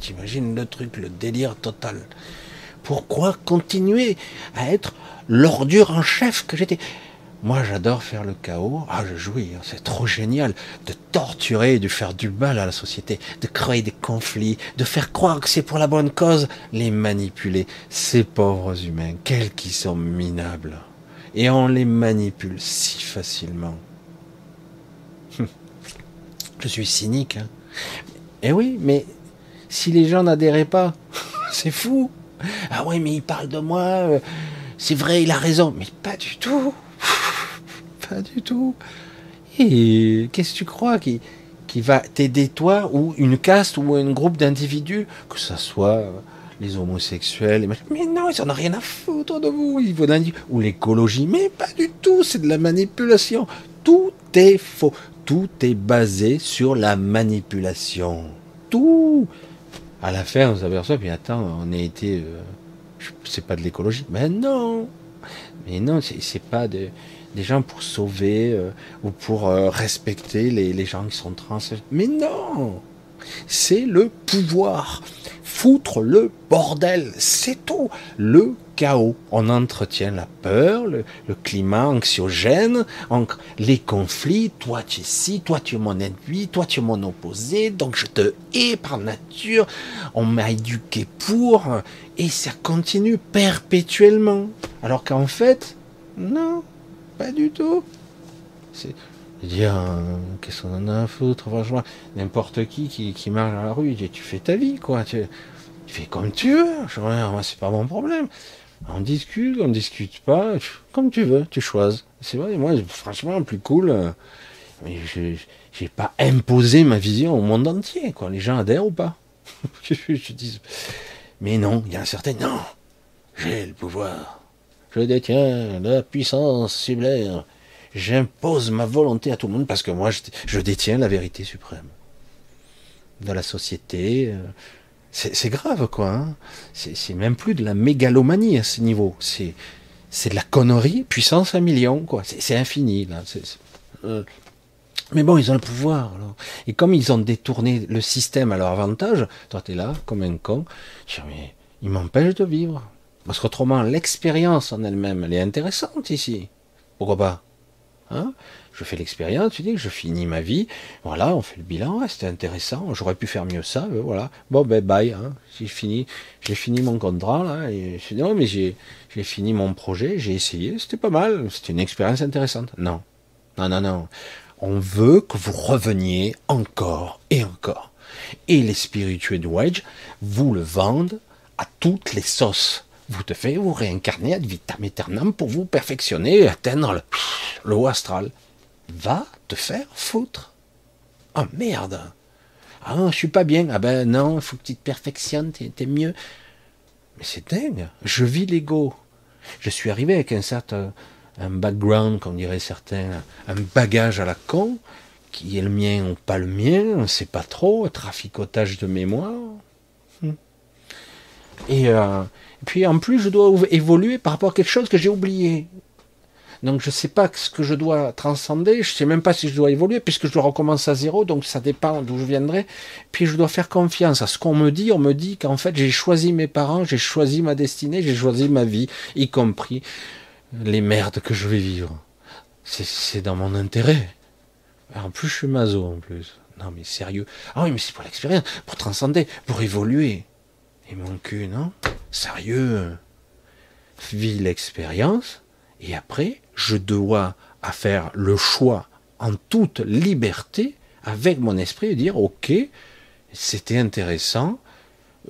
S1: T'imagines le truc, le délire total. Pourquoi continuer à être l'ordure en chef que j'étais? Moi j'adore faire le chaos. Ah je jouis, hein, c'est trop génial de torturer, de faire du mal à la société, de créer des conflits, de faire croire que c'est pour la bonne cause, les manipuler. Ces pauvres humains, quels qui sont minables et on les manipule si facilement. Je suis cynique. Hein. Eh oui, mais si les gens n'adhéraient pas, c'est fou. Ah oui, mais il parle de moi. Euh, c'est vrai, il a raison. Mais pas du tout. Pas du tout. Et qu'est-ce que tu crois qui, qui va t'aider toi ou une caste ou un groupe d'individus, que ce soit les homosexuels, mais non, ils n'en ont rien à foutre de vous, ils ou l'écologie, mais pas du tout, c'est de la manipulation. Tout est faux, tout est basé sur la manipulation. Tout. À la fin, on s'aperçoit, puis attends, on a été, euh, c'est pas de l'écologie, mais non, mais non, c'est pas de, des gens pour sauver euh, ou pour euh, respecter les, les gens qui sont trans. Mais non, c'est le pouvoir foutre le bordel, c'est tout. Le chaos. On entretient la peur, le, climat anxiogène, les conflits. Toi tu es ci, toi tu es mon toi tu es mon opposé, donc je te hais par nature. On m'a éduqué pour, et ça continue perpétuellement. Alors qu'en fait, non, pas du tout. Dire, euh, qu'est-ce qu'on en a à foutre, franchement. N'importe qui, qui marche dans la rue, il dit, tu fais ta vie, quoi. Tu, fais comme tu veux. Je, moi, c'est pas mon problème. On discute, on discute pas, comme tu veux, tu choisis. C'est vrai, moi, franchement, plus cool. Euh, mais je n'ai pas imposé ma vision au monde entier, quoi. Les gens adhèrent ou pas je, dis, mais non, il y a un certain non. J'ai le pouvoir. Je détiens la puissance sublime. J'impose ma volonté à tout le monde parce que moi, je, détiens la vérité suprême. Dans la société, euh, c'est grave, quoi. Hein. c'est même plus de la mégalomanie à ce niveau. C'est de la connerie, puissance un million, quoi. C'est infini, là. Euh, mais bon, ils ont le pouvoir. Et comme ils ont détourné le système à leur avantage, toi, tu es là, comme un con. Je dis, mais ils m'empêchent de vivre. Parce qu'autrement, l'expérience en elle-même, elle est intéressante ici. Pourquoi pas hein? Je fais l'expérience, tu dis, je finis ma vie. Voilà, on fait le bilan, c'était intéressant. J'aurais pu faire mieux ça, voilà. Bon, ben bye. Hein. J'ai fini, fini mon contrat là. Non, mais j'ai, fini mon projet, j'ai essayé, c'était pas mal. C'était une expérience intéressante. Non, non, non, non. On veut que vous reveniez encore et encore. Et les spirituels du Wedge vous le vendent à toutes les sauces. Vous te faites vous réincarner ad vitam aeternam pour vous perfectionner et atteindre le, haut astral. Va te faire foutre. Oh merde. Ah, je suis pas bien. Ah ben non, il faut que tu te perfectionnes, t'es mieux. Mais c'est dingue. Je vis l'ego. Je suis arrivé avec un certain un background, comme diraient certains, un bagage à la con, qui est le mien ou pas le mien, on ne sait pas trop, traficotage de mémoire. Hmm. Euh, et, puis en plus, je dois évoluer par rapport à quelque chose que j'ai oublié. Donc je ne sais pas ce que je dois transcender, je ne sais même pas si je dois évoluer, puisque je dois recommencer à zéro, donc ça dépend d'où je viendrai. Puis je dois faire confiance à ce qu'on me dit. On me dit qu'en fait j'ai choisi mes parents, j'ai choisi ma destinée, j'ai choisi ma vie, y compris les merdes que je vais vivre. C'est dans mon intérêt. En plus, je suis maso en plus. Non, mais sérieux. Ah oui, mais c'est pour l'expérience, pour transcender, pour évoluer. Et mon cul, non? Sérieux? Vis l'expérience, et après, je dois à faire le choix en toute liberté, avec mon esprit, et dire, ok, c'était intéressant,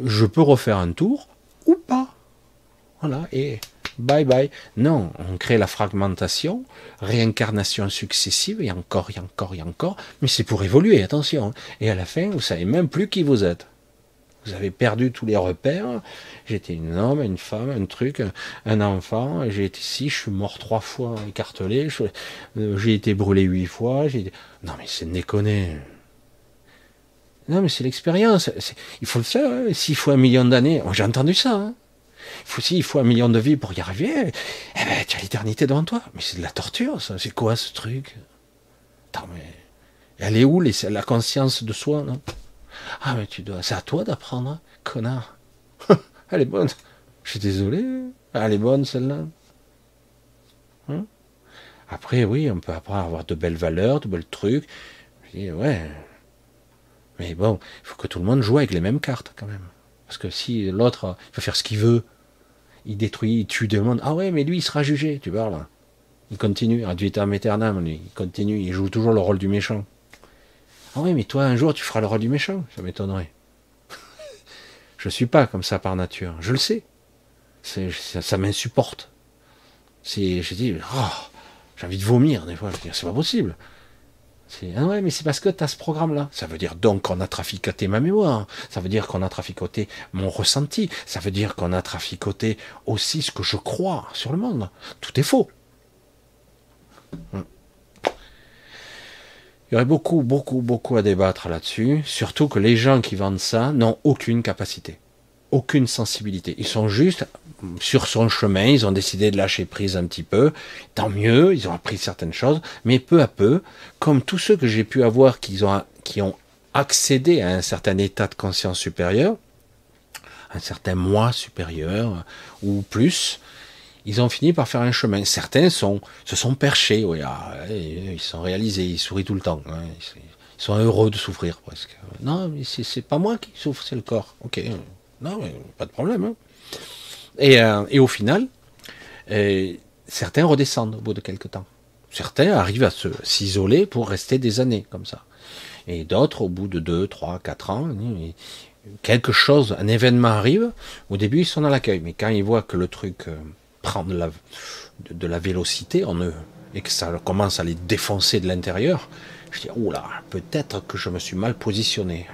S1: je peux refaire un tour, ou pas. Voilà, et bye bye. Non, on crée la fragmentation, réincarnation successive, et encore, et encore, et encore, mais c'est pour évoluer, attention. Et à la fin, vous savez même plus qui vous êtes. Vous avez perdu tous les repères. J'étais un homme, une femme, un truc, un enfant. J'ai été ici, je suis mort trois fois écartelé. Euh, j'ai été brûlé huit fois. Non mais c'est déconner. Non mais c'est l'expérience. Il faut le faire. Hein. S'il faut un million d'années, j'ai entendu ça. Hein faut, il faut un million de vies pour y arriver, eh ben, tu as l'éternité devant toi. Mais c'est de la torture, ça. C'est quoi ce truc? Elle est où la conscience de soi, non? Ah, mais tu dois. C'est à toi d'apprendre, hein, connard. elle est bonne. Je suis désolé. Elle est bonne, celle-là. Hein? Après, oui, on peut apprendre à avoir de belles valeurs, de belles trucs. Je dis, ouais. Mais bon, il faut que tout le monde joue avec les mêmes cartes, quand même. Parce que si l'autre, faut faire ce qu'il veut, il détruit, il tue des. Ah ouais, mais lui, il sera jugé, tu parles. Il continue, ad vitam lui. Il continue, il joue toujours le rôle du méchant. Ah oui, mais toi, un jour, tu feras le rôle du méchant. Ça m'étonnerait. je suis pas comme ça par nature. Je le sais. Ça, m'insupporte. Je dis, oh, j'ai envie de vomir des fois. Je dis, c'est pas possible. Ah ouais, mais c'est parce que tu as ce programme-là. Ça veut dire donc qu'on a traficoté ma mémoire. Ça veut dire qu'on a traficoté mon ressenti. Ça veut dire qu'on a traficoté aussi ce que je crois sur le monde. Tout est faux. Hmm. Il y aurait beaucoup, beaucoup, beaucoup à débattre là-dessus. Surtout que les gens qui vendent ça n'ont aucune capacité aucune sensibilité. Ils sont juste sur son chemin, ils ont décidé de lâcher prise un petit peu. Tant mieux, ils ont appris certaines choses, mais peu à peu, comme tous ceux que j'ai pu avoir qui ont, accédé à un certain état de conscience supérieur, un certain moi supérieur ou plus, ils ont fini par faire un chemin. Certains se sont perchés, ah, ils sont réalisés, ils sourient tout le temps. Hein, ils sont heureux de souffrir presque. Non, mais c'est pas moi qui souffre, c'est le corps. Ok, non, pas de problème. Hein. Et, euh, et, au final, euh, certains redescendent au bout de quelques temps. Certains arrivent à s'isoler pour rester des années comme ça. Et d'autres, au bout de 2, 3, 4 ans, quelque chose, un événement arrive, au début ils sont dans l'accueil, mais quand ils voient que le truc euh, de la, vélocité en eux, et que ça commence à les défoncer de l'intérieur, je dis, oula, peut-être que je me suis mal positionné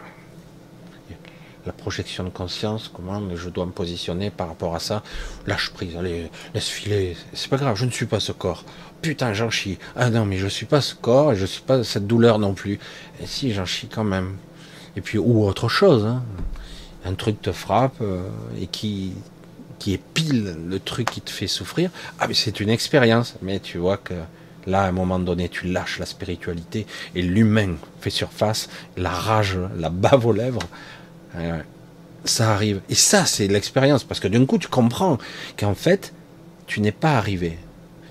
S1: la projection de conscience, comment je dois me positionner par rapport à ça? Lâche prise, allez, laisse filer, c'est pas grave, je ne suis pas ce corps. Putain, j'en chie. Ah non, mais je suis pas ce corps et je suis pas cette douleur non plus. Si, j'en chie quand même. Et puis, ou autre chose, hein. un truc te frappe euh, et qui, qui est pile le truc qui te fait souffrir. Ah, mais c'est une expérience. Mais tu vois que là, à un moment donné, tu lâches la spiritualité et l'humain fait surface, la rage, la bave aux lèvres. Ça arrive. Et ça, c'est l'expérience. Parce que d'un coup, tu comprends qu'en fait, tu n'es pas arrivé.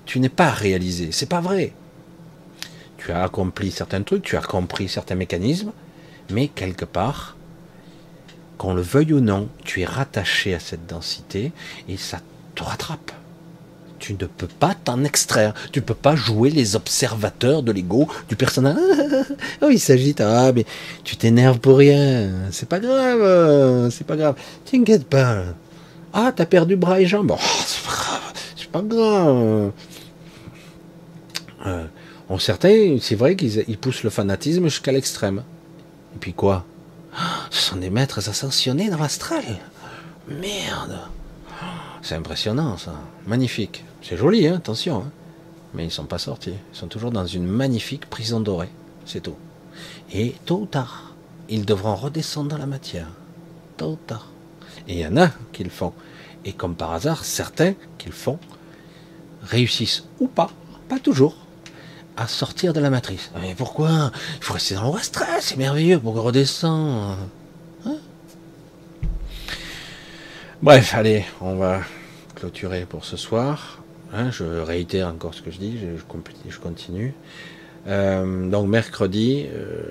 S1: Tu n'es pas réalisé. C'est pas vrai. Tu as accompli certains trucs, tu as compris certains mécanismes, mais quelque part, qu'on le veuille ou non, tu es rattaché à cette densité et ça te rattrape tu ne peux pas t'en extraire. Tu ne peux pas jouer les observateurs de l'ego du personnage. oh, il s'agit. Ah, mais tu t'énerves pour rien. C'est pas grave. C'est pas grave. T'inquiète pas. Ah, t'as perdu bras et jambes. Oh, c'est pas grave. C'est pas grave. Euh, certains, c'est vrai qu'ils poussent le fanatisme jusqu'à l'extrême. Et puis quoi? Ce sont des maîtres ascensionnés dans l'astral. Merde. C'est impressionnant ça. Magnifique. C'est joli, hein, attention. Hein. Mais ils ne sont pas sortis. Ils sont toujours dans une magnifique prison dorée. C'est tout. Et tôt ou tard, ils devront redescendre dans la matière. Tôt ou tard. Et il y en a qui le font. Et comme par hasard, certains qui le font réussissent ou pas, pas toujours, à sortir de la matrice. Mais pourquoi? Il faut rester dans le stress, c'est merveilleux pour redescendre. Hein Bref, allez, on va clôturer pour ce soir. Hein, je réitère encore ce que je dis, je, continue. Euh, donc mercredi, euh,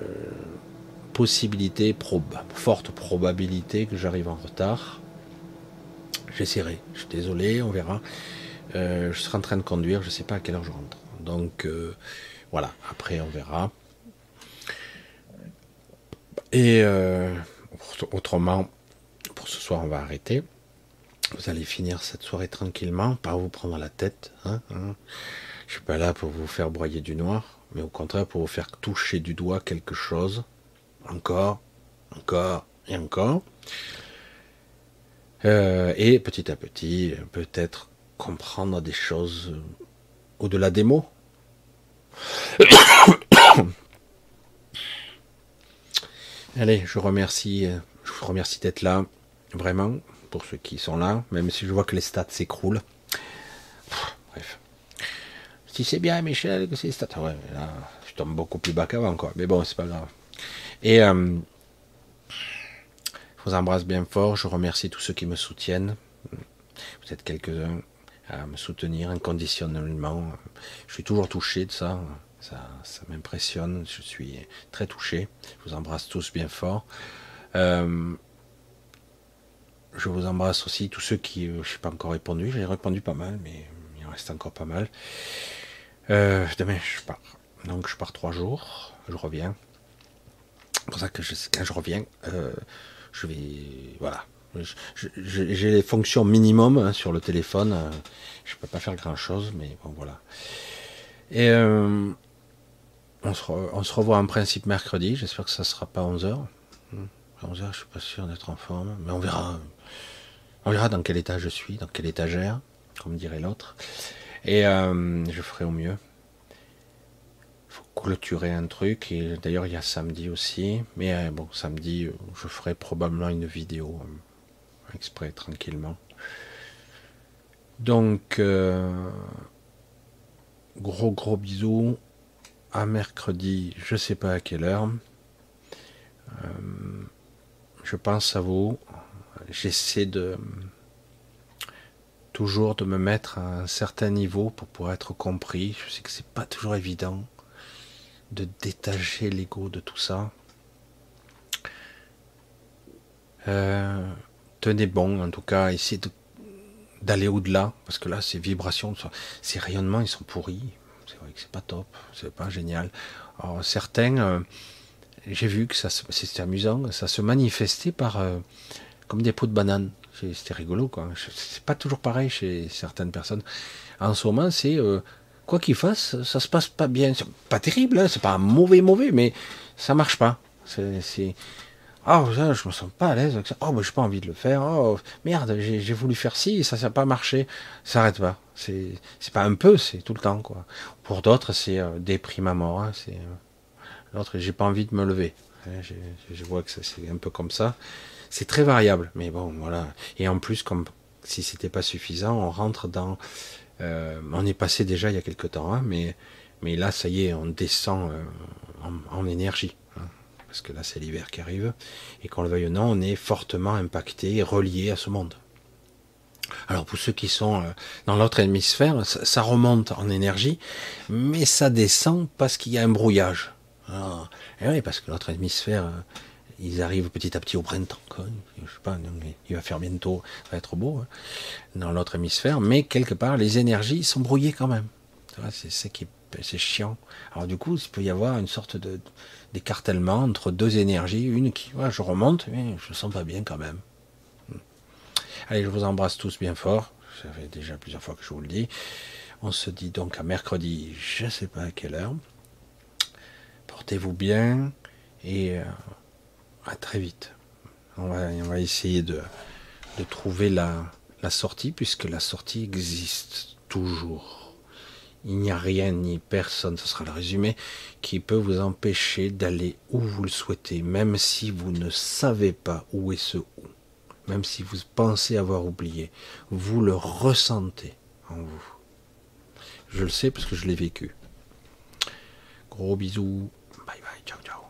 S1: possibilité, forte probabilité que j'arrive en retard. J'essaierai, je suis désolé, on verra. Euh, je serai en train de conduire, je ne sais pas à quelle heure je rentre. Donc voilà, après on verra. Et autrement, pour ce soir on va arrêter. Vous allez finir cette soirée tranquillement, pas vous prendre la tête. Hein, hein. Je suis pas là pour vous faire broyer du noir, mais au contraire pour vous faire toucher du doigt quelque chose. Encore, encore et encore. Euh, et petit à petit, peut-être comprendre des choses au-delà des mots. Allez, je remercie, je vous remercie d'être là, vraiment pour ceux qui sont là, même si je vois que les stats s'écroulent. Bref. Si c'est bien, Michel, que c'est les stats. Ouais, là, je tombe beaucoup plus bas qu'avant, quoi. Mais bon, c'est pas grave. Et euh, je vous embrasse bien fort. Je remercie tous ceux qui me soutiennent. Vous êtes quelques-uns à me soutenir inconditionnellement. Je suis toujours touché de ça. Ça, ça m'impressionne. Je suis très touché. Je vous embrasse tous bien fort. Euh, je vous embrasse aussi, tous ceux qui, euh, je n'ai pas encore répondu, j'ai répondu pas mal, mais il en reste encore pas mal. Euh, demain, je pars. Donc, je pars trois jours, je reviens. C'est pour ça que quand je reviens, euh, je vais, voilà. J'ai les fonctions minimum hein, sur le téléphone. je peux pas faire grand chose, mais bon, voilà. Et on se, revoit en principe mercredi. J'espère que ça sera pas 11h. 11h, je suis pas sûr d'être en forme, mais on verra. On verra dans quel état je suis, dans quelle étagère, comme dirait l'autre. Et euh, je ferai au mieux. Il faut clôturer un truc. Et d'ailleurs, il y a samedi aussi. Mais euh, bon, samedi, euh, je ferai probablement une vidéo exprès, tranquillement. Donc, gros gros bisous. À mercredi, je sais pas à quelle heure. je pense à vous j'essaie de toujours de me mettre à un certain niveau pour pouvoir être compris. Je sais que c'est pas toujours évident de détacher l'ego de tout ça. Euh, tenez bon, en tout cas, essayez d'aller au-delà, parce que là, ces vibrations, ces rayonnements, ils sont pourris. c'est vrai que c'est pas top, c'est pas génial. Alors, certains, euh, j'ai vu que ça, c'était amusant, ça se manifestait par euh, comme des pots de banane. C'était rigolo, quoi. C'est pas toujours pareil chez certaines personnes. En ce moment, c'est euh, quoi qu'il fasse, ça se passe pas bien. C'est pas terrible, hein, c'est pas mauvais, mauvais, mais ça marche pas. C'est oh, je me sens pas à l'aise. Oh, ben, j'ai pas envie de le faire. Oh, merde, j'ai voulu faire ci et ça n'a pas marché. Ça s'arrête pas. C'est pas un peu, c'est tout le temps, quoi. Pour d'autres, c'est euh, des primes à mort. Hein, c'est euh, l'autre, j'ai pas envie de me lever. Je, vois que c'est un peu comme ça. C'est très variable, mais bon, voilà. Et en plus, comme si c'était pas suffisant, on rentre dans. Euh, on est passé déjà il y a quelque temps, hein, mais mais là, ça y est, on descend en, en énergie parce que là c'est l'hiver qui arrive, et qu'on le veuille ou non, on est fortement impacté, relié à ce monde. Alors pour ceux qui sont euh, dans l'autre hémisphère, ça, remonte en énergie, mais ça descend parce qu'il y a un brouillage. Ah, et oui, parce que l'autre hémisphère, euh, ils arrivent petit à petit au printemps. Je sais pas, il va faire bientôt, ça va être beau hein, dans l'autre hémisphère, mais quelque part les énergies sont brouillées quand même. C'est ça qui c'est chiant. Alors du coup, il peut y avoir une sorte de d'écartèlement entre deux énergies, une qui, je remonte, mais je sens pas bien quand même. Hmm. Allez, je vous embrasse tous bien fort. Ça fait déjà plusieurs fois que je vous le dis. On se dit donc à mercredi, je ne sais pas à quelle heure. Portez-vous bien et euh, à très vite. On va, essayer de, de trouver la, la sortie, puisque la sortie existe toujours. Il n'y a rien ni personne, ce sera le résumé, qui peut vous empêcher d'aller où vous le souhaitez, même si vous ne savez pas où est ce où, même si vous pensez avoir oublié, vous le ressentez en vous. Je le sais parce que je l'ai vécu. Gros bisous, bye bye, ciao ciao.